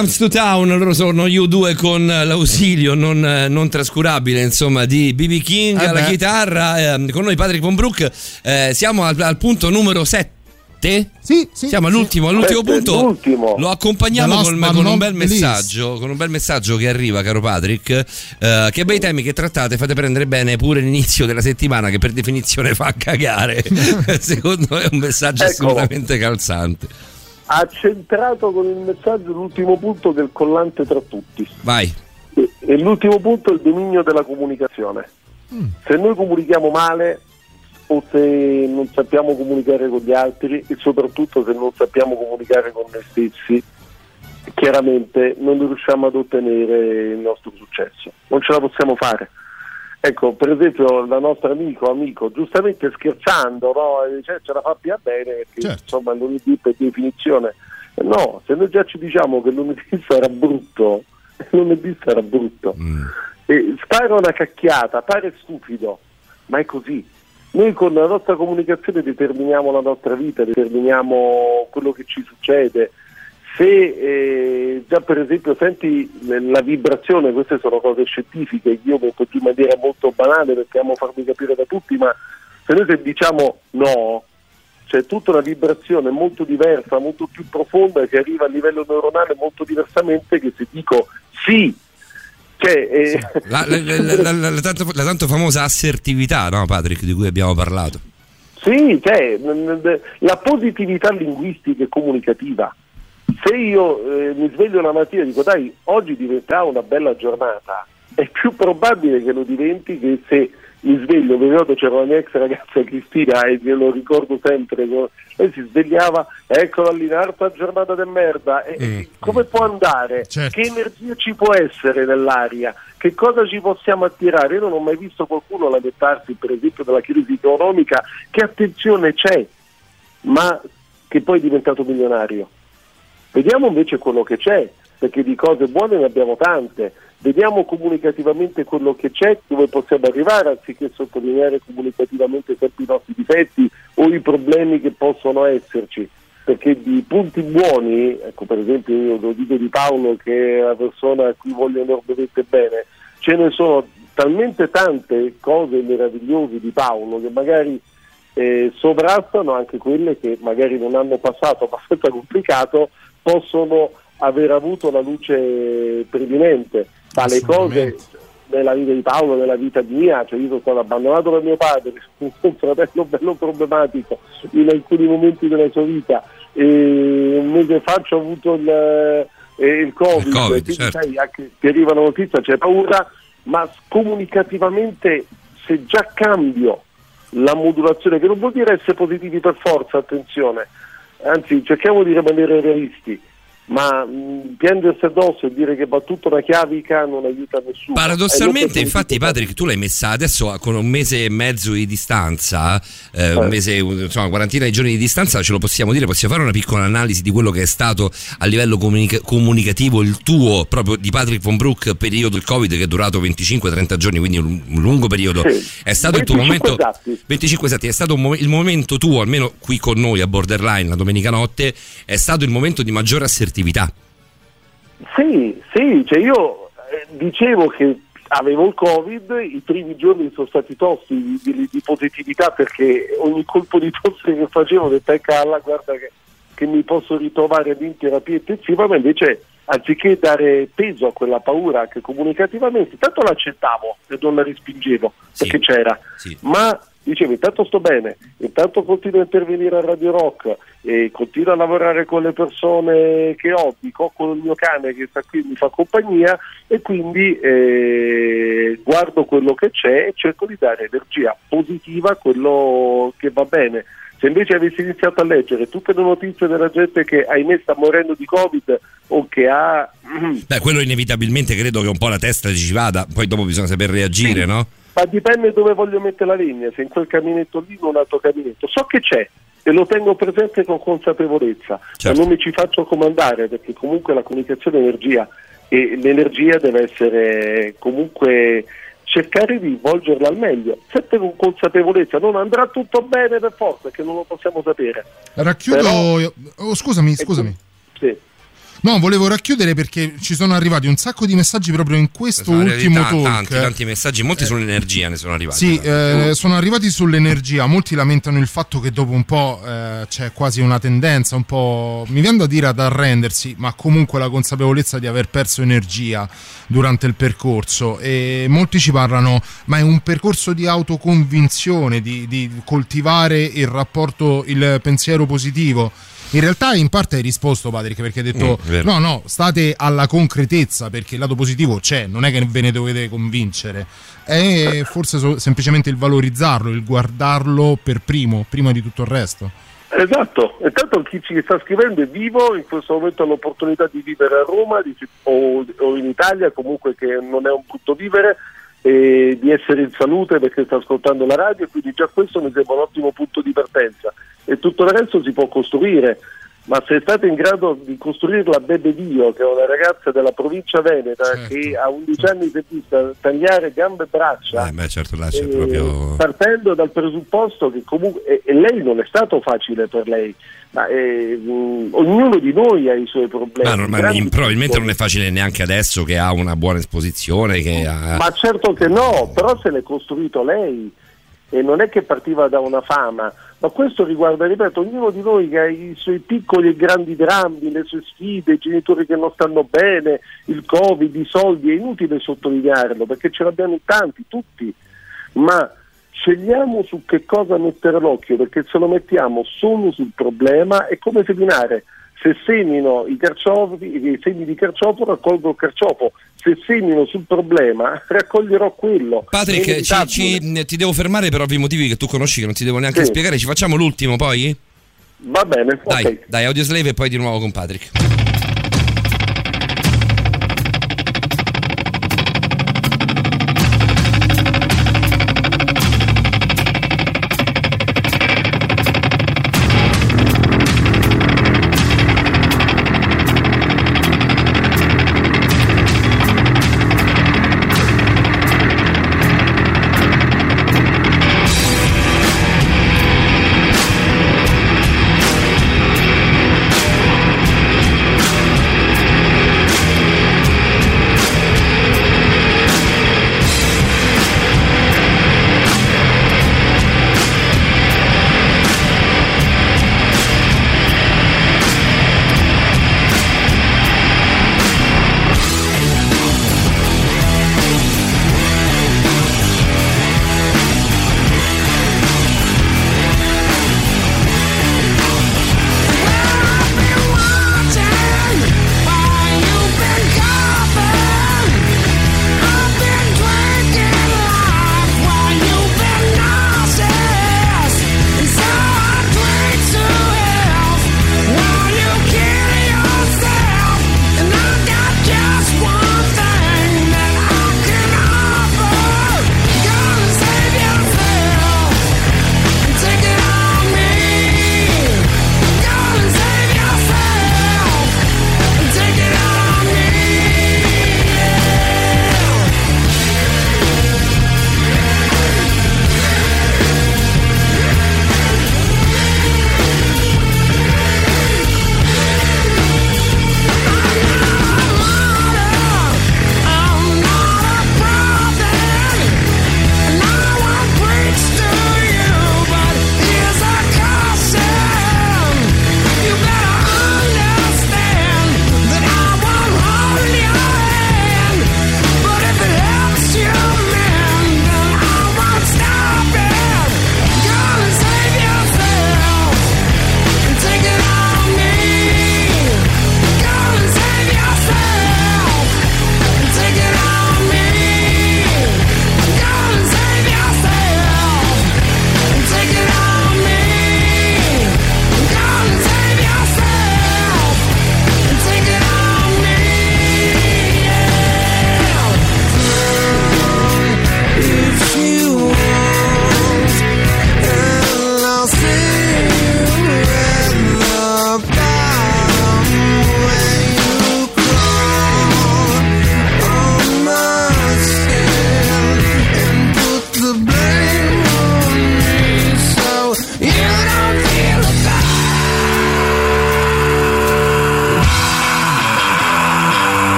Comes to Town, loro sono U2 con l'ausilio non, non trascurabile insomma di BB King Eh alla beh. chitarra, eh, con noi Patrick Von Brook, eh, siamo al, al punto numero 7. Sì, sì. Siamo all'ultimo, all'ultimo Questo è punto. l'ultimo. Lo accompagniamo but con, un bel messaggio, con un bel messaggio che arriva, caro Patrick. eh, che bei temi che trattate, fate prendere bene pure l'inizio della settimana, che per definizione fa cagare. Secondo me è un messaggio Eccolo. assolutamente calzante. Ha centrato con il messaggio l'ultimo punto del collante tra tutti. Vai. E- E l'ultimo punto è il dominio della comunicazione. Se noi comunichiamo male o se non sappiamo comunicare con gli altri e soprattutto se non sappiamo comunicare con noi stessi, chiaramente non riusciamo ad ottenere il nostro successo. Non ce la possiamo fare. Ecco, per esempio, la nostra amico, amico, giustamente scherzando, no? Dice, "Eh, ce la fa più bene perché Certo. insomma il lunedì per definizione. Eh, No, se noi già ci diciamo che il lunedì sarà brutto, il lunedì sarà brutto. Mm. E spara una cacchiata, pare stupido, ma è così. Noi con la nostra comunicazione determiniamo la nostra vita, determiniamo quello che ci succede. Se eh, già per esempio senti la vibrazione, queste sono cose scientifiche, io metto in maniera molto banale perché amo farmi capire da tutti, ma se noi se diciamo no, c'è tutta una vibrazione molto diversa, molto più profonda che arriva a livello neuronale molto diversamente che se dico sì. Cioè, eh, La, la- la- la- tanto, la tanto famosa assertività, no, Patrick, di cui abbiamo parlato. Sì, cioè, la positività linguistica e comunicativa. Se io eh, mi sveglio la mattina e dico dai, oggi diventerà una bella giornata, è più probabile che lo diventi che se mi sveglio, mi ricordo c'era una mia ex ragazza Cristina e glielo ricordo sempre, lei si svegliava, eccola lì, un'altra giornata di merda, e, e come può andare? Certo. Che energia ci può essere nell'aria? Che cosa ci possiamo attirare? Io non ho mai visto qualcuno lamentarsi per esempio della crisi economica, che attenzione c'è, ma che poi è diventato milionario. Vediamo invece quello che c'è, perché di cose buone ne abbiamo tante. Vediamo comunicativamente quello che c'è, dove possiamo arrivare, anziché sottolineare comunicativamente sempre i nostri difetti o i problemi che possono esserci. Perché di punti buoni, ecco per esempio io lo dico di Paolo che è una persona a cui voglio enormemente bene, ce ne sono talmente tante cose meravigliose di Paolo che magari eh, sovrastano anche quelle che magari non hanno passato abbastanza complicato, possono aver avuto la luce preminente. Ma le cose nella vita di Paolo, nella vita mia, cioè io sono stato abbandonato da mio padre, un fratello bello problematico in alcuni momenti della sua vita, e un mese fa ho avuto il, eh, il Covid, Il Covid, quindi certo. sai, anche ti arriva la notizia, c'è paura, ma comunicativamente se già cambio la modulazione, che non vuol dire essere positivi per forza, attenzione, anzi cerchiamo di rimanere realisti, ma mh, piangersi addosso e dire che va tutta una chiavica non aiuta nessuno. Eh, Paradossalmente, non infatti, Patrick, tu l'hai messa adesso con un mese e mezzo di distanza, eh, un Eh. mese, insomma, una quarantina di giorni di distanza, ce lo possiamo dire, possiamo fare una piccola analisi di quello che è stato a livello comunica- comunicativo il tuo, proprio di Patrick Von Brook, periodo del Covid che è durato 25-30 giorni, quindi un, un lungo periodo. Sì. È stato il tuo 25 momento... esatti. 25 esatti, è stato mo- il momento tuo, almeno qui con noi a Borderline la domenica notte, è stato il momento di maggiore assertività. Sì, sì, cioè io eh, dicevo che avevo il Covid, i primi giorni sono stati tosti di, di- di positività perché ogni colpo di tosse che facevo ho detto "Eh, calla, guarda che, che mi posso ritrovare in terapia intensiva, ma invece anziché dare peso a quella paura anche comunicativamente, tanto l'accettavo e non la respingevo Sì. perché c'era, Sì. ma dicevo intanto sto bene, intanto continuo a intervenire a Radio Rock e continuo a lavorare con le persone che ho, di coccolo il mio cane che sta qui mi fa compagnia e quindi eh, guardo quello che c'è e cerco di dare energia positiva a quello che va bene. Se invece avessi iniziato a leggere tutte le notizie della gente che ahimè sta morendo di Covid o che ha Beh, quello inevitabilmente credo che un po' la testa ci vada, poi dopo bisogna saper reagire, no? Ma dipende dove voglio mettere la linea, se in quel caminetto lì o un altro caminetto. So che c'è e lo tengo presente con consapevolezza, Certo. ma non mi ci faccio comandare perché comunque la comunicazione è energia e l'energia deve essere comunque cercare di volgerla al meglio, sempre con consapevolezza, non andrà tutto bene per forza, che non lo possiamo sapere. Racchiudo. Però- oh, scusami, scusami. Sì. No, volevo racchiudere perché ci sono arrivati un sacco di messaggi proprio in questo ultimo tanti, talk. tanti, tanti messaggi, molti sull'energia ne sono arrivati. Sì, eh, sono arrivati sull'energia. Molti lamentano il fatto che dopo un po' eh, c'è quasi una tendenza, un po'. mi viene da dire ad arrendersi, ma comunque la consapevolezza di aver perso energia durante il percorso. E molti ci parlano, ma è un percorso di autoconvinzione, di, di coltivare il rapporto, il pensiero positivo. In realtà in parte hai risposto Patrick perché hai detto Mm, no no state alla concretezza perché il lato positivo c'è, non è che ve ne dovete convincere, è forse so- semplicemente il valorizzarlo, il guardarlo per primo, prima di tutto il resto. Esatto, intanto chi ci sta scrivendo è vivo, in questo momento ha l'opportunità di vivere a Roma di- o, o in Italia, comunque che non è un brutto vivere, e di essere in salute perché sta ascoltando la radio, quindi già questo mi sembra un ottimo punto di partenza e tutto il resto si può costruire. Ma se state in grado di costruirla Bebe Dio, che è una ragazza della provincia Veneta Certo. che a 11 anni si è vista tagliare gambe e braccia, Eh, beh, certo, eh, proprio. partendo dal presupposto che comunque e, e lei non è stato facile per lei ma eh, mh, ognuno di noi ha i suoi problemi Ma, non- probabilmente non è facile neanche adesso che ha una buona esposizione. Che ha... ma certo che no però se l'è costruito lei e non è che partiva da una fama ma questo riguarda, ripeto, ognuno di noi che ha i suoi piccoli e grandi drammi, le sue sfide, i genitori che non stanno bene, il covid, i soldi, è inutile sottolinearlo perché ce l'abbiamo in tanti, tutti, ma scegliamo su che cosa mettere l'occhio perché se lo mettiamo solo sul problema è come seminare. Se semino i carciofi, i semi di carciofo raccolgo il carciofo, se semino sul problema raccoglierò quello. Patrick, ci- ci- ti devo fermare per ovvi motivi che tu conosci, che non ti devo neanche Sì. spiegare. Ci facciamo l'ultimo poi? Va bene, Dai, ok. dai, Audioslave e poi di nuovo con Patrick.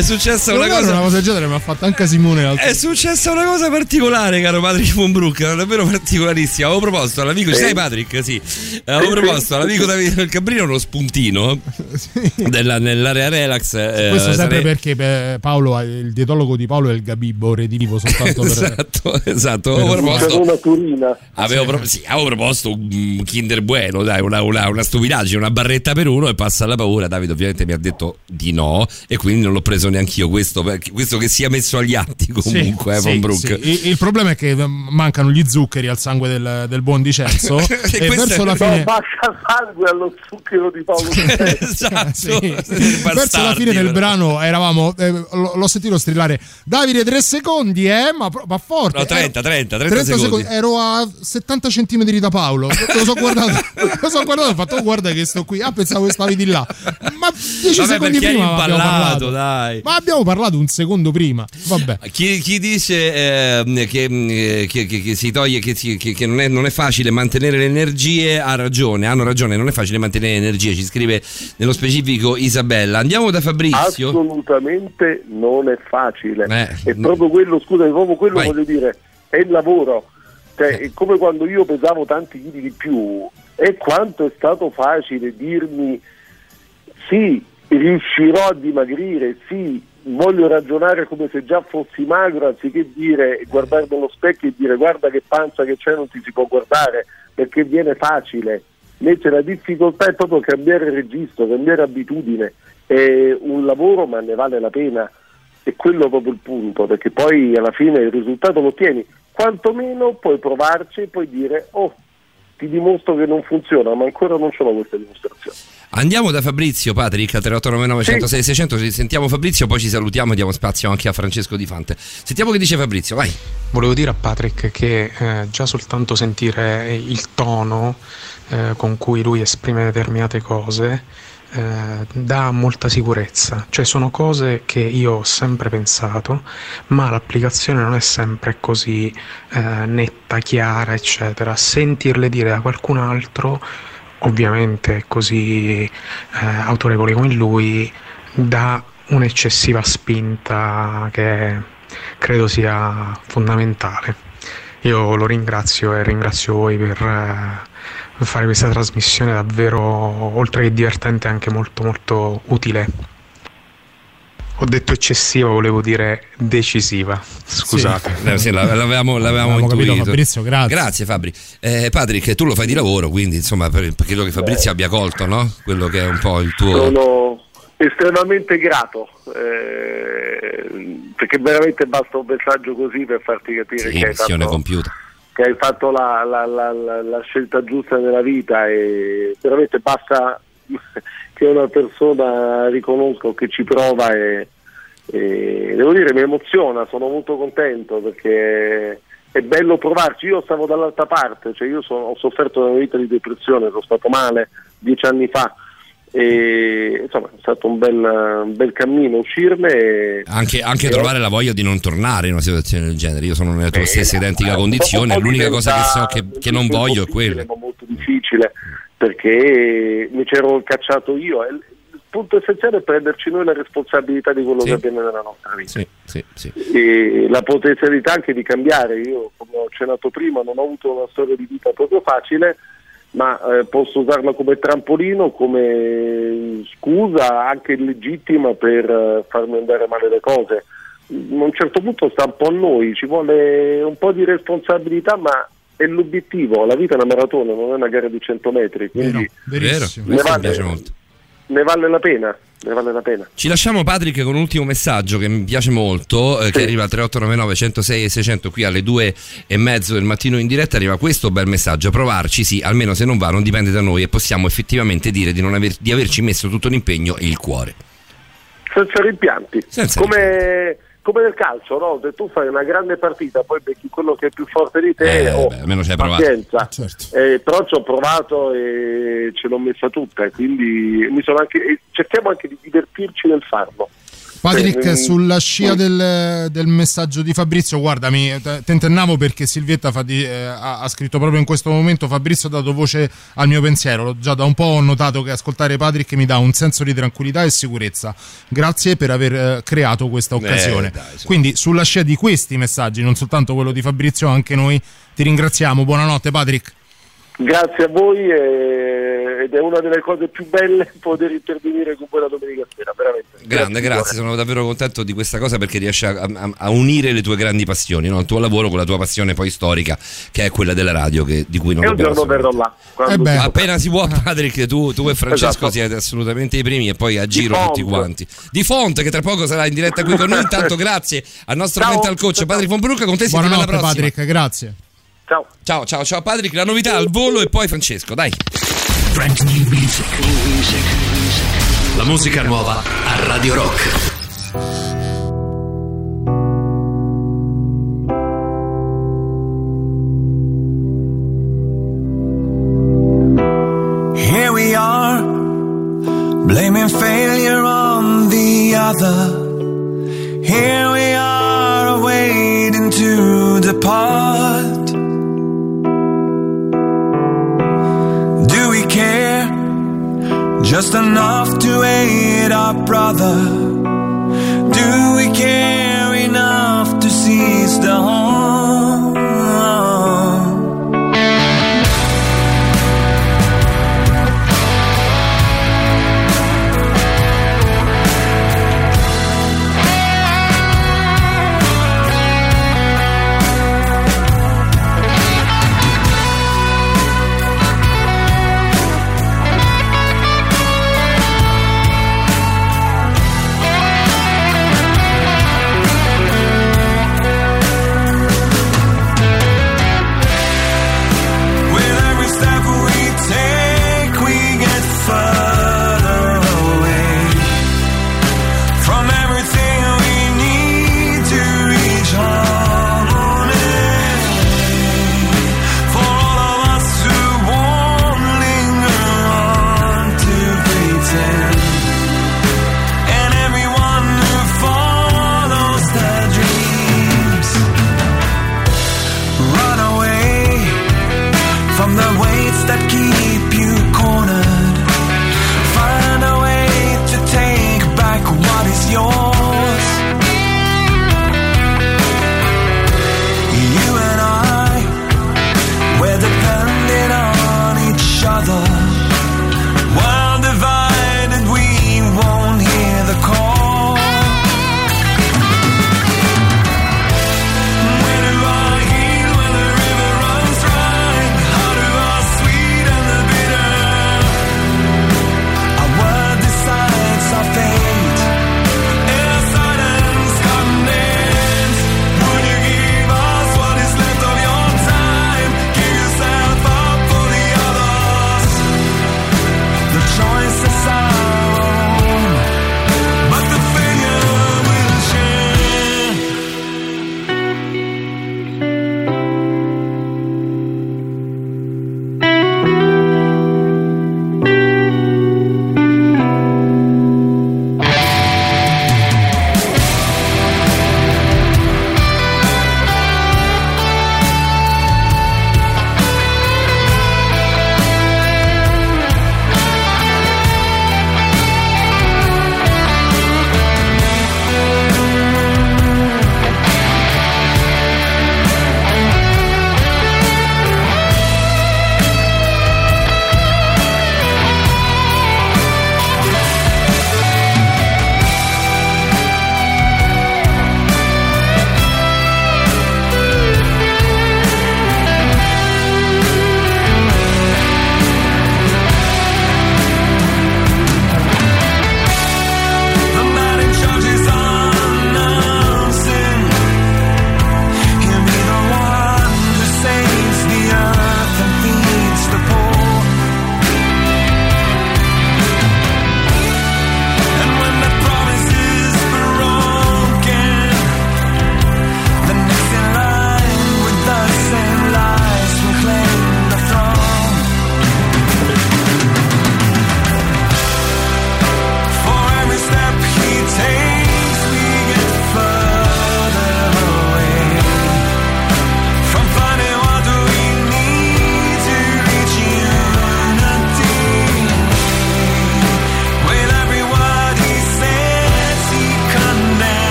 È successa una cosa. una cosa del genere, mi ha fatto anche Simone l'altro È successa una cosa particolare, caro Patrick von Brook, davvero particolarissima. Avevo proposto all'amico, ci sei Patrick? Sì. Avevo proposto all'amico Davide del Cabrino uno spuntino della- nell'area relax. eh, Questo sempre sare- perché beh, Paolo, ha- il dietologo di Paolo è il Gabibbo redivivo soltanto per... Esatto, esatto. Avevo proposto, una turina. avevo, pro- sì, avevo proposto un Kinder Bueno, dai, una, una, una stupidaggine, una barretta per uno e passa la paura. Davide ovviamente mi ha detto di no e quindi non l'ho preso neanch'io. Questo, perché- questo che sia messo agli atti comunque, eh, Sì, von sì, Brook. sì. Il, il problema è che eh, mancano gli zuccheri al sangue del, del buon Dicenzo e questo verso è- la No, fine... basta sangue allo zucchero di Paolo esatto. Sì. Verso la fine del brano eravamo, eh, l- l'ho sentito strillare Davide tre secondi, eh, ma, ma forte. No, 30, 30, 30 secondi. Ero a 70 centimetri da Paolo. Lo so guardato, lo so guardato e ho fatto "Oh, guarda che sto qui. Ah, pensavo che stavi di là. Ma 10 Vabbè, secondi prima abbiamo impallato, parlato. Ma abbiamo parlato un secondo prima. Vabbè. Chi, chi dice ehm, che, eh, che- che- che si toglie, che, si- che- che non, è, non è facile mantenere le energie, ha ragione, hanno ragione, non è facile mantenere le energie, ci scrive nello specifico Isabella. Andiamo da Fabrizio. Assolutamente non è facile. Eh, è proprio quello, scusa, è proprio quello Vai. voglio dire, è il lavoro. Cioè, è come quando io pesavo tanti chili di più e quanto è stato facile dirmi sì, riuscirò a dimagrire, sì, voglio ragionare come se già fossi magro anziché dire guardare nello specchio e dire guarda che panza che c'è non ti si può guardare perché viene facile. Invece la difficoltà è proprio cambiare registro, cambiare abitudine. È un lavoro ma ne vale la pena. E quello è proprio il punto, perché poi alla fine il risultato lo ottieni. Quantomeno puoi provarci e puoi dire oh, ti dimostro che non funziona, ma ancora non ce l'ho questa dimostrazione. Andiamo da Fabrizio, Patrick, 3899 106 600, ci sentiamo Fabrizio, poi ci salutiamo e diamo spazio anche a Francesco Di Fante. Sentiamo che dice Fabrizio, vai. Volevo dire a Patrick che eh, già soltanto sentire il tono eh, con cui lui esprime determinate cose eh, dà molta sicurezza, cioè sono cose che io ho sempre pensato, ma l'applicazione non è sempre così eh, netta, chiara, eccetera. Sentirle dire da qualcun altro, ovviamente così eh, autorevole come lui, dà un'eccessiva spinta che credo sia fondamentale. Io lo ringrazio e ringrazio voi per eh, fare questa trasmissione davvero, oltre che divertente, anche molto molto utile. Ho detto eccessiva, volevo dire decisiva. Scusate. Eh, sì, la- l'avevamo, l'avevamo Abbiamo capito. Fabrizio, grazie. Grazie Fabri. Eh, Patrick, tu lo fai di lavoro, quindi insomma per- credo che Fabrizio abbia colto, no? Quello che è un po' il tuo... Sono estremamente grato eh, perché veramente basta un messaggio così per farti capire Sì, che, hai fatto, compiuta. che hai fatto la, la- la- la- la scelta giusta nella vita e veramente basta che una persona riconosca o che ci prova e, e devo dire mi emoziona, sono molto contento perché è bello provarci, io stavo dall'altra parte, cioè io sono- ho sofferto una vita di depressione, sono stato male dieci anni fa e insomma è stato un bel, un bel cammino uscirne e, Anche, anche e- trovare la voglia di non tornare in una situazione del genere. Io sono nella tua stessa identica condizione, dopo l'unica cosa che so che, che non voglio è quella. ma molto difficile perché mi c'ero cacciato io il punto essenziale è prenderci noi la responsabilità di quello Sì. che avviene nella nostra vita Sì, sì, sì. e la potenzialità anche di cambiare io come ho accennato prima non ho avuto una storia di vita proprio facile ma eh, posso usarla come trampolino come scusa anche legittima per eh, farmi andare male le cose a un certo punto sta un po' a noi ci vuole un po' di responsabilità ma è l'obiettivo la vita è una maratona non è una gara di 100 metri quindi Vero, mi vale- piace molto. ne vale la pena ne vale la pena Ci lasciamo Patrick con un ultimo messaggio che mi piace molto, eh, che Sì. arriva al 3899 106 e 600 qui alle 2 e mezzo del mattino in diretta, arriva questo bel messaggio, provarci sì, almeno se non va non dipende da noi e possiamo effettivamente dire di, non aver- di averci messo tutto l'impegno e il cuore. senza rimpianti Senza come, come nel calcio no? se tu fai una grande partita poi becchi quello che è più forte di te Eh, oh, beh, almeno ci hai provato. pazienza Certo. Eh, però ci ho provato e ce l'ho messa tutta e quindi mi sono anche, e cerchiamo anche di divertirci nel farlo Patrick, Eh, sulla scia mm. del, del messaggio di Fabrizio, guardami, te- tentennavo perché Silvietta di- eh, ha, ha scritto proprio in questo momento, Fabrizio ha dato voce al mio pensiero, già da un po' ho notato che ascoltare Patrick mi dà un senso di tranquillità e sicurezza, grazie per aver eh, creato questa occasione. Eh, dai, su. Quindi sulla scia di questi messaggi, non soltanto quello di Fabrizio, anche noi ti ringraziamo, buonanotte Patrick. Grazie a voi e- ed è una delle cose più belle poter intervenire con voi la domenica sera, veramente. Grande, grazie, sono davvero contento di questa cosa perché riesci a, a- a unire le tue grandi passioni, no? il tuo lavoro con la tua passione poi storica, che è quella della radio, che- di cui non E dobbiamo giorno verrò là. Eh beh. Appena si può, Patrick, tu, tu e Francesco Esatto. siete assolutamente i primi e poi a giro tutti quanti. Di Font, che tra poco sarà in diretta qui con noi. Intanto, grazie al nostro Ciao. mental coach Patrick Von Brucca. Con te settimana Buonanotte prossima. Patrick, grazie. Ciao. Ciao, ciao, ciao Patrick. La novità al volo e poi Francesco, dai. Brand new music. La musica nuova a Radio Rock. Here we are, blaming failure on the other. Here we are, waiting to depart. Just enough to aid our brother? Do we care enough to seize the home?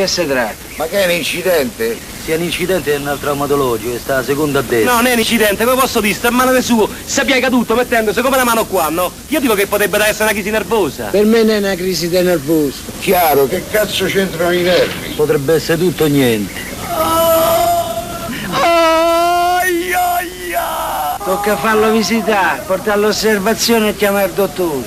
Che si tratta? Ma che è un incidente? Sia un incidente è un traumatologico, sta a seconda a destra. No, non è un incidente, come posso dire, sta a mano del suo, si piega tutto mettendosi come la mano qua, no? Io dico che potrebbe essere una crisi nervosa. Per me non è una crisi di nervoso. Chiaro, che cazzo c'entrano i nervi? Potrebbe essere tutto o niente. Tocca farlo visitare, portarlo all'osservazione e chiamare il dottore.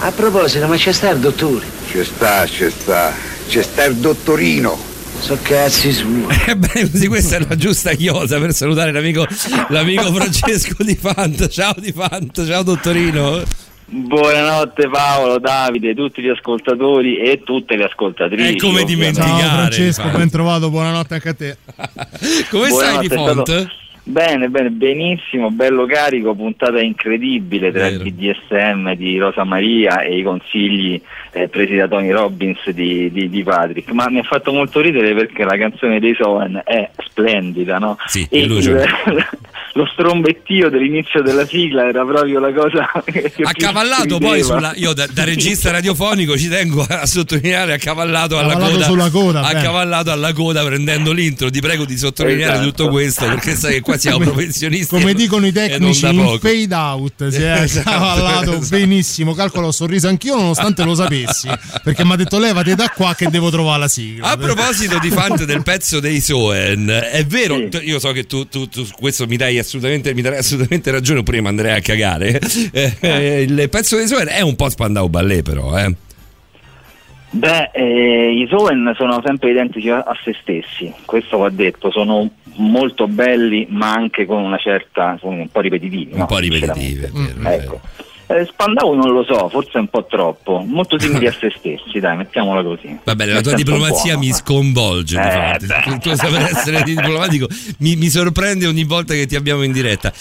A proposito, ma c'è sta il dottore? Ci sta, ci sta. C'è sta il dottorino. So cazzi suoi. Ebbene, così questa è la giusta chiosa per salutare l'amico, l'amico Francesco Di Fant. Ciao Di Fant, ciao dottorino. Buonanotte Paolo, Davide, tutti gli ascoltatori e tutte le ascoltatrici. E come ovviamente. dimenticare, Ciao Francesco, Di ben trovato, buonanotte anche a te. Come stai Di Buonanotte, è stato- Font? Bene, bene, benissimo, bello carico, puntata incredibile tra il BDSM di Rosa Maria e i consigli eh, presi da Tony Robbins di, di- di Patrick. Ma mi ha fatto molto ridere perché la canzone dei Soen è splendida, no? Sì, e il- lo strombettio dell'inizio della sigla era proprio la cosa che Accavallato poi sulla. Io da, da regista radiofonico ci tengo a sottolineare accavallato alla Accavallato coda. sulla coda, bene. accavallato alla coda prendendo l'intro. Ti prego di sottolineare Esatto. tutto questo perché sai che qua siamo Come- professionisti. Come dicono i tecnici, in fade out si è Esatto, accavallato esatto. benissimo. Calcolo, ho sorriso anch'io nonostante lo sapessi, perché mi ha detto levati da qua che devo trovare la sigla. A proposito di Fant del pezzo dei Soen, è vero, t- io so che tu, tu- tu questo mi dai assolutamente, mi darai assolutamente ragione, oppure mi andrei a cagare. Eh, eh, il pezzo dei Soen è un po' Spandau Ballet, però, eh. Beh, eh, i Soen sono sempre identici a, a se stessi, questo va detto, sono molto belli ma anche con una certa, sono un po' ripetitivi. Un no? po' ripetitivi, è vero, Ecco. Eh, Spandau non lo so, forse un po' troppo, molto simili a se stessi, dai, mettiamola così. Va bene, la tua diplomazia buono. mi sconvolge. di Eh, fatti. beh. Tu, tu saper essere diplomatico mi, mi sorprende ogni volta che ti abbiamo in diretta.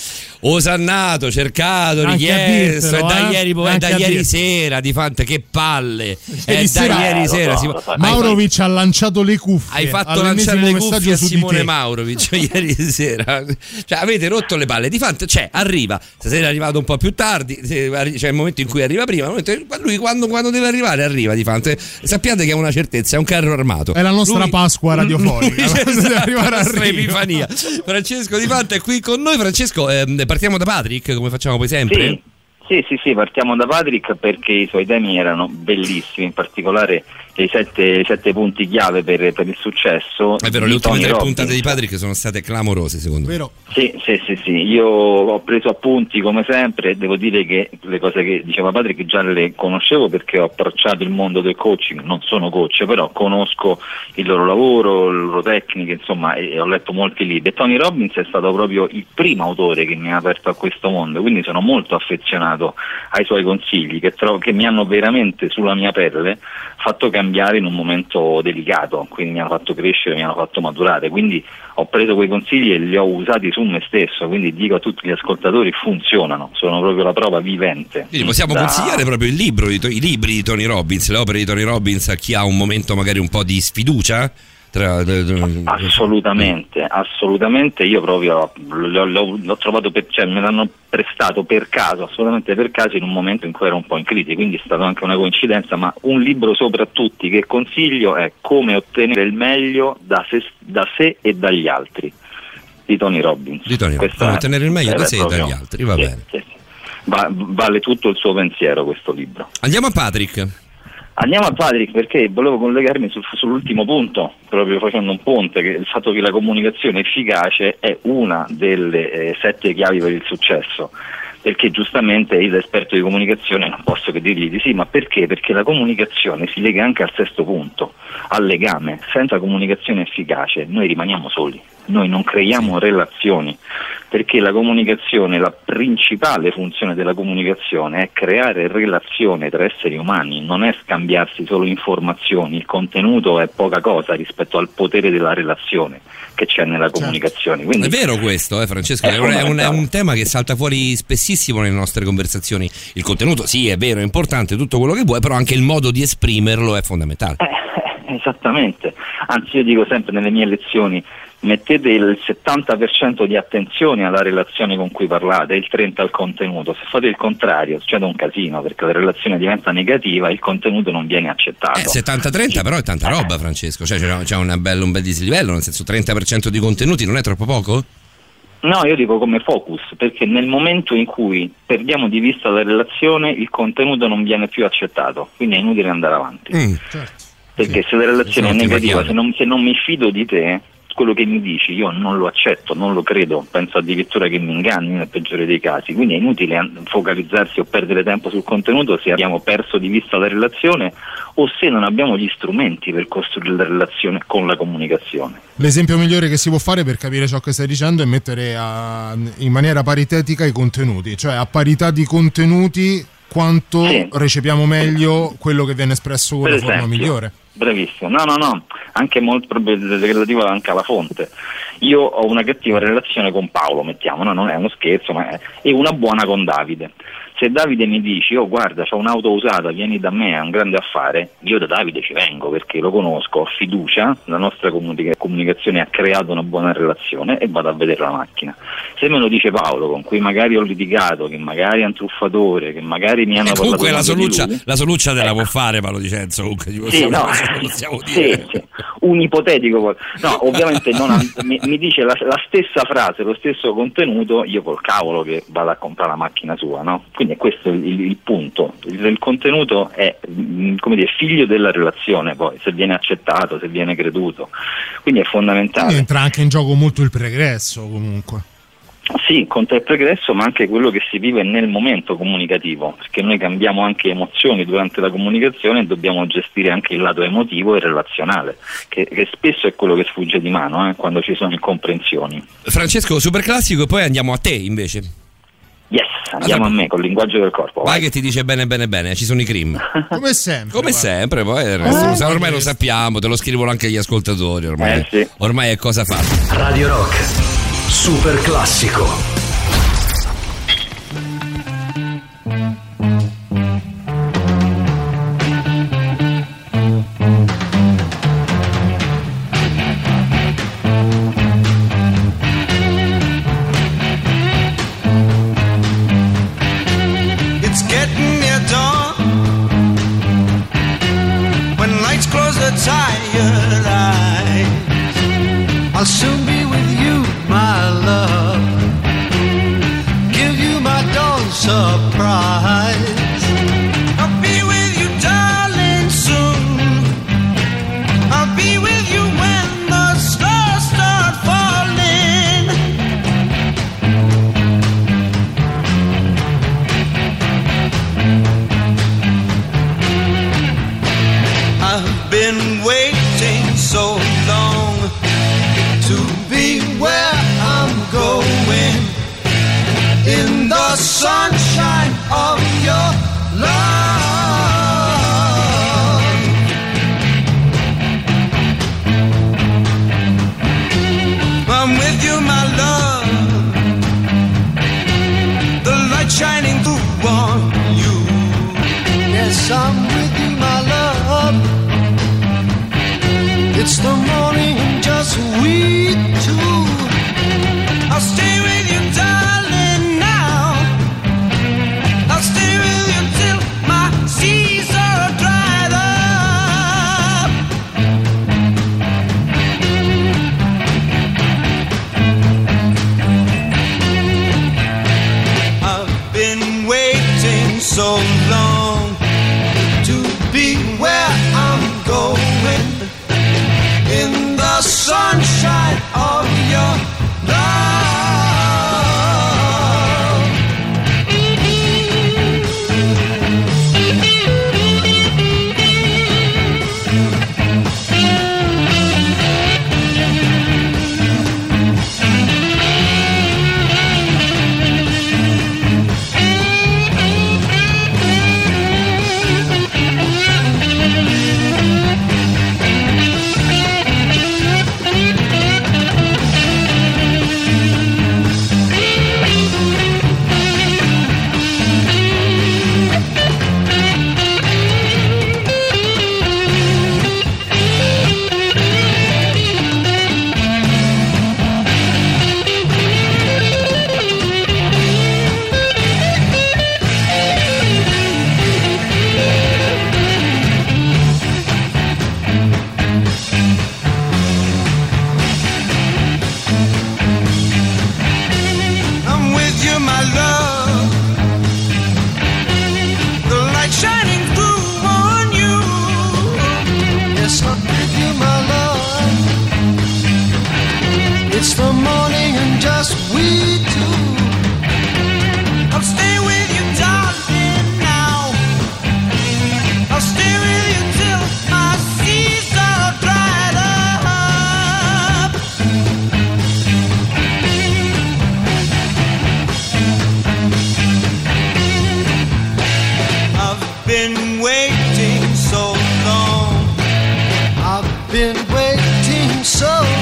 Osannato, cercato, Anche a richiesto. È dirtelo, da eh? ieri, è da ieri dirtelo. sera, di Fante, che palle. È Ieri da sera- ieri Eh, sera. so, si- hai Maurovic ha lanciato le cuffie. hai fatto lanciare le cuffie a Simone. Maurovic ieri sera. Cioè, avete rotto le palle. Di fatto, cioè, arriva. Stasera è arrivato un po' più tardi. Se- arri- C'è il momento in cui arriva prima. Lui quando, quando deve arrivare, arriva di fatto. Sappiate che è una certezza, è un carro armato. È la nostra Lui- Pasqua radiofonica. Lui- Quando deve arrivare la nostra arriva. epifania. Francesco Di Fante è qui con noi. Francesco, ehm, partiamo da Patrick, come facciamo poi sempre. Sì, sì, sì, sì, partiamo da Patrick perché i suoi temi erano bellissimi, in particolare i sette, i sette punti chiave per, per il successo. È vero, le ultime Tony tre Robbins. puntate di Patrick sono state clamorose, secondo me. Vero? Sì, sì, sì, sì, io ho preso appunti come sempre, devo dire che le cose che diceva Patrick già le conoscevo perché ho approcciato il mondo del coaching, non sono coach, però conosco il loro lavoro, le loro tecniche, insomma, e ho letto molti libri. E Tony Robbins è stato proprio il primo autore che mi ha aperto a questo mondo, quindi sono molto affezionato ai suoi consigli che, trovo, che mi hanno veramente sulla mia pelle fatto cambiare in un momento delicato, quindi mi hanno fatto crescere, mi hanno fatto maturare, quindi ho preso quei consigli e li ho usati su me stesso, quindi dico a tutti gli ascoltatori funzionano, sono proprio la prova vivente. Quindi possiamo Da- consigliare proprio il libro, i libri di Tony Robbins, le opere di Tony Robbins a chi ha un momento magari un po' di sfiducia? Tra, Assolutamente, assolutamente, io proprio l'ho, l'ho- l'ho trovato per, cioè me l'hanno prestato per caso, assolutamente per caso in un momento in cui ero un po' in crisi, quindi è stata anche una coincidenza, ma un libro soprattutto che consiglio è Come ottenere il meglio da se, da sé e dagli altri di Tony Robbins. Di Tony Robbins, come ottenere il meglio da sé e dagli altri, va sì, bene. sì, sì. Va- vale tutto il suo pensiero questo libro. Andiamo a Patrick. Andiamo a Patrick perché volevo collegarmi sul- sull'ultimo punto, proprio facendo un ponte, che il fatto che la comunicazione efficace è una delle eh, sette chiavi per il successo. Perché giustamente io da esperto di comunicazione non posso che dirgli di sì, ma perché? Perché la comunicazione si lega anche al sesto punto, al legame. Senza comunicazione efficace noi rimaniamo soli, noi non creiamo relazioni, perché la comunicazione, la principale funzione della comunicazione è creare relazione tra esseri umani, non è scambiarsi solo informazioni, il contenuto è poca cosa rispetto al potere della relazione che c'è nella comunicazione. Quindi, È vero questo, eh, Francesco, È è un, è un- tema che salta fuori spessissimo nelle nostre conversazioni. Il contenuto, sì, è vero, è importante, tutto quello che vuoi, però anche il modo di esprimerlo è fondamentale. Eh, Esattamente, anzi io dico sempre nelle mie lezioni mettete il 70% di attenzione alla relazione con cui parlate e il 30% al contenuto. Se fate il contrario succede un casino perché la relazione diventa negativa e il contenuto non viene accettato. Eh, 70-30 però è tanta roba Francesco, cioè c'è, c'è una bella- un bel dislivello, nel senso 30% di contenuti non è troppo poco? No, io dico come focus, perché nel momento in cui perdiamo di vista la relazione il contenuto non viene più accettato, quindi è inutile andare avanti. Perché se la relazione è Sono negativa, se non, se non mi fido di te, quello che mi dici io non lo accetto, non lo credo, penso addirittura che mi inganni nel peggiore dei casi, quindi è inutile focalizzarsi o perdere tempo sul contenuto se abbiamo perso di vista la relazione o se non abbiamo gli strumenti per costruire la relazione con la comunicazione. L'esempio migliore che si può fare per capire ciò che stai dicendo è mettere a- in maniera paritetica i contenuti, cioè a parità di contenuti quanto recepiamo meglio quello che viene espresso con Per la forma migliore. Bravissimo, no, no, no, anche molto relativo anche alla fonte. Io ho una cattiva relazione con Paolo, mettiamo, no? non è uno scherzo, ma è, e una buona con Davide. Se Davide mi dice, oh guarda, c'ho un'auto usata, vieni da me, è un grande affare, io da Davide ci vengo perché lo conosco, ho fiducia, la nostra comunica- comunicazione ha creato una buona relazione e vado a vedere la macchina. Se me lo dice Paolo, con cui magari ho litigato, che magari è un truffatore, che magari mi hanno Eh, comunque la parlato male di soluccia, la soluccia te la può fare Paolo Dicenzo, comunque ci sì, no, lo possiamo sì, dire. sì. un ipotetico no ovviamente non ha- mi, mi dice la, la stessa frase lo stesso contenuto io col cavolo che vado a comprare la macchina sua no? quindi è questo il, il- il punto il, il contenuto è mm, come dire figlio della relazione poi se viene accettato se viene creduto quindi è fondamentale Quindi entra anche in gioco molto il pregresso comunque. sì, conta il pregresso, ma anche quello che si vive nel momento comunicativo, perché noi cambiamo anche emozioni durante la comunicazione e dobbiamo gestire anche il lato emotivo e relazionale, che, che spesso è quello che sfugge di mano eh, quando ci sono incomprensioni. Francesco, super classico e poi andiamo a te invece. Yes, andiamo a me col linguaggio del corpo. Vai che ti dice bene bene bene, ci sono i crim. Come sempre. Come sempre, poi il Eh, resto, ormai lo sappiamo, te lo scrivono anche gli ascoltatori, ormai, Eh, ormai è cosa fatta. Radio Rock, super classico. been waiting so long. I've been waiting so long.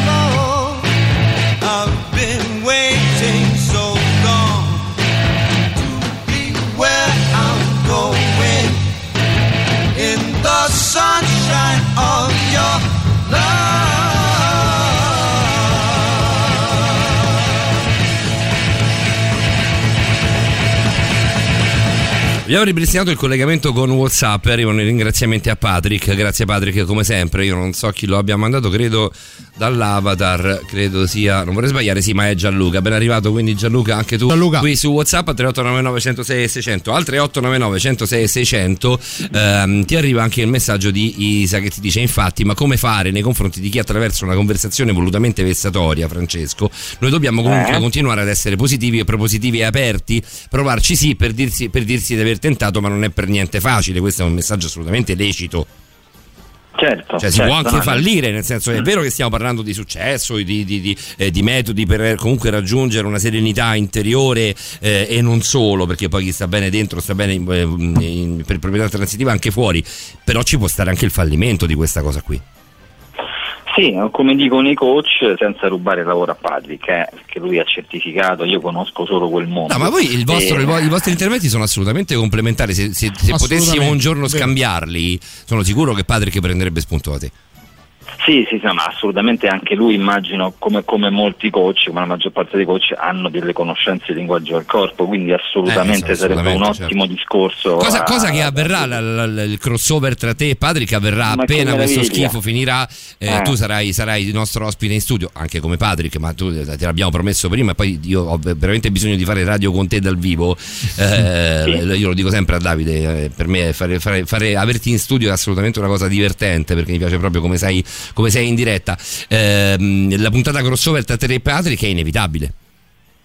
Abbiamo ripristinato il collegamento con WhatsApp. Arrivano i ringraziamenti a Patrick. Grazie, Patrick, come sempre. Io non so chi lo abbia mandato, credo dall'avatar. Credo sia, non vorrei sbagliare, sì, ma è Gianluca. Ben arrivato, quindi Gianluca, anche tu qui su WhatsApp a 3899 106 e 600. Al 3899 106 e 600 ehm, ti arriva anche il messaggio di Isa che ti dice: Infatti, ma come fare nei confronti di chi attraverso una conversazione volutamente vessatoria, Francesco? Noi dobbiamo comunque Eh. continuare ad essere positivi e propositivi e aperti. Provarci sì per dirsi, per dirsi di aver tentato, ma non è per niente facile. Questo è un messaggio assolutamente lecito. Certo. Cioè, si certo, può anche no, fallire, nel senso è vero che stiamo parlando di successo, di, di- di, eh, di metodi per comunque raggiungere una serenità interiore eh, e non solo, perché poi chi sta bene dentro sta bene in- in- in- per proprietà transitiva anche fuori, però ci può stare anche il fallimento di questa cosa qui. Sì, come dicono i coach, senza rubare il lavoro a Patrick, eh, perché lui ha certificato, io conosco solo quel mondo. No, ma voi il vostro- E- vo- i vostri interventi sono assolutamente complementari. Se, se- se Assolutamente, potessimo un giorno scambiarli, sono sicuro che Patrick prenderebbe spunto da te. Sì, sì, sì, ma assolutamente anche lui immagino come, come molti coach, come la maggior parte dei coach hanno delle conoscenze di linguaggio del corpo, quindi assolutamente Eh, sì, sarebbe un assolutamente, ottimo discorso. Cosa, a- cosa che avverrà la- la- la- il crossover tra te e Patrick avverrà appena questo schifo finirà. eh, Eh. Tu sarai, sarai il nostro ospite in studio, anche come Patrick, ma tu eh, te l'abbiamo promesso prima. E poi io ho veramente bisogno di fare radio con te dal vivo. Eh, Io lo dico sempre a Davide: eh, per me fare- fare- fare- averti in studio è assolutamente una cosa divertente perché mi piace proprio come sei, come sei in diretta. Ehm, la puntata crossover tra te e Patrick è inevitabile.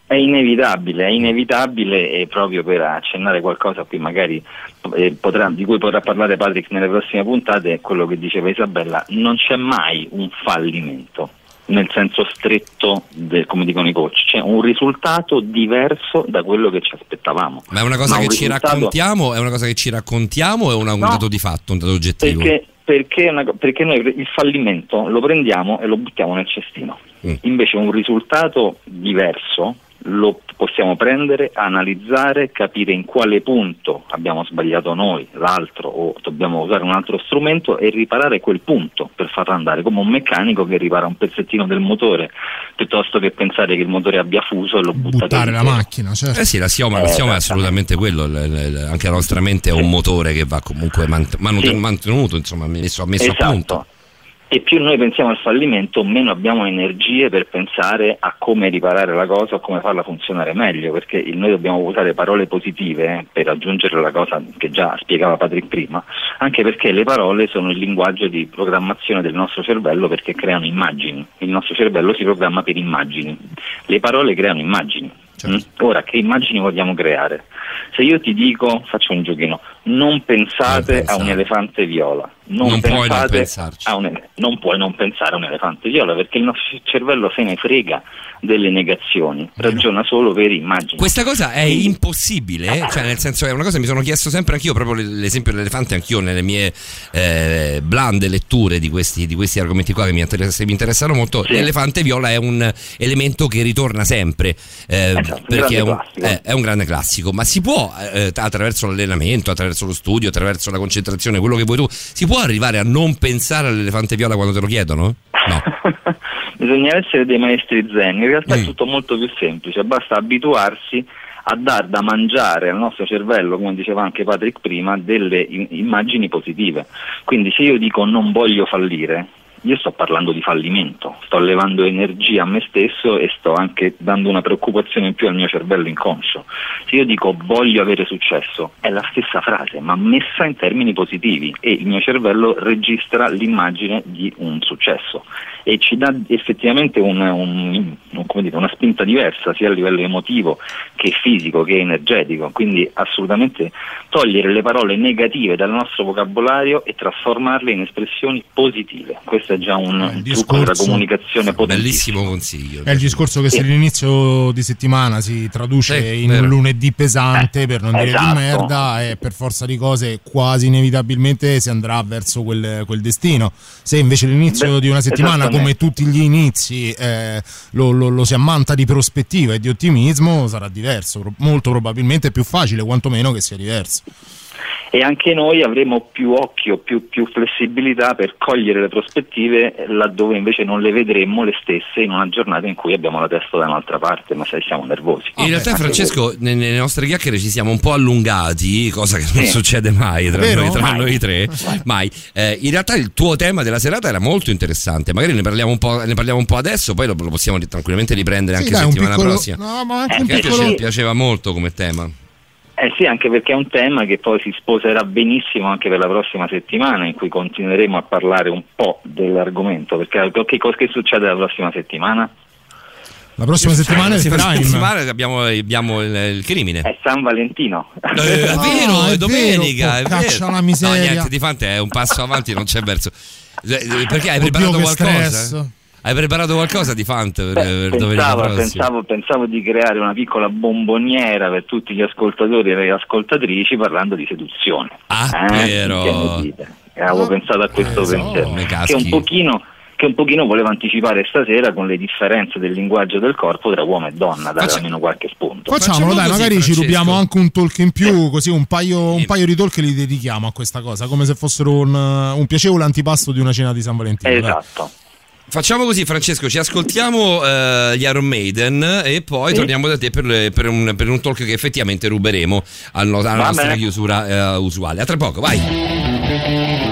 È inevitabile, è inevitabile e proprio per accennare qualcosa a cui magari eh, potrà- di cui potrà parlare Patrick nelle prossime puntate è quello che diceva Isabella, non c'è mai un fallimento nel senso stretto del- come dicono i coach, c'è un risultato diverso da quello che ci aspettavamo. Ma è una cosa Ma che un ci risultato- raccontiamo? È una cosa che ci raccontiamo o è un No. dato di fatto, un dato oggettivo? Perché, perché, una perché noi il fallimento lo prendiamo e lo buttiamo nel cestino. Mm. Invece un risultato diverso lo possiamo prendere, analizzare, capire in quale punto abbiamo sbagliato noi, l'altro o dobbiamo usare un altro strumento e riparare quel punto per farlo andare, come un meccanico che ripara un pezzettino del motore, piuttosto che pensare che il motore abbia fuso e lo butta Buttare la macchina, certo. Eh sì, l'assioma, Eh, l'assioma è esattamente. assolutamente quello. l- l- anche la nostra mente è un motore che va comunque mant- manut- Sì. mantenuto, insomma, messo, messo Esatto. a punto. E più noi pensiamo al fallimento, meno abbiamo energie per pensare a come riparare la cosa o come farla funzionare meglio, perché noi dobbiamo usare parole positive eh, per raggiungere la cosa che già spiegava Patrick prima, anche perché le parole sono il linguaggio di programmazione del nostro cervello perché creano immagini. Il nostro cervello si programma per immagini. Le parole creano immagini. Certo. Mm? Ora, che immagini vogliamo creare? Se io ti dico, faccio un giochino, non pensate a un elefante viola. Non, Non puoi non pensarci. un non puoi non pensare a un elefante viola perché il nostro cervello se ne frega delle negazioni, ragiona solo per immagini. Questa cosa è impossibile, eh? cioè nel senso è una cosa che mi sono chiesto sempre anch'io, proprio l'esempio dell'elefante, anch'io nelle mie eh, blande letture di questi, di questi argomenti qua che mi, interess- mi interessano molto, l'elefante viola è un elemento che ritorna sempre, eh, Esatto, un perché è grande un, è- è un grande classico, ma si può eh, attraverso l'allenamento, attraverso lo studio, attraverso la concentrazione, quello che vuoi tu, si può arrivare a non pensare all'elefante viola quando te lo chiedono? No. Bisogna essere dei maestri zen, in realtà Mm. è tutto molto più semplice, basta abituarsi a dar da mangiare al nostro cervello, come diceva anche Patrick prima, delle immagini positive. Quindi se io dico non voglio fallire, io sto parlando di fallimento, sto levando energia a me stesso e sto anche dando una preoccupazione in più al mio cervello inconscio. Se io dico voglio avere successo, è la stessa frase, ma messa in termini positivi e il mio cervello registra l'immagine di un successo e ci dà effettivamente un, un- un- come dire, una spinta diversa sia a livello emotivo che fisico che energetico, quindi assolutamente togliere le parole negative dal nostro vocabolario e trasformarle in espressioni positive. Questo è già un trucco della discorso- comunicazione potente. Bellissimo consiglio. È il discorso che se l'inizio di settimana si traduce Sì, in vero. un lunedì pesante, per non dire esatto. di merda, e per forza di cose quasi inevitabilmente si andrà verso quel, quel destino. Se invece l'inizio Beh, di una settimana, esattamente. Come tutti gli inizi, eh, lo, lo- lo si ammanta di prospettiva e di ottimismo, sarà diverso, molto probabilmente più facile, quantomeno che sia diverso. E anche noi avremo più occhio, più, più flessibilità per cogliere le prospettive laddove invece non le vedremmo le stesse in una giornata in cui abbiamo la testa da un'altra parte, ma se siamo nervosi. In realtà, Francesco, ne- nelle nostre chiacchiere ci siamo un po' allungati, cosa che non Sì. succede mai tra, noi, tra Mai. noi tre. Mai. Eh, in realtà, il tuo tema della serata era molto interessante. Magari ne parliamo un po', ne parliamo un po' adesso, poi lo, lo possiamo tranquillamente riprendere Sì, anche dai, settimana piccolo- prossima. no, ma anche Eh, un piccolo... piaceva molto come tema. Eh sì, anche perché è un tema che poi si sposerà benissimo anche per la prossima settimana in cui continueremo a parlare un po' dell'argomento, perché che cosa che succede la prossima settimana? La prossima settimana è il La prossima Prime. settimana abbiamo, abbiamo il, il crimine. È San Valentino. Eh, è vero, Ah, è è domenica. vero, è caccia vero. la miseria. No, niente, di fante è un passo avanti, non c'è verso. Eh, eh, Perché hai Oddio, preparato qualcosa? stress. Hai preparato qualcosa di Fante per, per domenica Pensavo, pensavo- pensavo di creare una piccola bomboniera per tutti gli ascoltatori e le ascoltatrici parlando di seduzione. Ah, Eh, vero. Avevo pensato a questo so, pensiero. me Che un pochino che un pochino volevo anticipare stasera con le differenze del linguaggio del corpo tra uomo e donna, dare Faccia- almeno qualche spunto. Facciamolo, dai, così, magari ci Francesco. rubiamo anche un talk in più, così un paio, un paio di talk li dedichiamo a questa cosa, come se fossero un, un piacevole antipasto di una cena di San Valentino. dai. Facciamo così, Francesco, ci ascoltiamo eh, gli Iron Maiden e poi Sì. torniamo da te per, le- per un, per un talk che effettivamente ruberemo alla Va nostra chiusura eh, usuale. A tra poco, vai.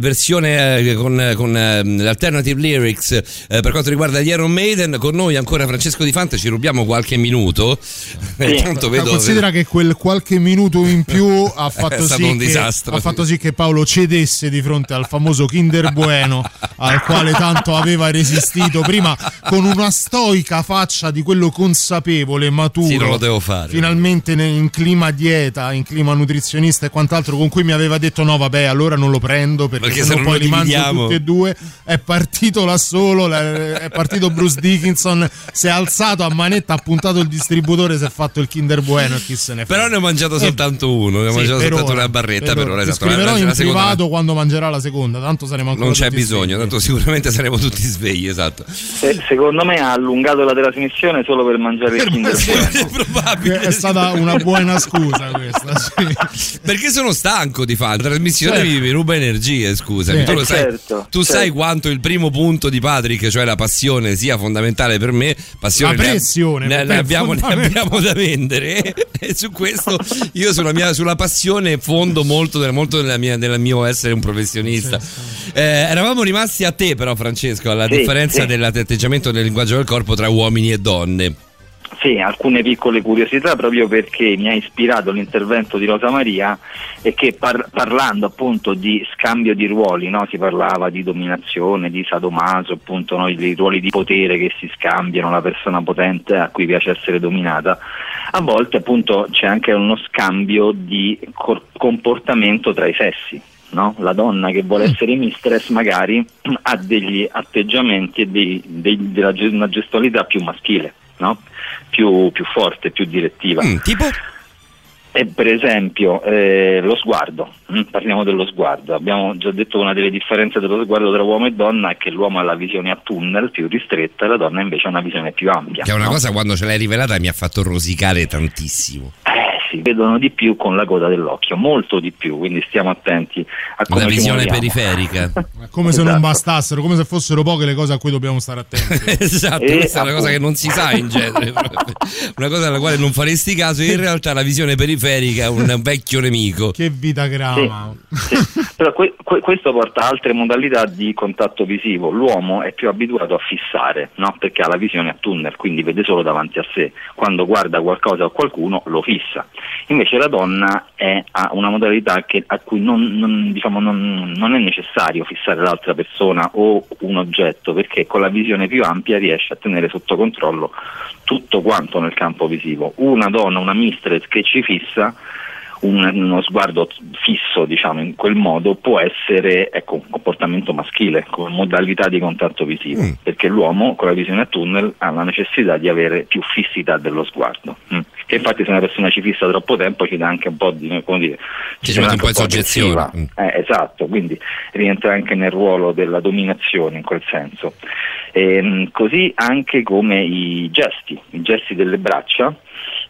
Versione eh, con, con eh, l'alternative lyrics eh, per quanto riguarda gli Iron Maiden. Con noi ancora Francesco Di Fante, ci rubiamo qualche minuto. Tanto vedo, Considera che quel qualche minuto in più ha fatto, sì un che, ha fatto sì che Paolo cedesse di fronte al famoso Kinder Bueno al quale tanto aveva resistito prima con una stoica faccia di quello consapevole, maturo. Sì, non lo devo fare. Finalmente in clima dieta, in clima nutrizionista e quant'altro con cui mi aveva detto no vabbè allora non lo prendo perché, Perché se se no poi lo li mangio dividiamo. tutti e due. È partito là solo, è partito Bruce Dickinson, si è alzato a manetta, ha puntato il distributore, si è fatto il Kinder Bueno e chi se ne frega. Però ne ho mangiato soltanto uno, ne ho Sì, mangiato per soltanto ora, una barretta per ora. Esatto, la- scriverò la- in privato quando mangerà la seconda, tanto saremo ancora Non c'è bisogno, svegli. tanto sicuramente saremo tutti svegli, esatto. Se- secondo me ha allungato la trasmissione solo per mangiare il Kinder Bueno. È stata una buona scusa questa, sì. Perché sono stanco di fare la trasmissione Certo. mi, mi ruba energie, scusami. Sì. Tu, lo Eh, sai, certo, tu sai certo. quanto il primo punto di Patrick, cioè la passione, sia fondamentale per me. Passione La ne- pressione, ne, per ne è abbiamo, ne abbiamo da vendere. e su questo io sulla, mia, sulla passione fondo molto, del- molto della mia- del mio essere un professionista. Eh, eravamo rimasti a te però Francesco, alla Sì, differenza sì. dell'atteggiamento del linguaggio del corpo tra uomini e donne. Sì, alcune piccole curiosità proprio perché mi ha ispirato l'intervento di Rosa Maria e che par- parlando appunto di scambio di ruoli, no? si parlava di dominazione, di sadomaso, appunto no? i ruoli di potere che si scambiano, la persona potente a cui piace essere dominata, a volte appunto c'è anche uno scambio di cor- comportamento tra i sessi. No? La donna che vuole essere mistress magari ha degli atteggiamenti e dei- dei- della una gestualità più maschile, no? più, più forte, più direttiva. tipo? E per esempio eh, lo sguardo, Mm, parliamo dello sguardo, abbiamo già detto una delle differenze dello sguardo tra uomo e donna è che l'uomo ha la visione a tunnel più ristretta e la donna invece ha una visione più ampia. Che è una no? cosa quando ce l'hai rivelata mi ha fatto rosicare tantissimo. Eh sì, vedono di più con la coda dell'occhio, molto di più, quindi stiamo attenti a come Una ci visione muoviamo. periferica. Come se non Esatto. bastassero, come se fossero poche le cose a cui dobbiamo stare attenti. esatto, E questa è una cosa appunto. che non si sa in genere. una cosa alla quale non faresti caso. In realtà la visione periferica è un vecchio nemico. Che vita grama. Però que- que- questo porta a altre modalità di contatto visivo. L'uomo è più abituato a fissare, no? perché ha la visione a tunnel, quindi vede solo davanti a sé. Quando guarda qualcosa o qualcuno lo fissa. Invece la donna è- ha una modalità che- a cui non, non- diciamo, non- non è necessario fissare l'altra persona o un oggetto, perché con la visione più ampia riesce a tenere sotto controllo tutto quanto nel campo visivo. Una donna, una mistress che ci fissa un- uno sguardo fisso diciamo in quel modo può essere ecco, un comportamento maschile come modalità di contatto visivo perché l'uomo con la visione a tunnel ha la necessità di avere più fissità dello sguardo mm. che infatti se una persona ci fissa troppo tempo ci dà anche un po' di come dire Ci sembra mette un po' in soggezione. aggressiva. Eh, esatto quindi rientra anche nel ruolo della dominazione in quel senso Ehm, così anche come i gesti i gesti delle braccia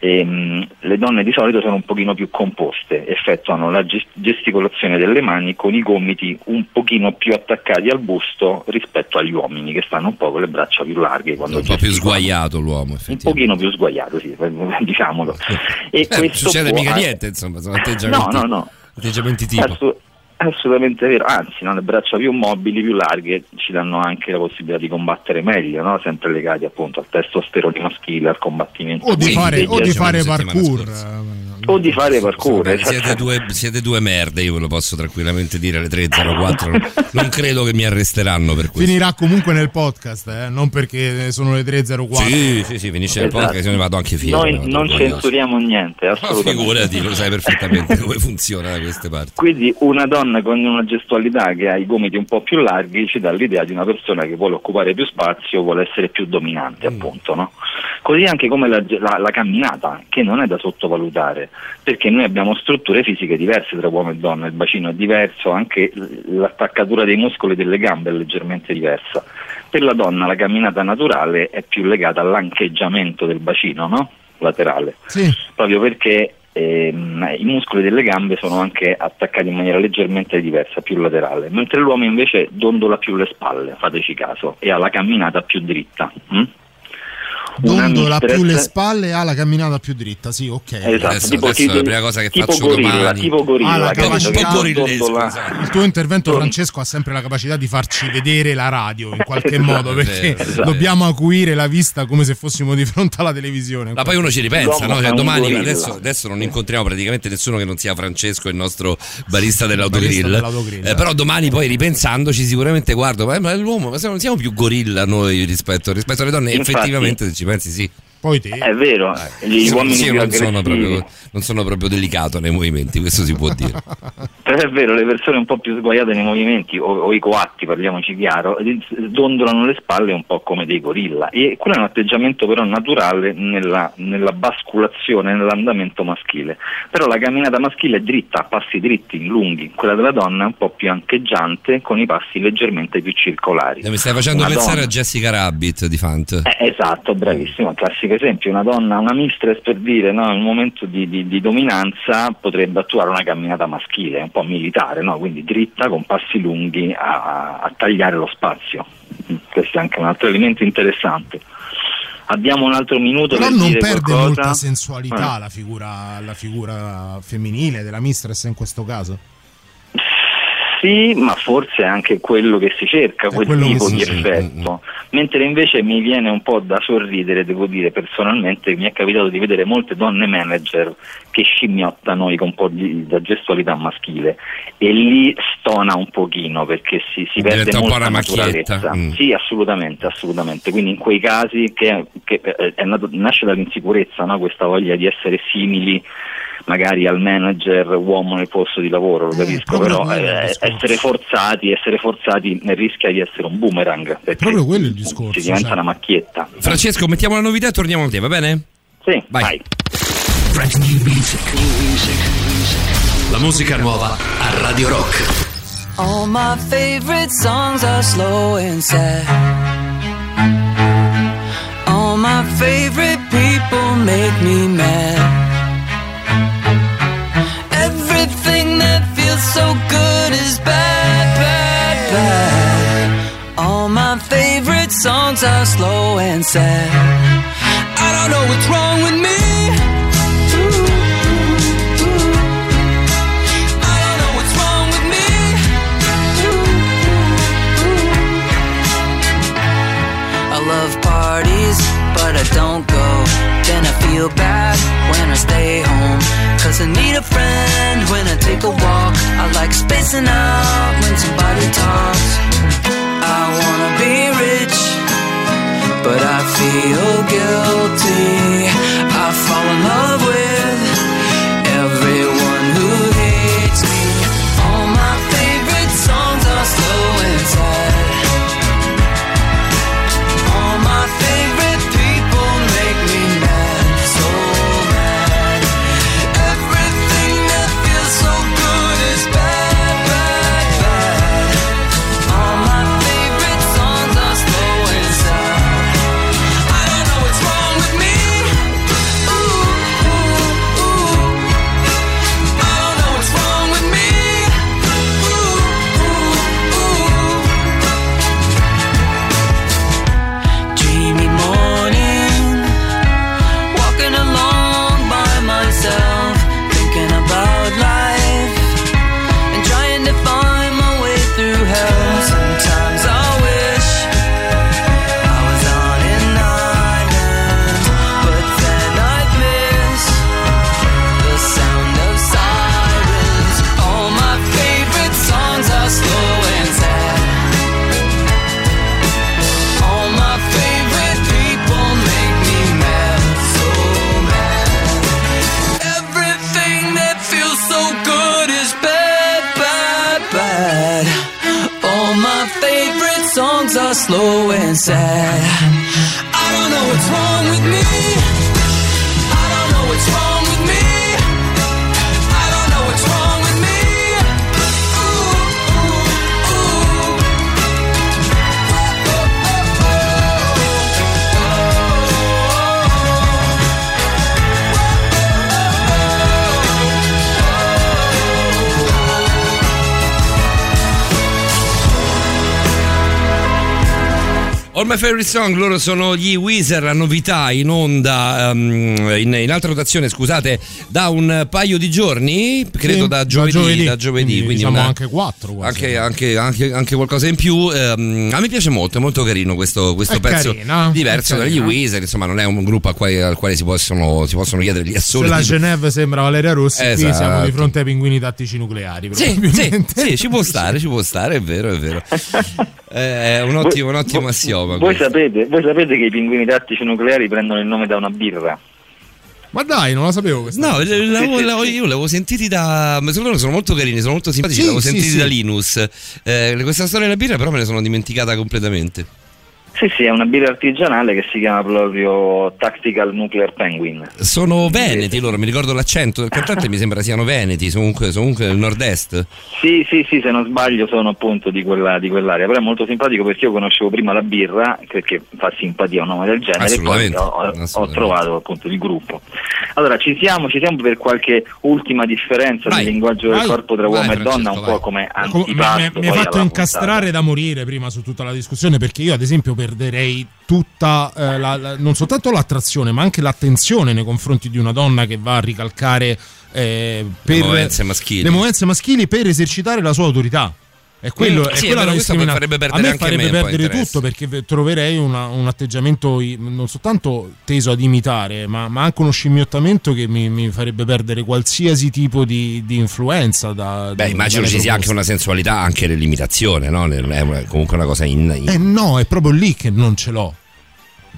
Ehm, le donne di solito sono un pochino più composte, effettuano la ges- gesticolazione delle mani con i gomiti un pochino più attaccati al busto rispetto agli uomini che stanno un po' con le braccia più larghe quando Un po' più sguaiato l'uomo, un pochino più sguaiato, sì, diciamolo. E Eh, non questo succede può- mica niente, insomma, sono atteggiamenti, No, no, no. atteggiamenti tipo. Assu- assolutamente vero, anzi no, le braccia più mobili, più larghe ci danno anche la possibilità di combattere meglio, no? sempre legati appunto al testosterone maschile, al combattimento. O di fare, o di fare parkour. O di fare parkour. Vabbè, siete, esatto. due, siete due merde, io ve lo posso tranquillamente dire alle 3.04. non, non credo che mi arresteranno per questo. Finirà comunque nel podcast, eh, non perché sono le 3.04. Sì, sì, sì, finisce Esatto. podcast, io ne vado anche fiero. Noi non censuriamo niente, Ma assolutamente. figurati, lo sai perfettamente come funziona da queste parti. Quindi una donna con una gestualità che ha i gomiti un po' più larghi ci dà l'idea di una persona che vuole occupare più spazio, vuole essere più dominante Mm. appunto. No? Così anche come la, la- la camminata, che non è da sottovalutare, perché noi abbiamo strutture fisiche diverse tra uomo e donna, il bacino è diverso, anche l'attaccatura dei muscoli delle gambe è leggermente diversa. Per la donna la camminata naturale è più legata all'ancheggiamento del bacino no? laterale Sì. proprio perché ehm, i muscoli delle gambe sono anche attaccati in maniera leggermente diversa, più laterale, mentre l'uomo invece dondola più le spalle, fateci caso, e ha la camminata più dritta. mm? Dondola più le spalle ha la camminata più dritta, sì, ok. Esatto, Adesso- tipo, adesso è la tipo- prima cosa che tipo faccio gorilla, domani. tipo gorilla, Ah, la capacità- esatto. Il tuo intervento, Francesco, ha sempre la capacità di farci vedere la radio in qualche Esatto, modo, perché esatto. dobbiamo acuire la vista come se fossimo di fronte alla televisione. Ma poi uno ci ripensa, no? Cioè, domani adesso, adesso non incontriamo praticamente nessuno che non sia Francesco, il nostro barista dell'autogrill. Barista dell'autogrill. Eh, però domani poi ripensandoci sicuramente guardo, ma, ma l'uomo, ma siamo- non siamo più gorilla noi rispetto, rispetto alle donne, Infatti- effettivamente se ci pensi sì. Poi te. È vero, gli Sì, uomini sì, non, sono proprio, non sono proprio delicato nei movimenti, questo si può dire. Però è vero, le persone un po' più sguaiate nei movimenti, o, o i coatti, parliamoci chiaro, eh, dondolano le spalle un po' come dei gorilla. E quello è un atteggiamento però naturale nella, nella basculazione, nell'andamento maschile. Però la camminata maschile è dritta, a passi dritti, lunghi. Quella della donna è un po' più ancheggiante, con i passi leggermente più circolari. Mi stai facendo Una pensare donna- a Jessica Rabbit di Fant. eh, esatto, bravissimo, classico esempio, una donna, una mistress per dire, no, in un momento di, di- di dominanza potrebbe attuare una camminata maschile, un po' militare, no? quindi dritta con passi lunghi a, a tagliare lo spazio. Questo è anche un altro elemento interessante. Abbiamo un altro minuto Però per non perde qualcosa. molta sensualità Eh. la, figura, la figura femminile della mistress in questo caso. Sì, ma forse è anche quello che si cerca, quel quello che tipo di effetto. Mentre invece mi viene un po' da sorridere, devo dire personalmente, mi è capitato di vedere molte donne manager che scimmiottano con un po' di, da gestualità maschile e lì stona un pochino perché si, si perde un po' molta naturalezza. mm. Sì, assolutamente, assolutamente. Quindi in quei casi che, che, eh, è nato- nasce dall'insicurezza, no? questa voglia di essere simili magari al manager uomo nel posto di lavoro, lo capisco, proprio però eh, essere forzati, essere forzati ne rischia di essere un boomerang, perché Proprio quello è il discorso. si diventa cioè. una macchietta. Francesco, mettiamo la novità e torniamo a te, va bene? Sì, vai. La musica nuova a Radio Rock. All my favorite songs are slow and sad. All my favorite people make me mad. So good is bad, bad, bad. All my favorite songs are slow and sad. I don't know what's wrong with me. I don't know what's wrong with me. I love parties, but I don't go. Then I feel bad when I stay home. Cause I need a friend when I take a walk. I like spacing out when somebody talks. I wanna be rich, but I feel guilty. I fall in love with and sad. All My Favorite Song, loro sono gli Weezer, la novità in onda, ehm, in, in alta rotazione, scusate, da un paio di giorni, credo Sì, da da giovedì. giovedì, da giovedì, quindi quindi diciamo una- anche quattro. Anche, anche- anche- anche qualcosa in più. ehm, a me piace molto, è molto carino questo, questo È pezzo carina, diverso è dagli. Weezer, insomma non è un gruppo al quale, al quale si, possono, si possono chiedere gli Se assoli. la Genève sembra Valeria Rossi, qui Esatto. siamo di fronte ai pinguini tattici nucleari. Sì, sì, sì, ci può stare, ci può stare, è vero, è vero. È un ottimo, un ottimo assioma. Voi questo. sapete, voi sapete che i pinguini tattici nucleari prendono il nome da una birra? Ma dai, non la sapevo questa. No, l'avevo- l'avevo- io l'avevo sentiti da. Secondo me sono molto carini, sono molto simpatici. Sì, l'avevo sì, sentiti sì. da Linus. Eh, questa storia della birra, però, me ne sono dimenticata completamente. Sì, sì, è una birra artigianale che si chiama proprio Tactical Nuclear Penguin. Sono veneti loro, mi ricordo l'accento del cantante, mi sembra siano veneti, comunque, comunque del nord-est. Sì, sì, sì, se non sbaglio sono appunto di, quella, di quell'area, però è molto simpatico perché io conoscevo prima la birra, perché fa simpatia un nome del genere, e poi Assolutamente, ho, ho- trovato appunto il gruppo. Allora, ci siamo, ci siamo per qualche ultima differenza Vai, nel linguaggio vai. del corpo tra Vai, uomo e donna, un vai. po' come Com- mi, antipasto. mi- mi poi hai fatto incastrare da morire prima su tutta la discussione perché io ad esempio perderei tutta eh, la- la- non soltanto l'attrazione ma anche l'attenzione nei confronti di una donna che va a ricalcare eh, per movenze maschili. le movenze maschili per esercitare la sua autorità è quello, Mm, è sì, è quella vero, la questo mi discrimina- farebbe perdere a me farebbe me perdere tutto perché ve- troverei una- un atteggiamento non soltanto teso ad imitare ma, ma anche uno scimmiottamento che mi, mi farebbe perdere qualsiasi tipo di, di influenza da, Beh, da- immagino ci sia anche una sensualità anche nell'imitazione, no? È comunque una cosa in. in- Eh no, è proprio lì che non ce l'ho.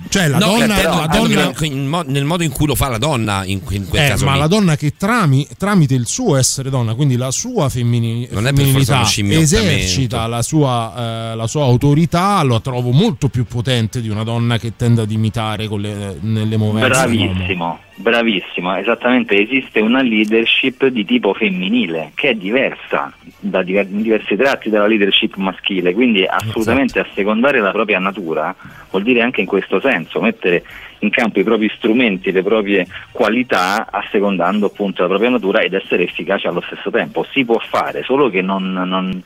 Cioè la No, donna, però, la donna mo- nel modo in cui lo fa la donna, in, in quel eh, caso ma lì. la donna che trami- tramite il suo essere donna, quindi la sua femmini- femminilità, esercita la sua, eh, la sua autorità, lo trovo molto più potente di una donna che tende ad imitare con le, nelle movenze. Bravissimo, bravissimo, esattamente esiste una leadership di tipo femminile che è diversa da diver- in diversi tratti dalla leadership maschile, quindi assolutamente assecondare la propria natura vuol dire anche in questo senso mettere in campo i propri strumenti, le proprie qualità assecondando appunto la propria natura ed essere efficaci allo stesso tempo. Si può fare, solo che non, non-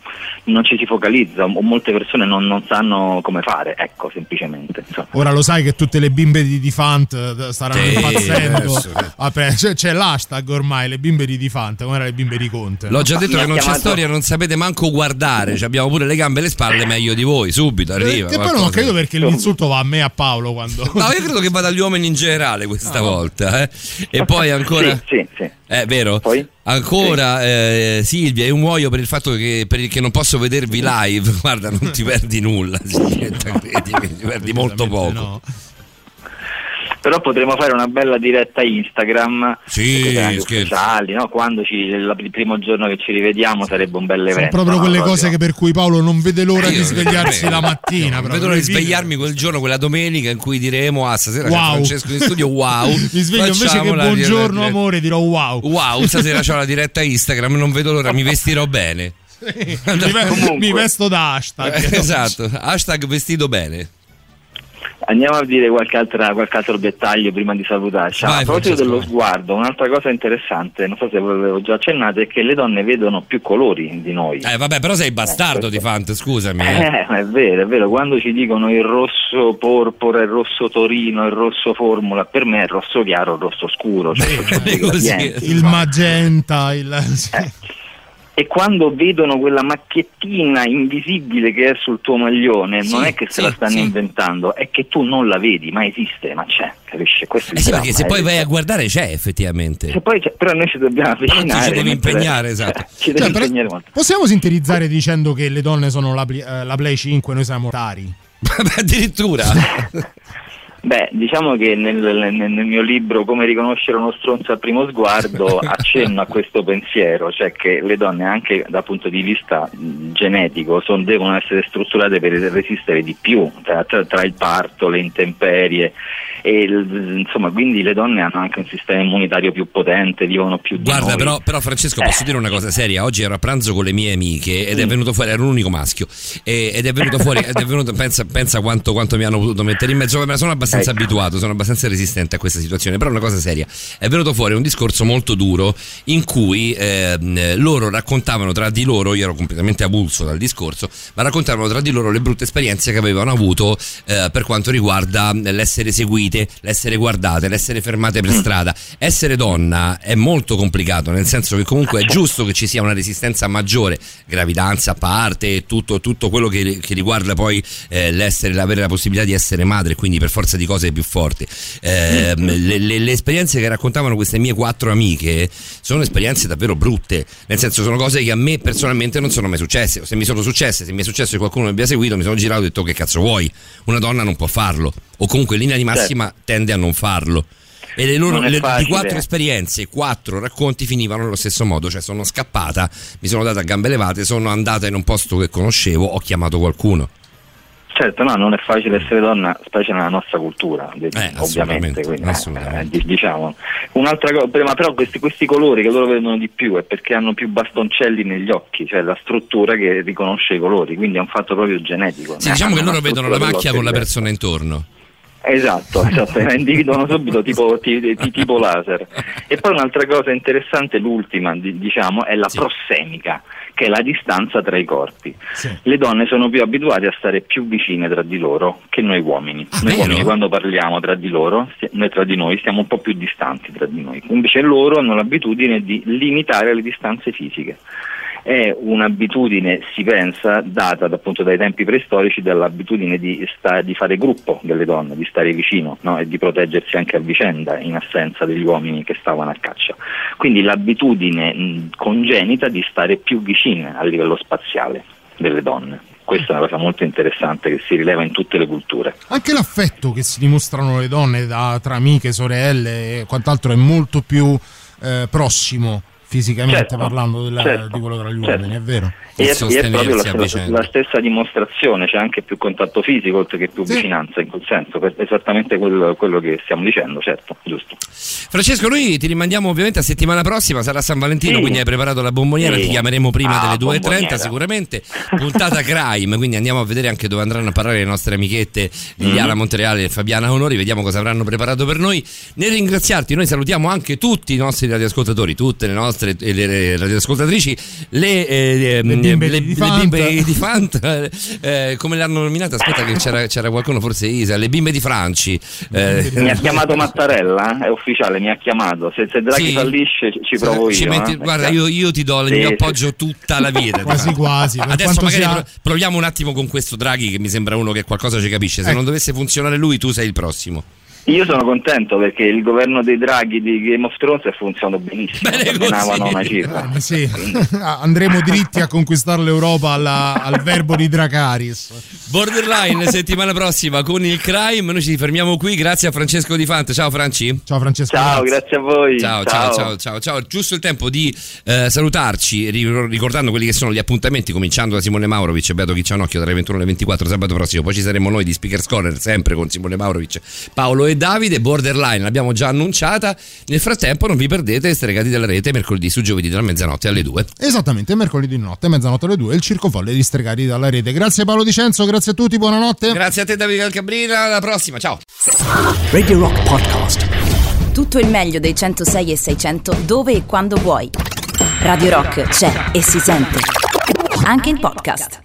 non ci si focalizza o molte persone non, non sanno come fare, ecco semplicemente. insomma. Ora lo sai che tutte le bimbe di Difant eh, staranno Sì, impazzendo. adesso. Vabbè, c'è, l'hashtag ormai, le bimbe di Difant, come erano le bimbe di Conte. L'ho già detto Mi che non c'è storia, non sapete manco guardare. Ci abbiamo pure le gambe e le spalle meglio di voi. Subito Eh, arriva. che poi non ho capito perché l'insulto va a me e a Paolo quando... No, io credo che vada agli uomini in generale questa Ah. volta. eh. E poi ancora. Sì, sì, sì. È vero? Ancora eh, Silvia, io muoio per il fatto che, per il che non posso vedervi live. Guarda, non ti perdi nulla, credimi, ti perdi molto poco. Però potremmo fare una bella diretta Instagram, Sì, con i canali scherzo. ufficiali, no? quando ci, il primo giorno che ci rivediamo sarebbe un bel Sono evento. proprio no? quelle Proprio. cose che per cui Paolo non vede l'ora di Io- svegliarsi eh, la mattina. Non proprio. vedo l'ora di svegliarmi quel giorno, quella domenica in cui diremo: Ah, stasera c'è Wow. Francesco in studio. Wow, Mi sveglio invece che buongiorno diretta- amore dirò wow. Wow, stasera c'ho la diretta Instagram. Non vedo l'ora, mi vestirò bene. mi vesto da hashtag. Eh, esatto, hashtag vestito bene. Andiamo a dire qualche, altra- qualche altro dettaglio prima di salutarci. Vai, a proposito Francesco, dello vai. sguardo, un'altra cosa interessante, non so se ve l'avevo già accennato, è che le donne vedono più colori di noi. Eh, vabbè, però sei bastardo di Fante, scusami. eh. Eh, è vero, è vero, quando ci dicono il rosso porpora, il rosso torino, il rosso formula, per me è il rosso chiaro, il rosso scuro, cioè, c'è dei così. Il magenta, il... sì. E quando vedono quella macchiettina invisibile che è sul tuo maglione, Sì, non è che se sì, la stanno sì. inventando, è che tu non la vedi, ma esiste, ma c'è, capisci? Questo è Eh sì, dramma, perché se eh. poi vai a guardare c'è effettivamente. Se poi c'è- però noi ci dobbiamo Però avvicinare. ci devi mentre- impegnare, esatto. ci devi Cioè, impegnare molto. Possiamo sintetizzare dicendo che le donne sono la, Play- eh, la Play 5 noi siamo Tari? Addirittura. Beh, diciamo che nel, nel- nel mio libro Come riconoscere uno stronzo al primo sguardo accenno a questo pensiero, cioè che le donne anche dal punto di vista genetico son- devono essere strutturate per resistere di più tra, tra- tra il parto, le intemperie e il- insomma quindi le donne hanno anche un sistema immunitario più potente, vivono più Guarda, però, però, Francesco, posso Eh. dire una cosa seria? Oggi ero a pranzo con le mie amiche ed è Mm. venuto fuori, ero l'unico maschio, e- ed è venuto fuori, ed è venuto, pensa, pensa quanto, quanto mi hanno potuto mettere in mezzo, me la sono abbastanza abbastanza Ecco. abituato, sono abbastanza resistente a questa situazione, però una cosa seria, è venuto fuori un discorso molto duro in cui ehm, loro raccontavano tra di loro, io ero completamente avulso dal discorso, ma raccontavano tra di loro le brutte esperienze che avevano avuto eh, per quanto riguarda l'essere seguite, l'essere guardate, l'essere fermate per strada. Essere donna è molto complicato, nel senso che comunque è giusto che ci sia una resistenza maggiore, gravidanza a parte, tutto, tutto quello che, che riguarda poi eh, l'essere, avere la possibilità di essere madre, quindi per forza di cose più forti. Eh, le, le- le esperienze che raccontavano queste mie quattro amiche sono esperienze davvero brutte, nel senso sono cose che a me personalmente non sono mai successe, o se mi sono successe, se mi è successo che qualcuno mi abbia seguito, mi sono girato e ho detto che cazzo vuoi, una donna non può farlo, o comunque in linea di massima tende a non farlo. E le loro le- di quattro esperienze, quattro racconti finivano nello stesso modo, cioè sono scappata, mi sono data a gambe levate, sono andata in un posto che conoscevo, ho chiamato qualcuno. Certo, no, non è facile essere donna, specie nella nostra cultura, assolutamente, ovviamente. Quindi, eh, assolutamente. eh, di- diciamo. Un'altra cosa, però però questi, questi colori che loro vedono di più è perché hanno più bastoncelli negli occhi, cioè la struttura che riconosce i colori, quindi è un fatto proprio genetico. Sì, diciamo che loro vedono la macchia con la persona intorno. Esatto, esatto, la individuano subito tipo, ti- ti- tipo laser. E poi un'altra cosa interessante, l'ultima di- diciamo, è la prossemica, che è la distanza tra i corpi. Le donne sono più abituate a stare più vicine tra di loro che noi uomini. noi vero? uomini quando parliamo tra di loro, noi tra di noi stiamo un po' più distanti tra di noi. Invece loro hanno l'abitudine di limitare le distanze fisiche. È un'abitudine, si pensa, data appunto dai tempi preistorici dall'abitudine di, sta- di fare gruppo delle donne, di stare vicino no? e di proteggersi anche a vicenda in assenza degli uomini che stavano a caccia. Quindi l'abitudine congenita di stare più vicine a livello spaziale delle donne. Questa è una cosa molto interessante che si rileva in tutte le culture. Anche l'affetto che si dimostrano le donne da- tra amiche, sorelle e quant'altro è molto più eh, prossimo fisicamente Certo, parlando della- certo, di quello tra gli certo. uomini, è vero? E è, e è proprio la, la stessa dimostrazione, c'è anche più contatto fisico oltre che più vicinanza in quel senso, per- esattamente quello, quello che stiamo dicendo, certo, giusto. Francesco, noi ti rimandiamo ovviamente a settimana prossima, sarà San Valentino, Sì. quindi hai preparato la bomboniera, Sì. ti chiameremo prima Ah, delle 2.30 bomboniera. sicuramente, puntata crime, quindi andiamo a vedere anche dove andranno a parlare le nostre amichette Liliana Mhm. Montereale e Fabiana Onori, vediamo cosa avranno preparato per noi. Nel ringraziarti, noi salutiamo anche tutti i nostri radioascoltatori, tutte le nostre eh, le radioascoltatrici, le, eh, Le ehm, bimbe le- di le Fanta. bimbe di Fanta, eh, come le hanno nominate? Aspetta che c'era, c'era qualcuno, forse Isa, le bimbe di Franci. eh, Mi ha chiamato Mattarella, eh, è ufficiale, mi ha chiamato, se, se Draghi Sì. fallisce ci- ci provo io. Ci metti- eh. guarda, io, io ti do il Sì, mio sì. appoggio tutta la vita. Quasi quasi, Adesso magari sia- pro- proviamo un attimo con questo Draghi che mi sembra uno che qualcosa ci capisce. Se Ecco. non dovesse funzionare lui, tu sei il prossimo. Io sono contento perché il governo dei Draghi di Game of Thrones è funzionato benissimo, dominavano una cifra. Eh, sì. Andremo dritti a conquistare l'Europa alla- al verbo di Dracaris. Borderline settimana prossima con il crime. Noi ci fermiamo qui. Grazie a Francesco Di Fante. Ciao Franci. Ciao Francesco. Ciao, grazie a voi. Ciao, ciao, ciao, ciao, ciao. Giusto il tempo di eh, salutarci, ri- ricordando quelli che sono gli appuntamenti, cominciando da Simone Maurovic e Beato Chiccianocchio dalle 21 alle 24 sabato prossimo. Poi ci saremo noi di Speakers Corner, sempre con Simone Maurovic, Paolo e Davide. Borderline l'abbiamo già annunciata. Nel frattempo, non vi perdete Stregati della Rete mercoledì su giovedì dalla mezzanotte alle 2. Esattamente, mercoledì notte, mezzanotte alle 2, il Circo Folle di Stregati dalla rete. Grazie Paolo Dicenzo, grazie a tutti, buonanotte. Grazie a te Davide Calcabrina, alla prossima, ciao. Radio Rock Podcast. Tutto il meglio dei 106 e 600 dove e quando vuoi. Radio Rock c'è e si sente. Anche in podcast.